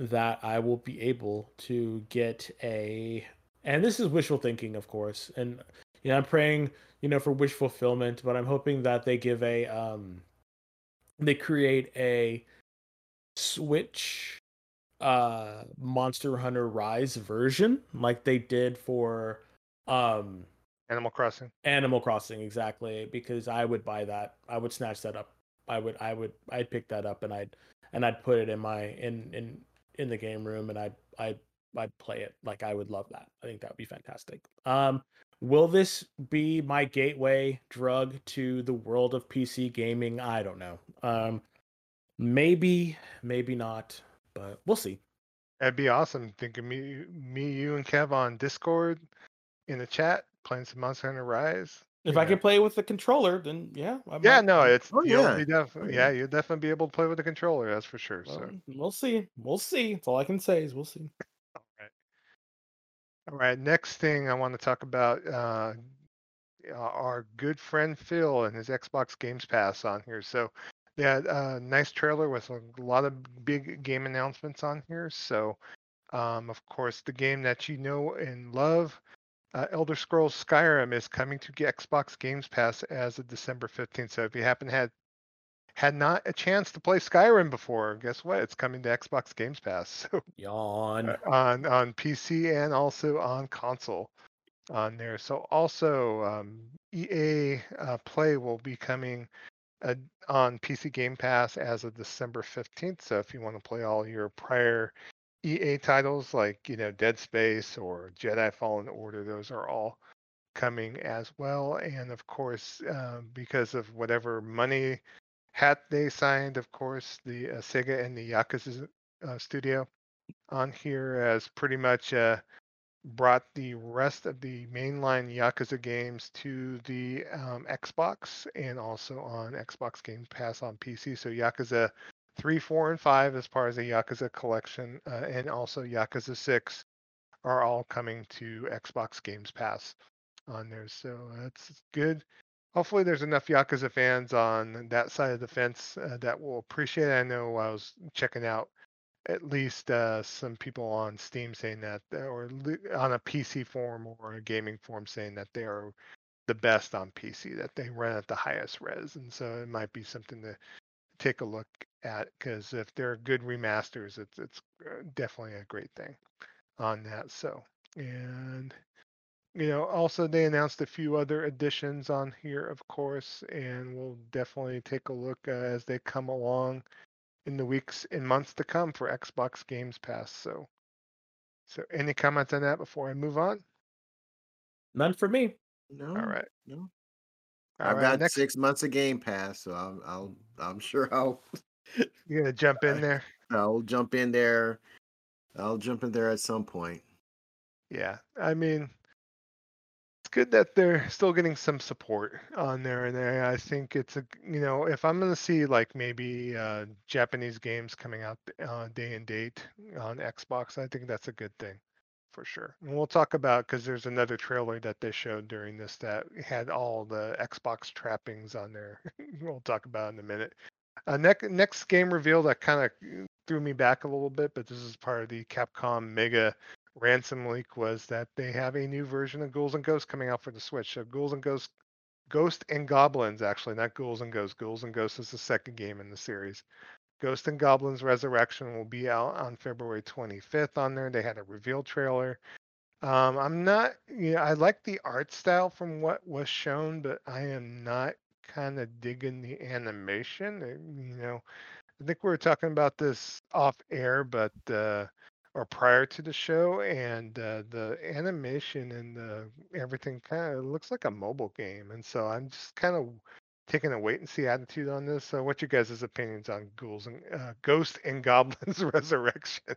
that I will be able to get a. And this is wishful thinking, of course. And you know, I'm praying, you know, for wish fulfillment. But I'm hoping that they give a. Um, they create a Switch uh Monster Hunter Rise version like they did for um Animal Crossing. Animal Crossing exactly because I would buy that. I would snatch that up. I would I would I'd pick that up and I'd and I'd put it in my in in in the game room and I'd I'd I'd play it. Like I would love that. I think that would be fantastic. Um will this be my gateway drug to the world of PC gaming? I don't know. Um maybe maybe not, but we'll see. That'd be awesome. Think of me, me, you, and Kev on Discord in the chat playing some Monster Hunter Rise. If you I know. can play with the controller, then yeah. I Yeah, might- no, it's Oh, you'll yeah. be definitely yeah. yeah, you'll definitely be able to play with the controller. That's for sure. So Well, we'll see. We'll see. That's all I can say is we'll see. All right, next thing I want to talk about uh, uh, our good friend Phil and his Xbox Games Pass on here. So, yeah, uh, nice trailer with a lot of big game announcements on here. So, um, of course, the game that you know and love, uh, Elder Scrolls Skyrim, is coming to Xbox Games Pass as of December 15th. So, if you happen to had had not a chance to play Skyrim before, guess what? It's coming to Xbox Games Pass. [laughs] So Yawn. uh, on on PC and also on console on there. So also um, EA uh, Play will be coming uh, on PC Game Pass as of December 15th. So if you want to play all your prior EA titles like you know Dead Space or Jedi Fallen Order, those are all coming as well. And of course, uh, because of whatever money hat they signed, of course, the uh, Sega and the Yakuza uh, studio on here as pretty much uh, brought the rest of the mainline Yakuza games to the um, Xbox and also on Xbox Game Pass on PC. So Yakuza 3, 4, and 5 as part of the Yakuza collection, uh, and also Yakuza 6 are all coming to Xbox Games Pass on there. So that's good. Hopefully, there's enough Yakuza fans on that side of the fence uh, that will appreciate it. I know I was checking out at least uh, some people on Steam saying that, or on a PC forum or a gaming forum saying that they are the best on PC, that they run at the highest res, and so it might be something to take a look at because if they're good remasters, it's it's uh, definitely a great thing on that. So and you know also they announced a few other additions on here, of course, and we'll definitely take a look uh, as they come along in the weeks and months to come for Xbox Games Pass. So, so any comments on that before I move on? None for me. No, All right. no. All I've right, got next, six months of Game Pass, so I'm I'll I'm sure I'll [laughs] You're gonna jump in there. I'll jump in there. I'll jump in there at some point. Yeah, I mean, it's good that they're still getting some support on there, and I think it's a you know if I'm gonna see like maybe uh, Japanese games coming out uh, day and date on Xbox, I think that's a good thing for sure. And we'll talk about because there's another trailer that they showed during this that had all the Xbox trappings on there. [laughs] we'll talk about in a minute. Uh, next next game reveal that kind of threw me back a little bit, but this is part of the Capcom Mega ransom leak was that they have a new version of Ghouls and Ghosts coming out for the Switch. So Ghouls and Ghosts, Ghost and Goblins, actually, not Ghouls and Ghosts. Ghouls and Ghosts is the second game in the series. Ghost and Goblins Resurrection will be out on February 25th on there. They had a reveal trailer. Um, I'm not, you know, I like the art style from what was shown, but I am not kind of digging the animation. You know, I think we were talking about this off air, but uh, or prior to the show, and uh, the animation and the everything kind of looks like a mobile game, and so I'm just kind of taking a wait and see attitude on this. So, what you guys' opinions on Ghouls and uh, Ghost and Goblins [laughs] Resurrection?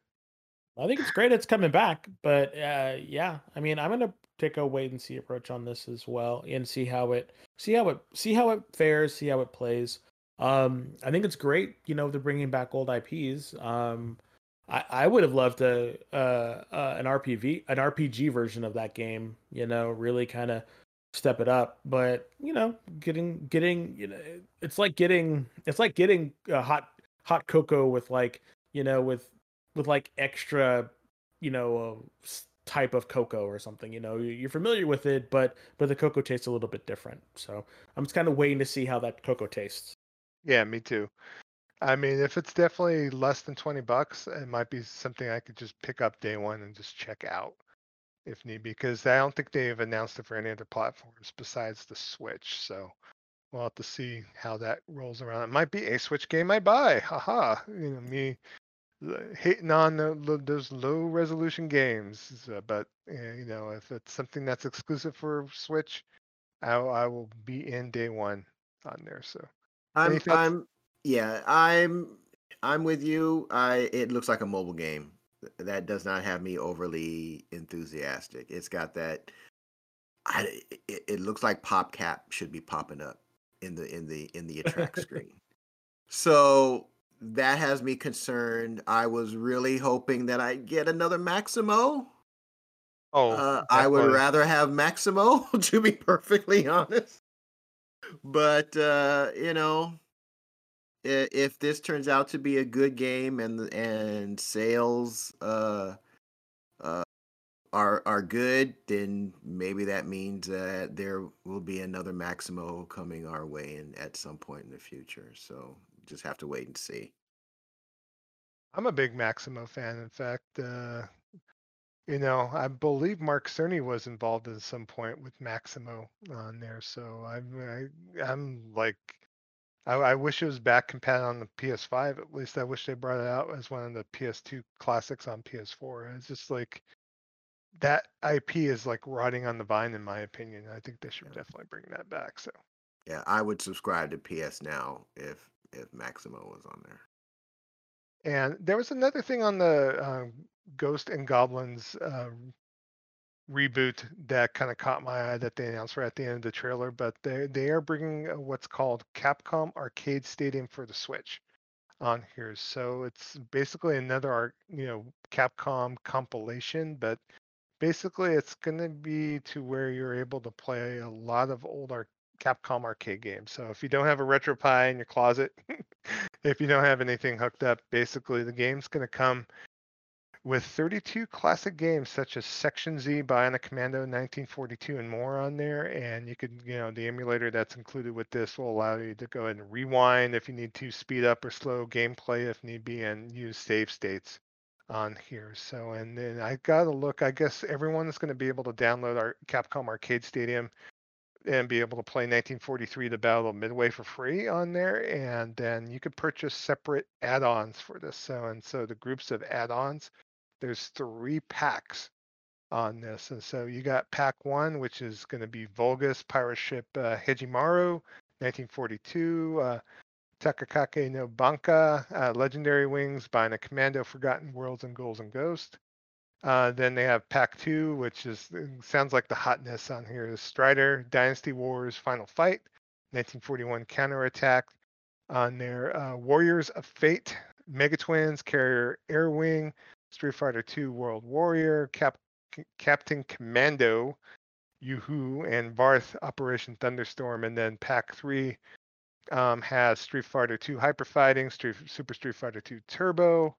I think it's great it's coming back, but uh, yeah, I mean, I'm gonna take a wait and see approach on this as well, and see how it see how it see how it fares, see how it plays. Um, I think it's great, you know, they're bringing back old IPs. Um, I, I would have loved a uh, uh, an RPG an RPG version of that game. You know, really kind of step it up. But you know, getting getting you know, it's like getting it's like getting a hot hot cocoa with like you know with with like extra you know uh, type of cocoa or something. You know, you're familiar with it, but but the cocoa tastes a little bit different. So I'm just kind of waiting to see how that cocoa tastes. Yeah, me too. I mean, if it's definitely less than 20 bucks, it might be something I could just pick up day one and just check out if need be, because I don't think they've announced it for any other platforms besides the Switch. So we'll have to see how that rolls around. It might be a Switch game I buy. Haha. You know, me hating on the, those low resolution games. but, eh, you know, if it's something that's exclusive for Switch, I, I will be in day one on there. So I'm, I'm, yeah, I'm I'm with you. I it looks like a mobile game. That does not have me overly enthusiastic. It's got that. I, it, it looks like PopCap should be popping up in the in the in the attract [laughs] screen. So that has me concerned. I was really hoping that I'd get another Maximo. Oh, uh, I would rather have Maximo, [laughs] to be perfectly honest. But uh, you know, if this turns out to be a good game and and sales uh uh are are good, then maybe that means that there will be another Maximo coming our way and at some point in the future. So just have to wait and see. I'm a big Maximo fan. In fact, uh, you know, I believe Mark Cerny was involved at some point with Maximo on there. So I'm I, I'm like I, I wish it was back compatible on the PS5. At least I wish they brought it out as one of the PS2 classics on PS4. It's just like that IP is like rotting on the vine, in my opinion. I think they should yeah. definitely bring that back. So, yeah, I would subscribe to PS Now if if Maximo was on there. And there was another thing on the um, Ghost and Goblins uh, reboot that kind of caught my eye that they announced right at the end of the trailer. But they they are bringing uh, what's called Capcom Arcade Stadium for the Switch on here. So it's basically another you know Capcom compilation, but basically it's going to be to where you're able to play a lot of old ar- Capcom arcade games. So if you don't have a RetroPie in your closet, [laughs] if you don't have anything hooked up, basically the game's going to come with 32 classic games such as Section Z, Bionic Commando 1942, and more on there. And you could, you know, the emulator that's included with this will allow you to go ahead and rewind if you need to, speed up or slow gameplay if need be, and use save states on here. So, and then I got to look, I guess everyone is going to be able to download our Capcom Arcade Stadium and be able to play 1943 the battle of midway for free on there and then you could purchase separate add-ons for this so and so the groups of add-ons there's three packs on this. And so you got pack one, which is going to be Vulgus pirate ship uh, Higemaru, 1942, uh, Tatakai no Banka, uh, Legendary Wings, Bionic Commando, Forgotten Worlds and Ghouls and Ghost. Uh, then they have Pack Two, which is uh, sounds like the hotness on here is Strider, Dynasty Wars, Final Fight, 1941 Counterattack. On their uh, Warriors of Fate, Mega Twins, Carrier Air Wing, Street Fighter II World Warrior, Cap- Captain Commando, Yoo-Hoo, and Varth Operation Thunderstorm, and then Pack Three um, has Street Fighter II Hyper Fighting, Street, Super Street Fighter II Turbo.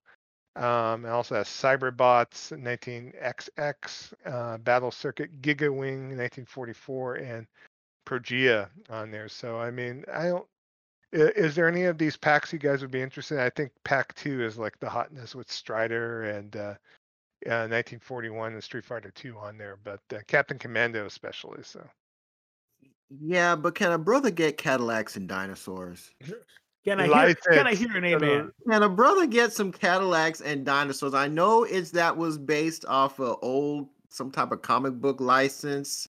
Um, it also has Cyberbots 19XX, uh, Battle Circuit Giga Wing 1944, and Progear on there. So I mean, I don't. Is there any of these packs you guys would be interested in? I think Pack Two is like the hotness with Strider and uh, uh, 1941 and Street Fighter 2 on there, but uh, Captain Commando especially. So Yeah, but can a brother get Cadillacs and dinosaurs? Can I hear, License. can I hear an amen? Can a brother get some Cadillacs and dinosaurs? I know it's that was based off of old some type of comic book license,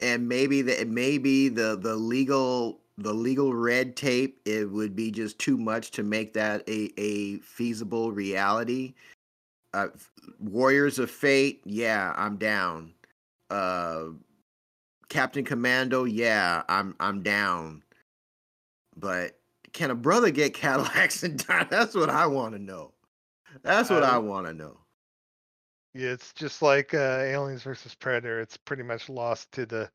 and maybe the maybe the the legal the legal red tape it would be just too much to make that a a feasible reality. Uh, Warriors of Fate, yeah, I'm down. Uh, Captain Commando, yeah, I'm I'm down. But can a brother get [laughs] Cadillacs and di- That's what I want to know. That's what I Um, want to know. yeah, it's just like uh, Aliens versus Predator. It's pretty much lost to the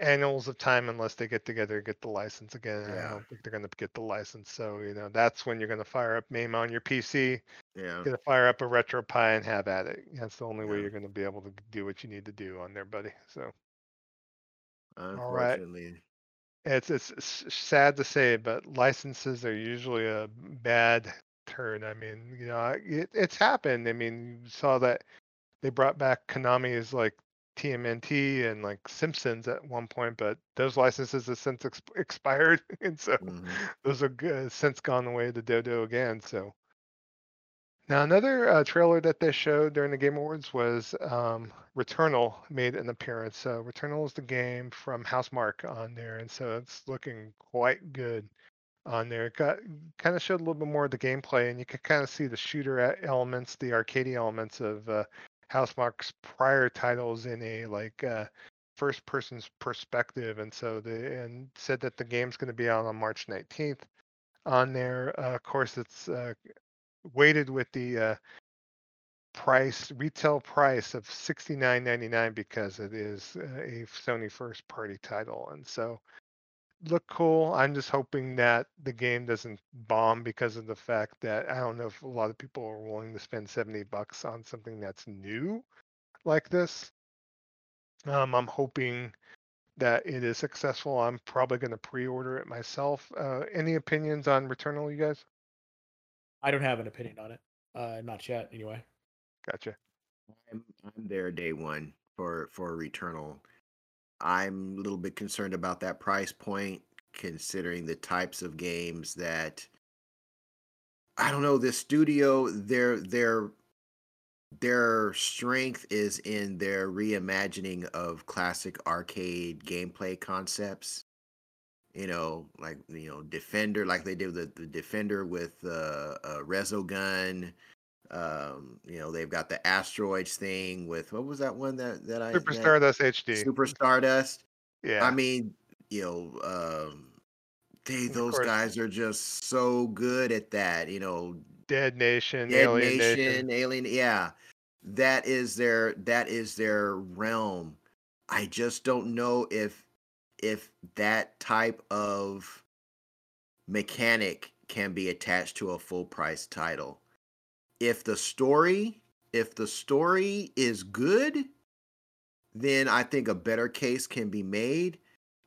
annals of time unless they get together and get the license again. and I don't think they're going to get the license. So you know that's when you're going to fire up MAME on your PC, Yeah. going to fire up a RetroPie and have at it. That's the only way you're going to be able to do what you need to do on there, buddy. So. right. Unfortunately. It's it's sad to say, but licenses are usually a bad turn. I mean, you know, it, it's happened. I mean, you saw that they brought back Konami's like TMNT and like Simpsons at one point, but those licenses have since ex- expired, [laughs] and so Mhm. those are good, since gone away to dodo again. So now another uh, trailer that they showed during the Game Awards was um, Returnal made an appearance. So Returnal is the game from Housemarque on there, and so it's looking quite good on there. It got kind of showed a little bit more of the gameplay, and you could kind of see the shooter elements, the arcade elements of uh, Housemarque's prior titles in a like uh, first person's perspective, and so they and said that the game's going to be out on March 19th on there. Uh, of course, it's uh, weighted with the uh, price retail price of 69.99 because it is uh, a Sony first party title, and so look cool. I'm just hoping that the game doesn't bomb because of the fact that I don't know if a lot of people are willing to spend 70 bucks on something that's new like this. Um, I'm hoping that it is successful. I'm probably going to pre-order it myself. Uh, any opinions on Returnal, you guys? I don't have an opinion on it. Uh, not yet, anyway. Gotcha. I'm, I'm there day one for for Returnal. I'm a little bit concerned about that price point, considering the types of games that I don't know. This studio, their their their strength is in their reimagining of classic arcade gameplay concepts. You know, like you know, Defender, like they did the, the Defender with uh, uh, Resogun. Um, you know, they've got the asteroids thing with what was that one that that I Super that- Stardust HD. Super Stardust. yeah. I mean, you know, um, they those guys are just so good at that. You know, Dead Nation, Dead Alien Nation, Nation. Alien, yeah, that is their that is their realm. I just don't know if if that type of mechanic can be attached to a full price title. If the story, if the story is good, then I think a better case can be made.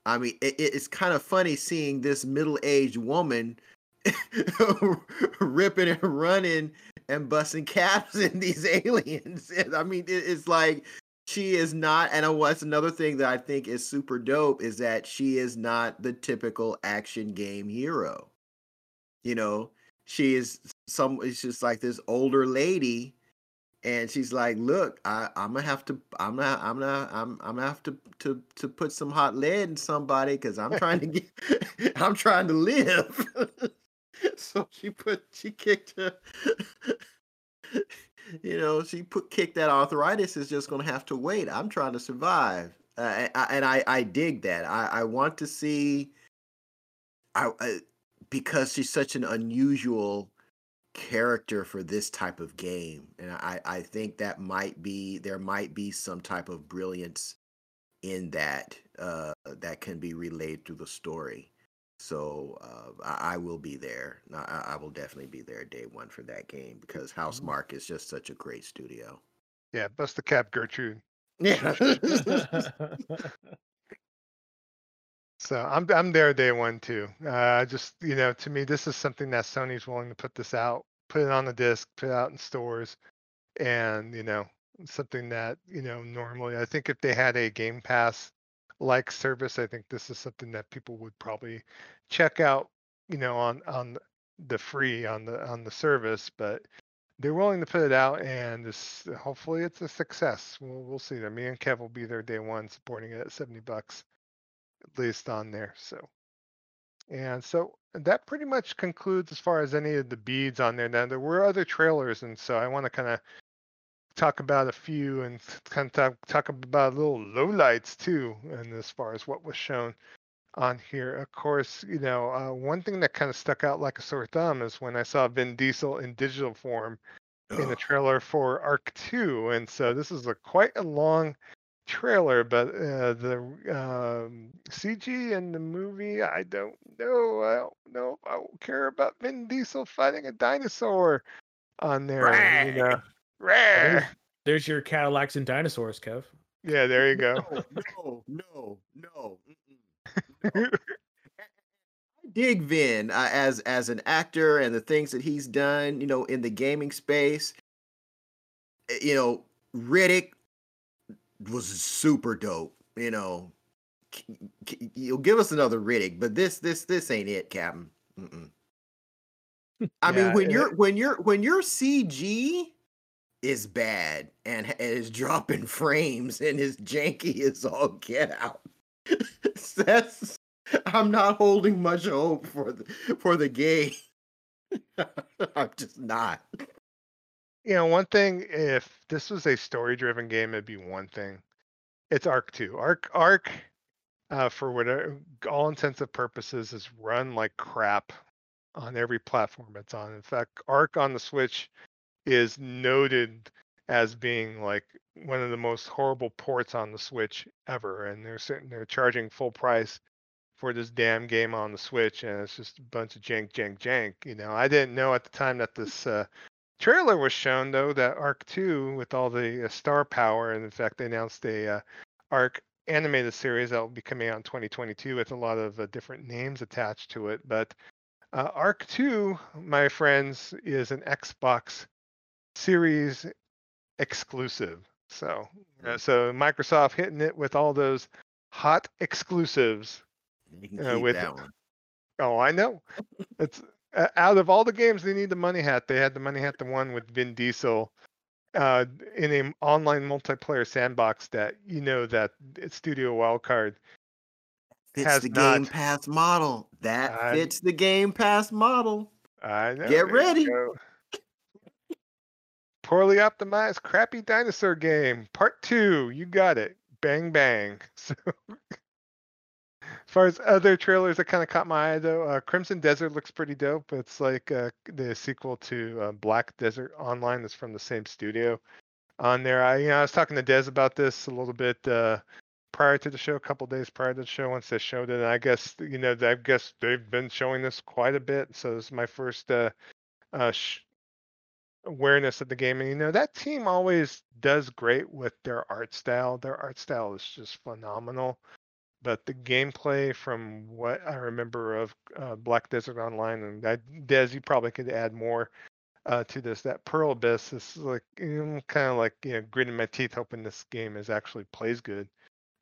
I mean, it, it- it's kind of funny seeing this middle-aged woman [laughs] ripping and running and busting caps [laughs] in these aliens. [laughs] I mean, it, it's like she is not. And what's another thing that I think is super dope is that she is not the typical action game hero. You know, she is some. It's just like this older lady and she's like, "Look, I, I'm gonna have to, I'm not, I'm not, I'm, I'm gonna have to, to, to put some hot lead in somebody because I'm trying to get, [laughs] I'm trying to live." [laughs] so she put, she kicked her, [laughs] you know, she put kicked that arthritis is just to have to wait. I'm trying to survive, uh, and I I dig that. I I want to see. I, I because she's such an unusual character for this type of game, and I I think that might be there might be some type of brilliance in that uh, that can be relayed through the story. So uh, I, I, will be there. I, I, will definitely be there day one for that game because house mm-hmm. is just such a great studio. Yeah, bust the cap, Gertrude. Yeah. [laughs] [laughs] [laughs] so I'm I'm there day one too. Uh, just you know, to me, this is something that Sony's willing to put this out, put it on the disc, put it out in stores, and you know, something that you know normally I think if they had a Game Pass like service. I think this is something that people would probably check out, you know, on on the free on the on the service, but they're willing to put it out, and this hopefully it's a success. We'll we'll see. Me and Kev will be there day one, supporting it at seventy bucks, at least on there. So, and so that pretty much concludes as far as any of the beads on there. Now there were other trailers, and so I want to kind of talk about a few and kind of talk, talk about little lowlights too, and as far as what was shown on here. Of course, you know, uh, one thing that kind of stuck out like a sore thumb is when I saw Vin Diesel in digital form in the trailer for Ark 2. And so this is a quite a long trailer, but uh, the um, CG in the movie, I don't know. I don't know if I care about Vin Diesel fighting a dinosaur on there. Right. You know, Rare. There's your Cadillacs and dinosaurs, Kev. Yeah, there you go. No, no, no, no. no. [laughs] I dig Vin uh, as as an actor and the things that he's done, you know, in the gaming space. Eh, you know, Riddick was super dope. You know, you'll give us another Riddick, but this this this ain't it, Captain. I yeah, mean, when you're when you're when you're CG is bad and is dropping frames and his janky is all get out. [laughs] That's I'm not holding much hope for the for the game. [laughs] I'm just not. You know, one thing if this was a story driven game, it'd be one thing. It's Ark 2. Ark Ark uh, for whatever all intensive purposes is run like crap on every platform it's on. In fact, Ark on the Switch is noted as being like one of the most horrible ports on the Switch ever, and they're sitting they're charging full price for this damn game on the Switch, and it's just a bunch of jank, jank, jank. You know, I didn't know at the time that [laughs] this uh, trailer was shown though that Ark Two with all the uh, star power, and in fact they announced a uh, Ark animated series that will be coming out in 2022 with a lot of uh, different names attached to it, but. Uh, Ark 2, my friends, is an Xbox series exclusive. So, uh, so Microsoft hitting it with all those hot exclusives. Uh, with oh, I know. it's uh, out of all the games they need the money hat. They had the money hat, the one with Vin Diesel, uh, in an online multiplayer sandbox that you know that Studio Wildcard fits the not, Game Pass model. That fits the Game Pass model. I know. Get ready poorly optimized, crappy dinosaur game. Part two. You got it. Bang bang. [laughs] So, as far as other trailers that kind of caught my eye, though, uh, Crimson Desert looks pretty dope. It's like uh, the sequel to uh, Black Desert Online. That's from the same studio. On there, I you know I was talking to Des about this a little bit uh, prior to the show, a couple days prior to the show. Once they showed it, and I guess you know I guess they've been showing this quite a bit. So this is my first uh, uh, sh- awareness of the game. And you know, that team always does great with their art style. Their art style is just phenomenal. But the gameplay, from what I remember of uh, Black Desert Online, and I, Des, you probably could add more uh, to this. That Pearl Abyss is like you know, kind of like you know, gritting my teeth, hoping this game is actually plays good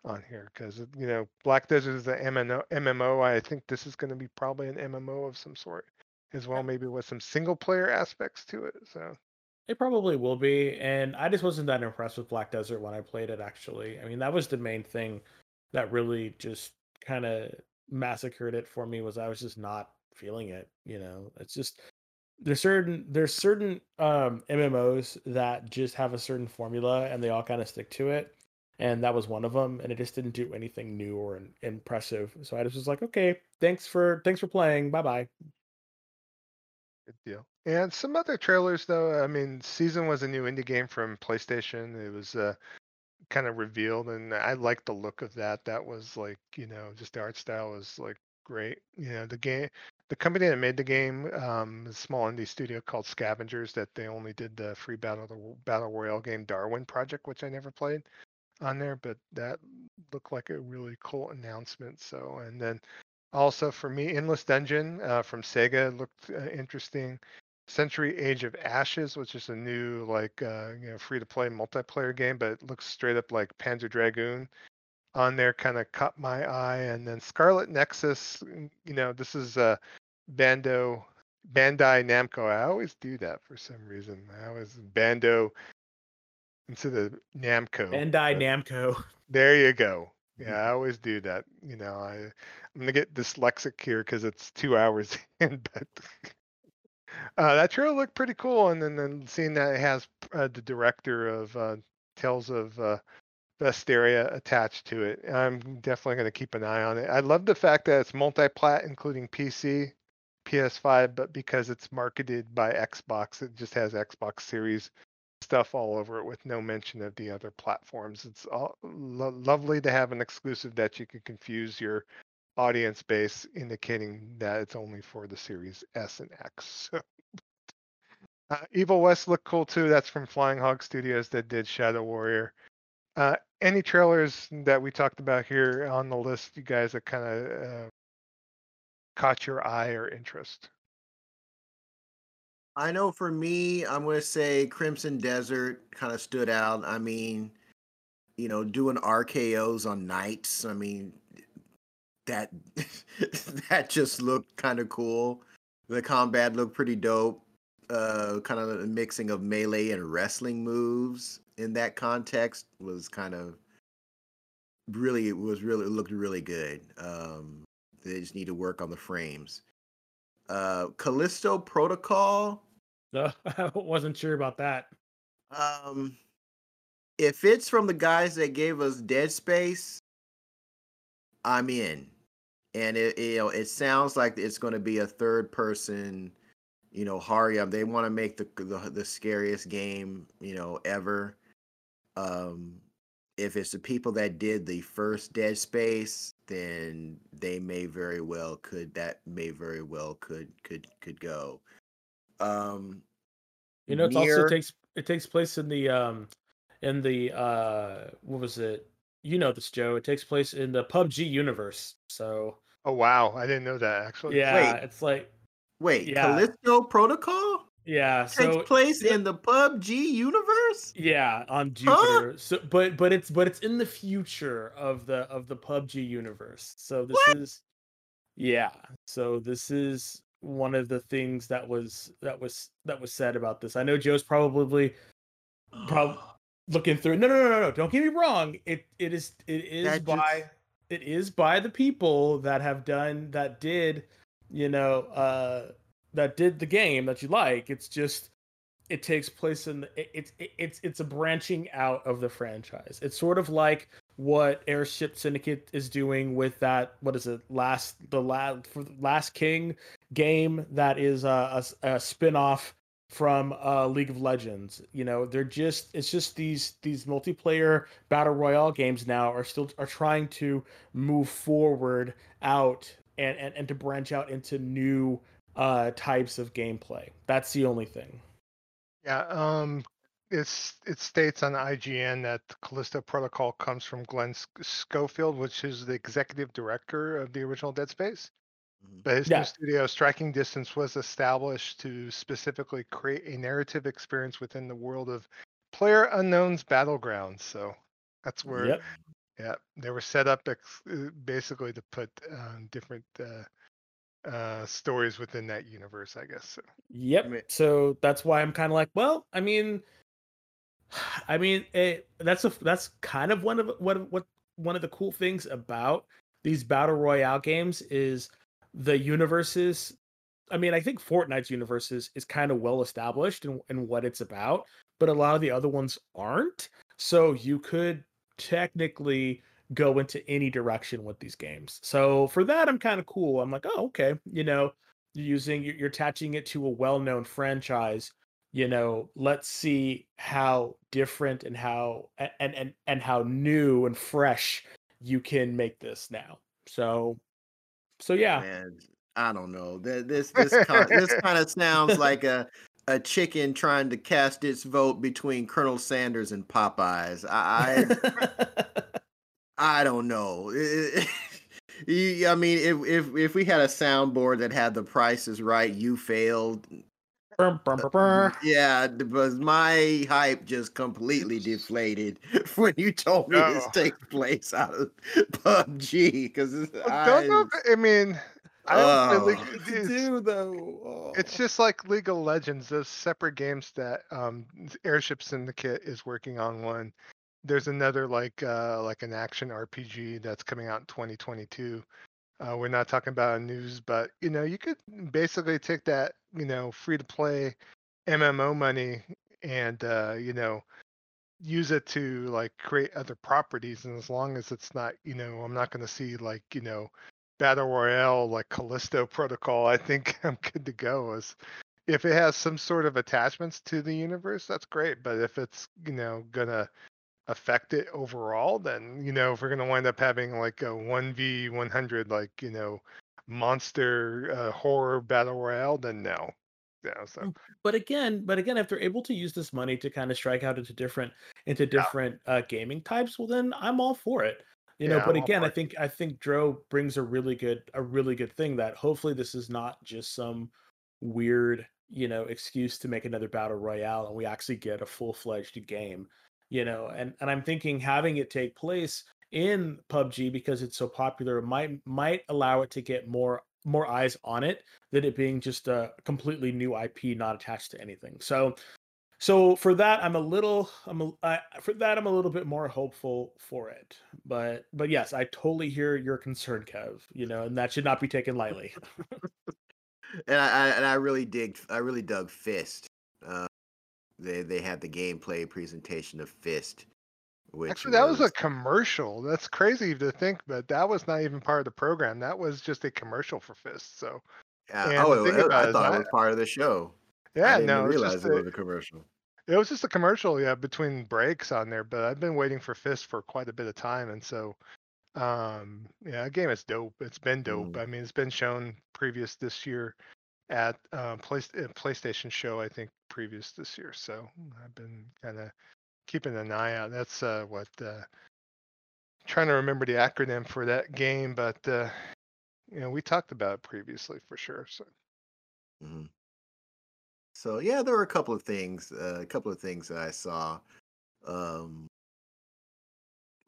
on here because you know Black Desert is an MMO. MMO. I think this is going to be probably an MMO of some sort as well, maybe with some single player aspects to it. So it probably will be, and I just wasn't that impressed with Black Desert when I played it. Actually, I mean that was the main thing that really just kind of massacred it for me was I was just not feeling it. You know, it's just there's certain there's certain um MMOs that just have a certain formula and they all kind of stick to it. And that was one of them, and it just didn't do anything new or in, impressive. So I just was like, okay, thanks for thanks for playing. Bye bye. Good deal. And some other trailers, though. I mean, Season was a new indie game from PlayStation. It was uh, kind of revealed, and I liked the look of that. That was like, you know, just the art style was like great. You know, the game, the company that made the game, um, a small indie studio called Scavengers, that they only did the free battle the battle royale game Darwin Project, which I never played on there, but that looked like a really cool announcement. So, and then also for me, Endless Dungeon uh, from Sega looked uh, interesting. Century Age of Ashes, which is a new like uh, you know free to play multiplayer game, but it looks straight up like Panzer Dragoon on there, kind of caught my eye. And then Scarlet Nexus, mm, you know, this is uh, Bando Bandai Namco. I always do that for some reason. I always Bando instead of Namco. Bandai Namco. [laughs] There you go. Yeah, I always do that. You know, I I'm gonna get dyslexic here because it's two hours [laughs] in, but uh, that trailer looked pretty cool. And then, then seeing that it has uh, the director of uh, Tales of uh, Vesperia attached to it, I'm definitely gonna keep an eye on it. I love the fact that it's multi-plat, including PC, PS5, but because it's marketed by Xbox, it just has Xbox Series stuff all over it with no mention of the other platforms. It's all lo- lovely to have an exclusive that you can confuse your audience base, indicating that it's only for the Series S and X. So, [laughs] uh, Evil West looked cool too. That's from Flying Hog Studios that did Shadow Warrior. Uh, any trailers that we talked about here on the list, you guys that kind of uh, caught your eye or interest? I know for me, I'm going to say Crimson Desert kind of stood out. I mean, you know, doing RKOs on nights. I mean, that [laughs] that just looked kind of cool. The combat looked pretty dope. Uh, kind of a mixing of melee and wrestling moves in that context was kind of really it was really it looked really good. Um, they just need to work on the frames. Uh, Callisto Protocol No, [laughs] I wasn't sure about that. Um, if it's from the guys that gave us Dead Space, I'm in. And it, you know, it sounds like it's going to be a third person, you know, Harrium. They want to make the, the the scariest game, you know, ever. Um, if it's the people that did the first Dead Space, then they may very well could that may very well could could could go. Um, You know, it Nier- also takes it takes place in the um in the uh what was it? You know this, Joe. It takes place in the PUBG universe. So Oh wow, I didn't know that actually. yeah, Wait. it's like wait, Yeah. Callisto Protocol yeah. takes place yeah. in the PUBG universe. Yeah, on Huh? Jupiter. So, but but it's but it's in the future of the of the PUBG universe. So this What? is, yeah. So this is one of the things that was that was that was said about this. I know Joe's probably Prob- oh. Looking through. No, no, no, no, no. Don't get me wrong. It it is it is That by just- it is by the people that have done that did you know uh that did the game that you like. It's just it takes place in the, it, it's it, it's it's a branching out of the franchise. It's sort of like what Airship Syndicate is doing with that. What is it? Last the last Last King game that is a, a, a spin-off from uh, League of Legends. You know, they're just it's just these these multiplayer battle royale games now are still are trying to move forward out and and, and to branch out into new uh types of gameplay. That's the only thing. Yeah, um, it's it states on IGN that Callisto Protocol comes from Glenn Schofield, which is the executive director of the original Dead Space. Mhm. But his Yeah. new studio, Striking Distance, was established to specifically create a narrative experience within the world of Player Unknown's Battlegrounds. So that's where, Yep. yeah, they were set up ex- uh, basically to put um, different uh, uh, stories within that universe, I guess. So. Yep. mean- so that's why I'm kind of like, well, I mean, [sighs] I mean, it, that's a that's kind of one of what what one of the cool things about these battle royale games is the universes I mean, I think Fortnite's universe is, is kind of well established in, in what it's about, but a lot of the other ones aren't. So you could technically go into any direction with these games. So for that, I'm kind of cool. I'm like, oh, okay, you know, you're using you're attaching it to a well-known franchise. You know, let's see how different and how and and and how new and fresh you can make this now. So, so yeah. Man, I don't know. This this kind this [laughs] kind of sounds like a a chicken trying to cast its vote between Colonel Sanders and Popeyes. I [laughs] I, I don't know. [laughs] I mean, if if if we had a soundboard that had the prices right, you failed. Uh, yeah, because my hype just completely deflated [laughs] when you told me oh. this takes place out of PUBG. Because I, I mean, I don't oh. it's, [laughs] do though. Oh. It's just like League of Legends. Those separate games that um, Airship Syndicate is working on one. There's another like uh, like an action RPG that's coming out in 2022. Uh, we're not talking about news, but you know, you could basically take that you know free to play MMO money and uh, you know use it to like create other properties and as long as it's not you know i'm not going to see like you know battle royale like Callisto Protocol, I think [laughs] I'm good to go. As if it has some sort of attachments to the universe, that's great. But if it's you know gonna affect it overall, then you know if we're gonna wind up having like a one v one hundred like you know monster uh, horror battle royale, then no. Yeah, so. Mm, but again, but again, if they're able to use this money to kind of strike out into different into different yeah. uh, gaming types, well, then I'm all for it you know yeah, but again i think i think dro brings a really good a really good thing that hopefully this is not just some weird you know excuse to make another battle royale and we actually get a full-fledged game you know and and i'm thinking having it take place in PUBG because it's so popular might might allow it to get more more eyes on it than it being just a completely new IP not attached to anything. So so for that i'm a little i'm a, I, for that i'm a little bit more hopeful for it but but yes i totally hear your concern kev you know and that should not be taken lightly [laughs] and I, and I really dig i really dug fist uh, they they had the gameplay presentation of fist which Actually, that was, was a commercial. That's crazy to think, but that was not even part of the program. That was just a commercial for Fist. So, yeah. oh, it, I thought it was part of the show. Yeah, I didn't no, realize it was a commercial. It was just a commercial, yeah, between breaks on there. But I've been waiting for Fist for quite a bit of time, and so, um, yeah, that game is dope. It's been dope. Mm. I mean, it's been shown previous this year at uh, Play, uh, PlayStation show, I think, previous this year. So I've been kind of keeping an eye out. That's uh, what uh, trying to remember the acronym for that game, but uh, you know, we talked about it previously for sure. So. Mm-hmm. So yeah, there were a couple of things, uh, a couple of things that I saw. Um,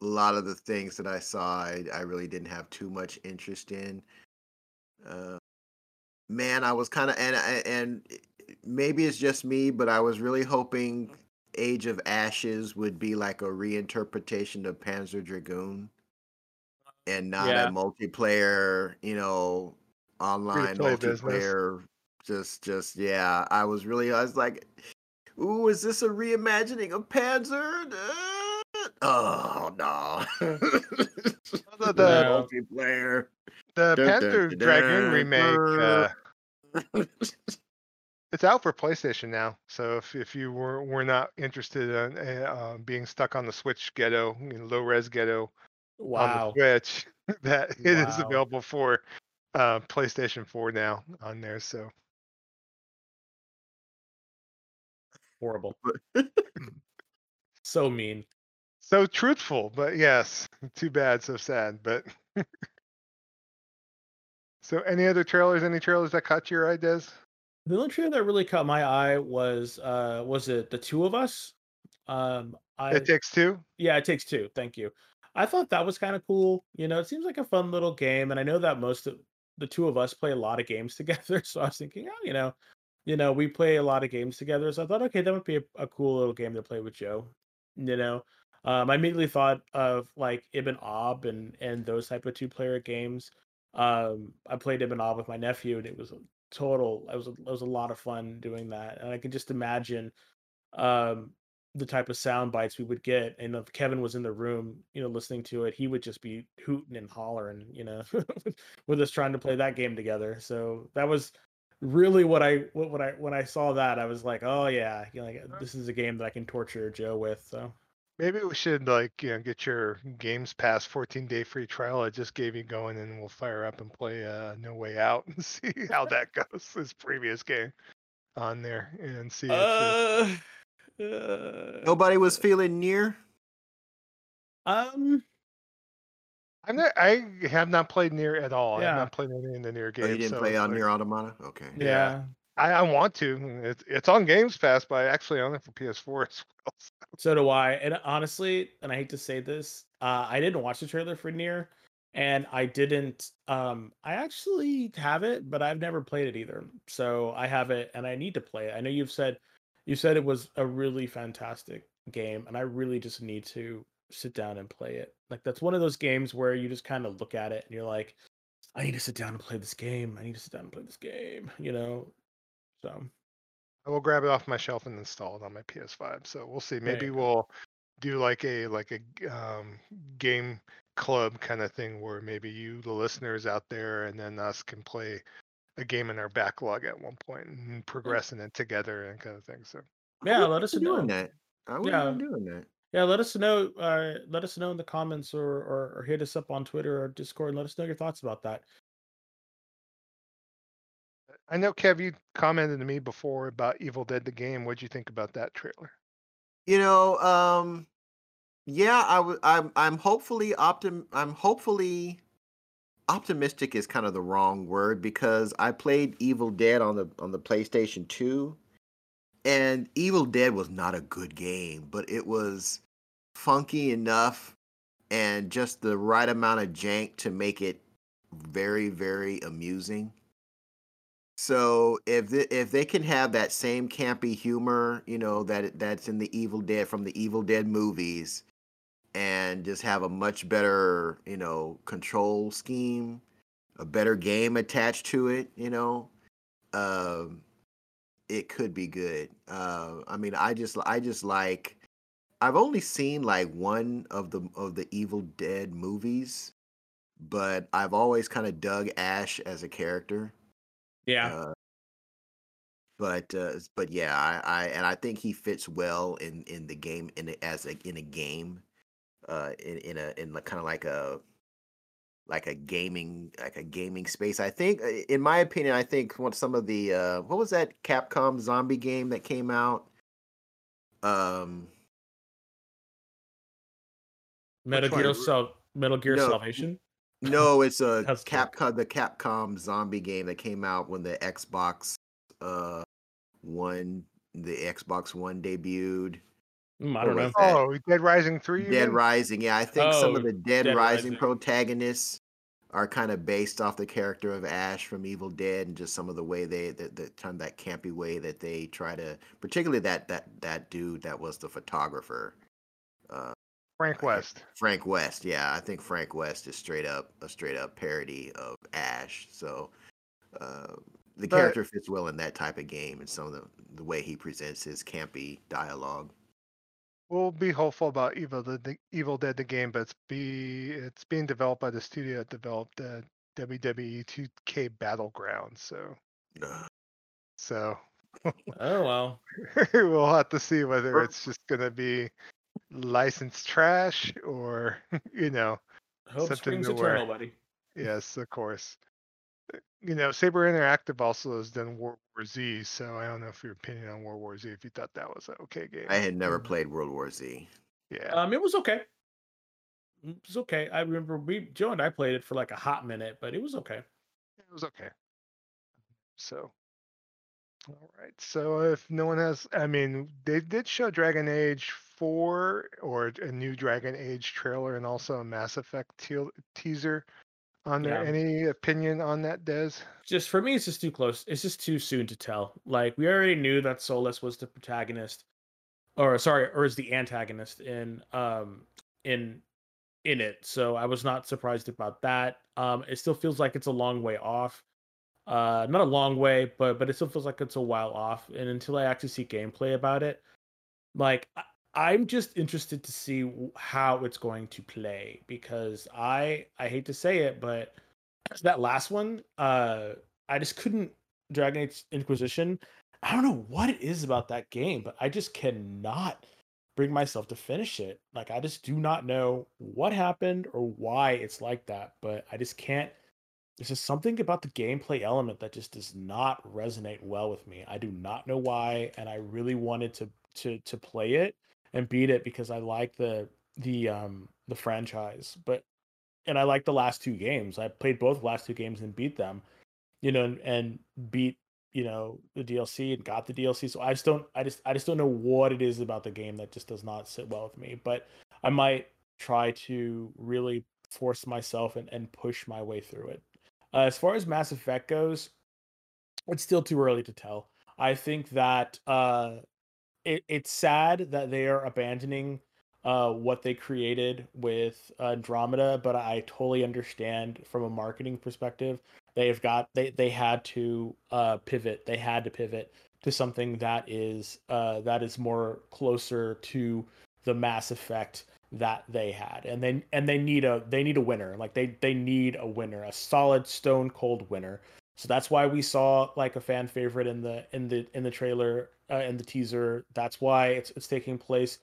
a lot of the things that I saw, I, I really didn't have too much interest in. Uh, man, I was kind of and and maybe it's just me, but I was really hoping Age of Ashes would be like a reinterpretation of Panzer Dragoon, and not yeah. a multiplayer, you know, online multiplayer business. just just yeah i was really i was like ooh is this a reimagining of panzer? Oh no. The, [laughs] the multiplayer. the Panzer Dragoon remake uh, [laughs] it's out for PlayStation now. So if, if you were were not interested in uh, being stuck on the Switch ghetto, you know, low res ghetto wow. on the Switch, [laughs] that it wow. is available for uh, PlayStation 4 now on there. So horrible. so mean. So truthful, but yes, [laughs] too bad, so sad. But so, any other trailers? Any trailers that caught your eye, Des? The only trailer that really caught my eye was uh was it the two of us? Um, I, it takes two. Yeah, it takes two. Thank you. I thought that was kind of cool. You know, it seems like a fun little game, and I know that most of the two of us play a lot of games [laughs] together. So I was thinking, oh, you know, you know, we play a lot of games together. So I thought, okay, that would be a, a cool little game to play with Joe. You know, um, I immediately thought of like Ibn Ob and and those type of two player games. Um, I played Ibn with my nephew, and it was a total. It was a, it was a lot of fun doing that, and I can just imagine um, the type of sound bites we would get. And if Kevin was in the room, you know, listening to it, he would just be hooting and hollering, you know, [laughs] with us trying to play that game together. So that was really what I what, what I when I saw that I was like, oh yeah, you know, like this is a game that I can torture Joe with. So Maybe we should like you know get your Games Pass 14 day free trial I just gave you going, and we'll fire up and play uh, No Way Out and [laughs] see how that [laughs] goes. This previous game on there and see. If uh, [laughs] uh, Nobody was feeling Nier. um I'm not, I have not played Nier at all. I Yeah. have not played any in the Nier Oh, game. you didn't so play it's on like- Nier Automata? Okay. yeah. I, I want to. It's it's on Games Pass, but I actually own it for PS4 [laughs] as well. So do I. And honestly, and I hate to say this, uh, I didn't watch the trailer for Nier, and I didn't. Um, I actually have it, but I've never played it either. So I have it, and I need to play it. I know you've said you said it was a really fantastic game, and I really just need to sit down and play it. Like that's one of those games where you just kind of look at it and you're like, I need to sit down and play this game. I need to sit down and play this game. You know. So I will grab it off my shelf and install it on my PS5. So we'll see. Maybe go. we'll do like a like a g- um, game club kind of thing where maybe you, the listeners out there, and then us can play a game in our backlog at one point and progressing it together and kind of thing. So yeah, wouldn't let us mind doing know. that. I wouldn't Yeah. mind doing that. Yeah, let us know. Uh, let us know in the comments or, or or hit us up on Twitter or Discord and let us know your thoughts about that. I know Kev, you commented to me before about Evil Dead the game. What'd you think about that trailer? You know, um, yeah, I w- I'm I'm hopefully optim I'm hopefully optimistic is kind of the wrong word because I played Evil Dead on the on the PlayStation 2 and Evil Dead was not a good game, but it was funky enough and just the right amount of jank to make it very very amusing. So if they, if they can have that same campy humor, you know that that's in the Evil Dead from the Evil Dead movies, and just have a much better you know control scheme, a better game attached to it, you know, um, it could be good. Uh, I mean, I just I just like I've only seen like one of the of the Evil Dead movies, but I've always kind of dug Ash as a character. Yeah, Uh, but uh, but yeah, I, I and I think he fits well in in the game in a, as a in a game, uh, in in a in kind of like a like a gaming like a gaming space. I think, uh, in my opinion, I think what some of the uh, what was that Capcom zombie game that came out? Um, Metal? Gear Sal- Metal Gear No. Salvation. No, it's a That's cool. Capcom the Capcom zombie game that came out when the Xbox uh one the Xbox One debuted. Mm, I don't know. that? Oh, Dead Rising 3? Dead mean? Rising, yeah, I think some of Oh, the Dead, Dead Rising, Rising. protagonists are kind of based off the character of Ash from Evil Dead, and just some of the way they, the, the kind of that campy way that they try to, particularly that that that dude that was the photographer, uh, Frank West. Frank West. Yeah, I think Frank West is straight up a straight up parody of Ash. So uh, the But- character fits well in that type of game, and some of the the way he presents his campy dialogue. We'll be hopeful about Evil Dead, the Evil Dead the game, but it's be it's being developed by the studio that developed uh, WWE 2K Battleground. So Ugh. so Oh well. [laughs] we'll have to see whether it's just gonna be licensed trash or [laughs] you know Hope Something springs to wear. eternal, buddy. yes of course Uh, you know saber interactive also has done world war z so i don't know if your opinion on world war z if you thought that was an okay game I had never Mhm. played World War Z. yeah Um, it was okay. It was okay. I remember we Joe and I played it for like a hot minute, but it was okay. it was okay. So, all right. So if no one has, I mean, they did show Dragon Age 4 or a new Dragon Age trailer and also a Mass Effect te- teaser on there. Yeah. Any opinion on that, Des? Just for me, it's just too close. It's just too soon to tell. Like we already knew that Solas was the protagonist, or sorry, or is the antagonist in um in in it. So I was not surprised about that. Um, it still feels like it's a long way off. Uh, not a long way, but but it still feels like it's a while off. And until I actually see gameplay about it, like I'm just interested to see how it's going to play because I I hate to say it, but that last one, uh, I just couldn't Dragon Age Inquisition. I don't know what it is about that game, but I just cannot bring myself to finish it. Like I just do not know what happened or why it's like that, but I just can't there's just something about the gameplay element that just does not resonate well with me. I do not know why and I really wanted to to to play it and beat it because I like the the um the franchise, but and I like the last two games. I played both last two games and beat them, you know, and, and beat you know the DLC and got the DLC. So I just don't, I just, I just don't know what it is about the game that just does not sit well with me. But I might try to really force myself and, and push my way through it. Uh, as far as Mass Effect goes, it's still too early to tell. I think that uh, it, it's sad that they are abandoning uh, what they created with Andromeda, but I totally understand from a marketing perspective. They've got they they had to uh, pivot. They had to pivot to something that is uh, that is more closer to the Mass Effect that they had, and they and they need a they need a winner. Like they they need a winner, a solid stone cold winner. So that's why we saw like a fan favorite in the in the in the trailer uh, in the teaser. That's why it's it's taking place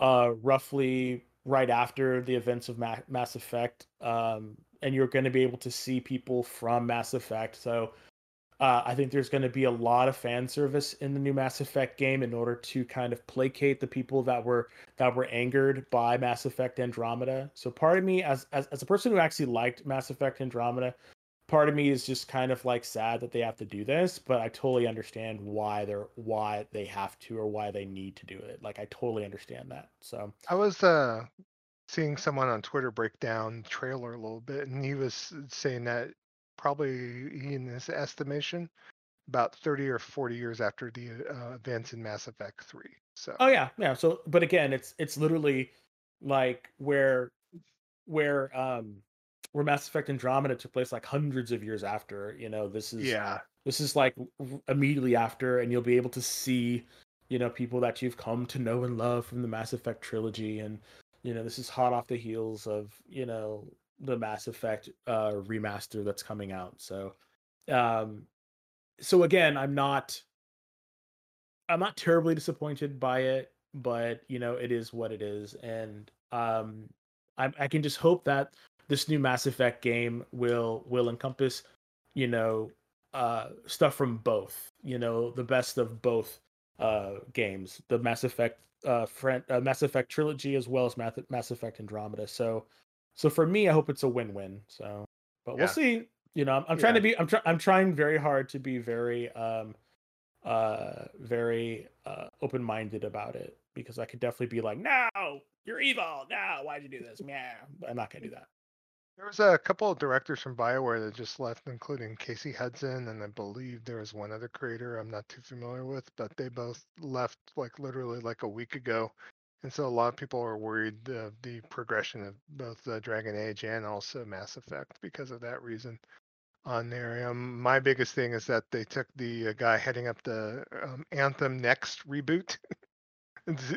uh, roughly right after the events of Ma- Mass Effect, um, and you're going to be able to see people from Mass Effect. So uh, I think there's going to be a lot of fan service in the new Mass Effect game in order to kind of placate the people that were that were angered by Mass Effect Andromeda. So part of me, as as, as a person who actually liked Mass Effect Andromeda, part of me is just kind of like sad that they have to do this, but I totally understand why they're why they have to or why they need to do it. Like I totally understand that. So I was uh seeing someone on Twitter break down trailer a little bit, and he was saying that probably in his estimation, about 30 or 40 years after the uh, events in Mass Effect 3. So Oh yeah, yeah. So but again, it's it's literally like where where um where Mass Effect Andromeda took place like hundreds of years after. You know, this is yeah, this is like immediately after, and you'll be able to see, you know, people that you've come to know and love from the Mass Effect trilogy, and you know, this is hot off the heels of you know the Mass Effect uh, remaster that's coming out. So, um, so again, I'm not, I'm not terribly disappointed by it, but you know, it is what it is, and um, I, I can just hope that this new Mass Effect game will will encompass, you know, uh, stuff from both. You know, the best of both uh, games, the Mass Effect uh, friend, uh, Mass Effect trilogy as well as Mass, Mass Effect Andromeda. So, so for me, I hope it's a win-win. So, but we'll see. You know, I'm, I'm trying to be, I'm, try, I'm trying very hard to be very, um, uh, very uh, open-minded about it because I could definitely be like, no, you're evil. No, why'd you do this? Yeah, I'm not gonna do that. There was a couple of directors from Bioware that just left, including Casey Hudson, and I believe there was one other creator I'm not too familiar with, but they both left like literally like a week ago. And so a lot of people are worried of the progression of both uh, Dragon Age and also Mass Effect because of that reason on there. Um, my biggest thing is that they took the uh, guy heading up the um, Anthem Next reboot [laughs]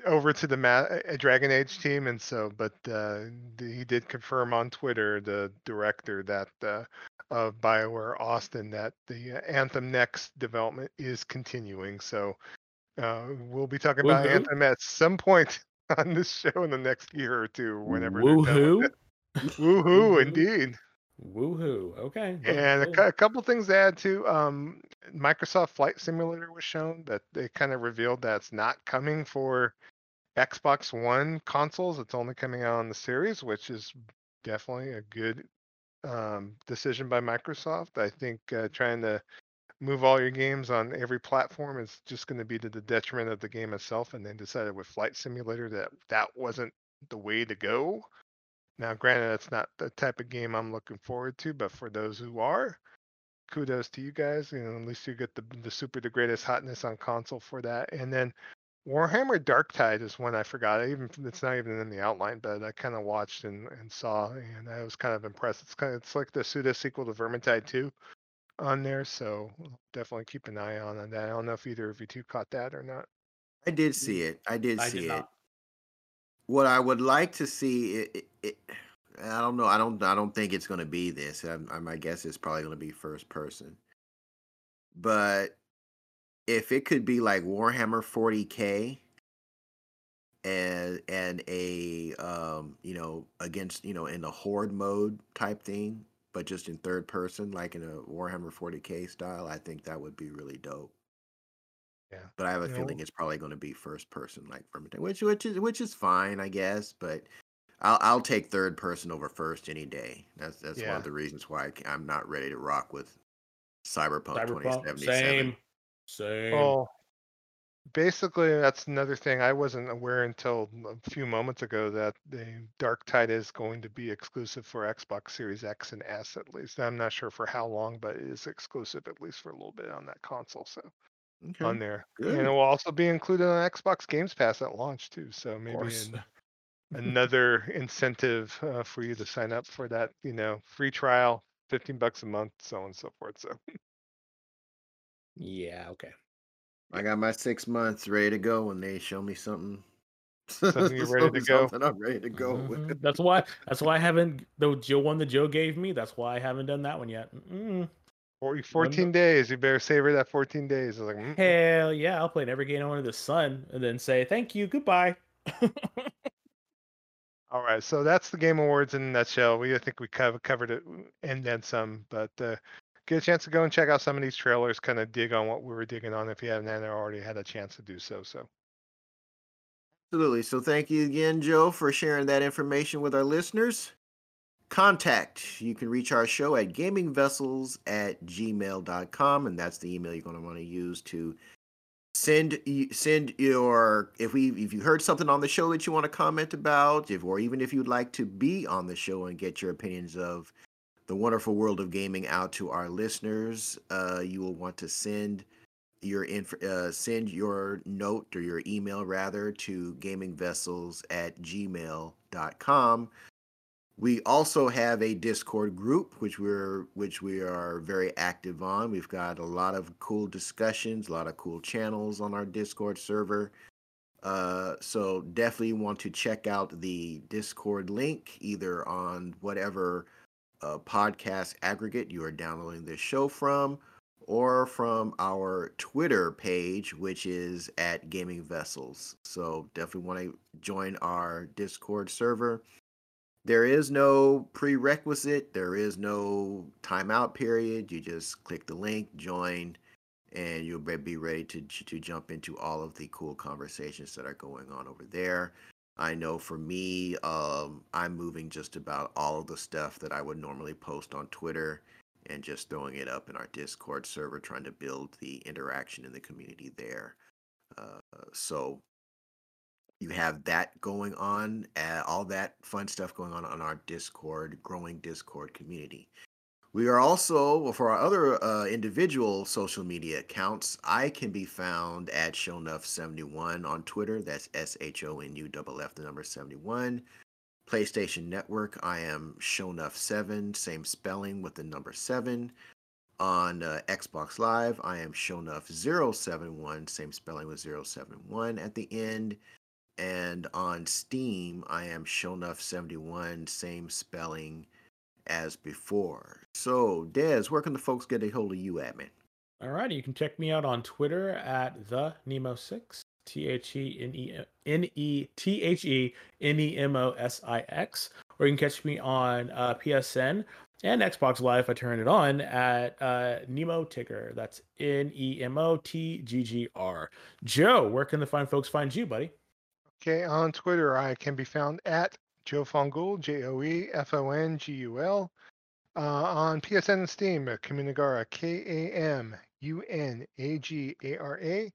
over to the Ma- Dragon Age team, and so, but uh, he did confirm on Twitter, the director that uh, of Bioware Austin, that the uh, Anthem Next development is continuing. So uh, we'll be talking about Anthem at some point [laughs] on this show in the next year or two, whenever. they're done with Woohoo! [laughs] Woohoo, Woohoo. indeed. Woohoo! Okay. And a, cool. cou- a couple things to add to. Um, Microsoft Flight Simulator was shown that they kind of revealed that it's not coming for Xbox One consoles. It's only coming out on the Series, which is definitely a good um, decision by Microsoft. I think uh, trying to move all your games on every platform is just going to be to the detriment of the game itself. And they decided with Flight Simulator that that wasn't the way to go. Now, granted, that's not the type of game I'm looking forward to, but for those who are, kudos to you guys. You know, at least you get the the super the greatest hotness on console for that. And then Warhammer Darktide is one I forgot. I even it's not even in the outline, but I kind of watched and, and saw, and I was kind of impressed. It's kind of it's like the pseudo sequel to Vermintide 2, on there, so definitely keep an eye on that. I don't know if either of you two caught that or not. I did see it. I did I see did it. not. What I would like to see, it, it, it, I don't know. I don't. I don't think it's going to be this. I, I, my guess is probably going to be first person. But if it could be like Warhammer 40k and and a um you know against you know in the horde mode type thing, but just in third person, like in a Warhammer 40k style, I think that would be really dope. Yeah. But I have a You know- feeling it's probably going to be first person, like Vermintide, which which is which is fine, I guess. But I'll I'll take third person over first any day. That's that's one of the reasons why I ca- I'm not ready to rock with Cyberpunk, Cyberpunk, 2077. same, same. Well, basically, that's another thing. I wasn't aware until a few moments ago that the Darktide is going to be exclusive for Xbox Series X and S at least. I'm not sure for how long, but it is exclusive at least for a little bit on that console. So Okay. on there, good. and it will also be included on Xbox Games Pass at launch too. So maybe course. An, [laughs] another incentive uh, for you to sign up for that. You know, free trial, 15 bucks a month, so on and so forth. So [laughs] Yeah. Okay. I got my six months ready to go when they show me something. [laughs] Something you're ready to go? Something I'm ready to go Mhm. with. That's why. That's why I haven't the Joe one that Joe gave me. That's why I haven't done that one yet. Mm-mm. 40, 14 days. You better savor that 14 days. I was like, mm, Hell yeah! I'll play every game under the sun and then say thank you, goodbye. All right, so that's the Game Awards in a nutshell. We I think we covered it and then some, but uh, get a chance to go and check out some of these trailers, kind of dig on what we were digging on if you haven't already had a chance to do so. So Absolutely. So thank you again, Joe, for sharing that information with our listeners. Contact. You can reach our show at gamingvessels at gmail.com, and that's the email you're going to want to use to send send your if we if you heard something on the show that you want to comment about, if or even if you'd like to be on the show and get your opinions of the wonderful world of gaming out to our listeners, uh, you will want to send your inf- uh, send your note or your email rather to gamingvessels at gmail.com we also have a discord group which we're which we are very active on we've got a lot of cool discussions a lot of cool channels on our discord server uh, so definitely want to check out the discord link either on whatever uh, podcast aggregate you are downloading this show from or from our Twitter page, which is at Gaming Vessels. So definitely want to join our Discord server. There is no prerequisite, there is no timeout period. You just click the link, join, and you'll be- ready to to jump into all of the cool conversations that are going on over there. I know for me, um, I'm moving just about all of the stuff that I would normally post on Twitter and just throwing it up in our Discord server, trying to build the interaction in the community there. Uh, so you have that going on, uh, all that fun stuff going on on our Discord, growing Discord community. We are also, for our other uh, individual social media accounts, I can be found at Shonuff71 on Twitter. That's S H O N U the number 71. PlayStation Network, I am Shonuff7, same spelling with the number 7. On uh, Xbox Live, I am Shonuff071, same spelling with 071 at the end. And on Steam, I am Shonuff71, same spelling as before. So, Dez, where can the folks get a hold of you at, man? All right, you can check me out on Twitter at the Nemo6, T H E N E T H E N E M O S I X, or you can catch me on uh, PSN and Xbox Live I turn it on at uh, Nemo Ticker. That's N E M O T G G R. Joe, where can the fine folks find you, buddy? Okay, on Twitter I can be found at Joe Fongul, J O E F O N G U L. Uh, on PSN and Steam, Kamunagara, K A M U N A G A R A.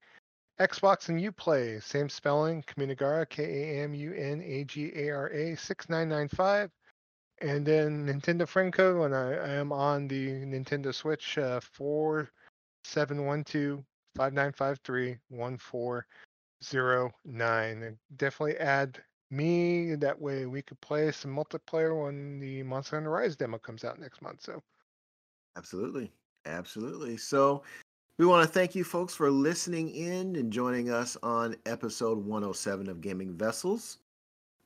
Xbox and Uplay, same spelling, Kamunagara, K A M U N A G A R A 6995. And then Nintendo friend code when I, I am on the Nintendo Switch, uh, 4712 5953 1409. And Definitely add me. That way we could play some multiplayer when the Monster Hunter Rise demo comes out next month. So Absolutely. Absolutely. So we want to thank you folks for listening in and joining us on episode 107 of Gaming Vessels.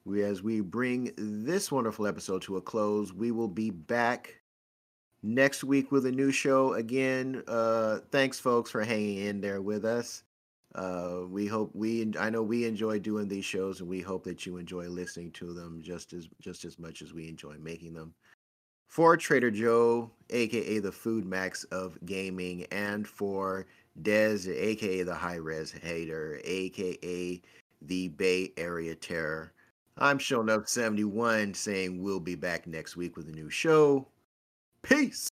We, as we bring this wonderful episode to a close, we will be back next week with a new show again. Uh, thanks, folks, for hanging in there with us. Uh, we hope we I know we enjoy doing these shows, and we hope that you enjoy listening to them just as just as much as we enjoy making them. For Trader Joe, aka the Food Max of gaming, and for Dez, aka the High Res Hater, aka the Bay Area Terror. I'm Shonuff 71 saying we'll be back next week with a new show. Peace.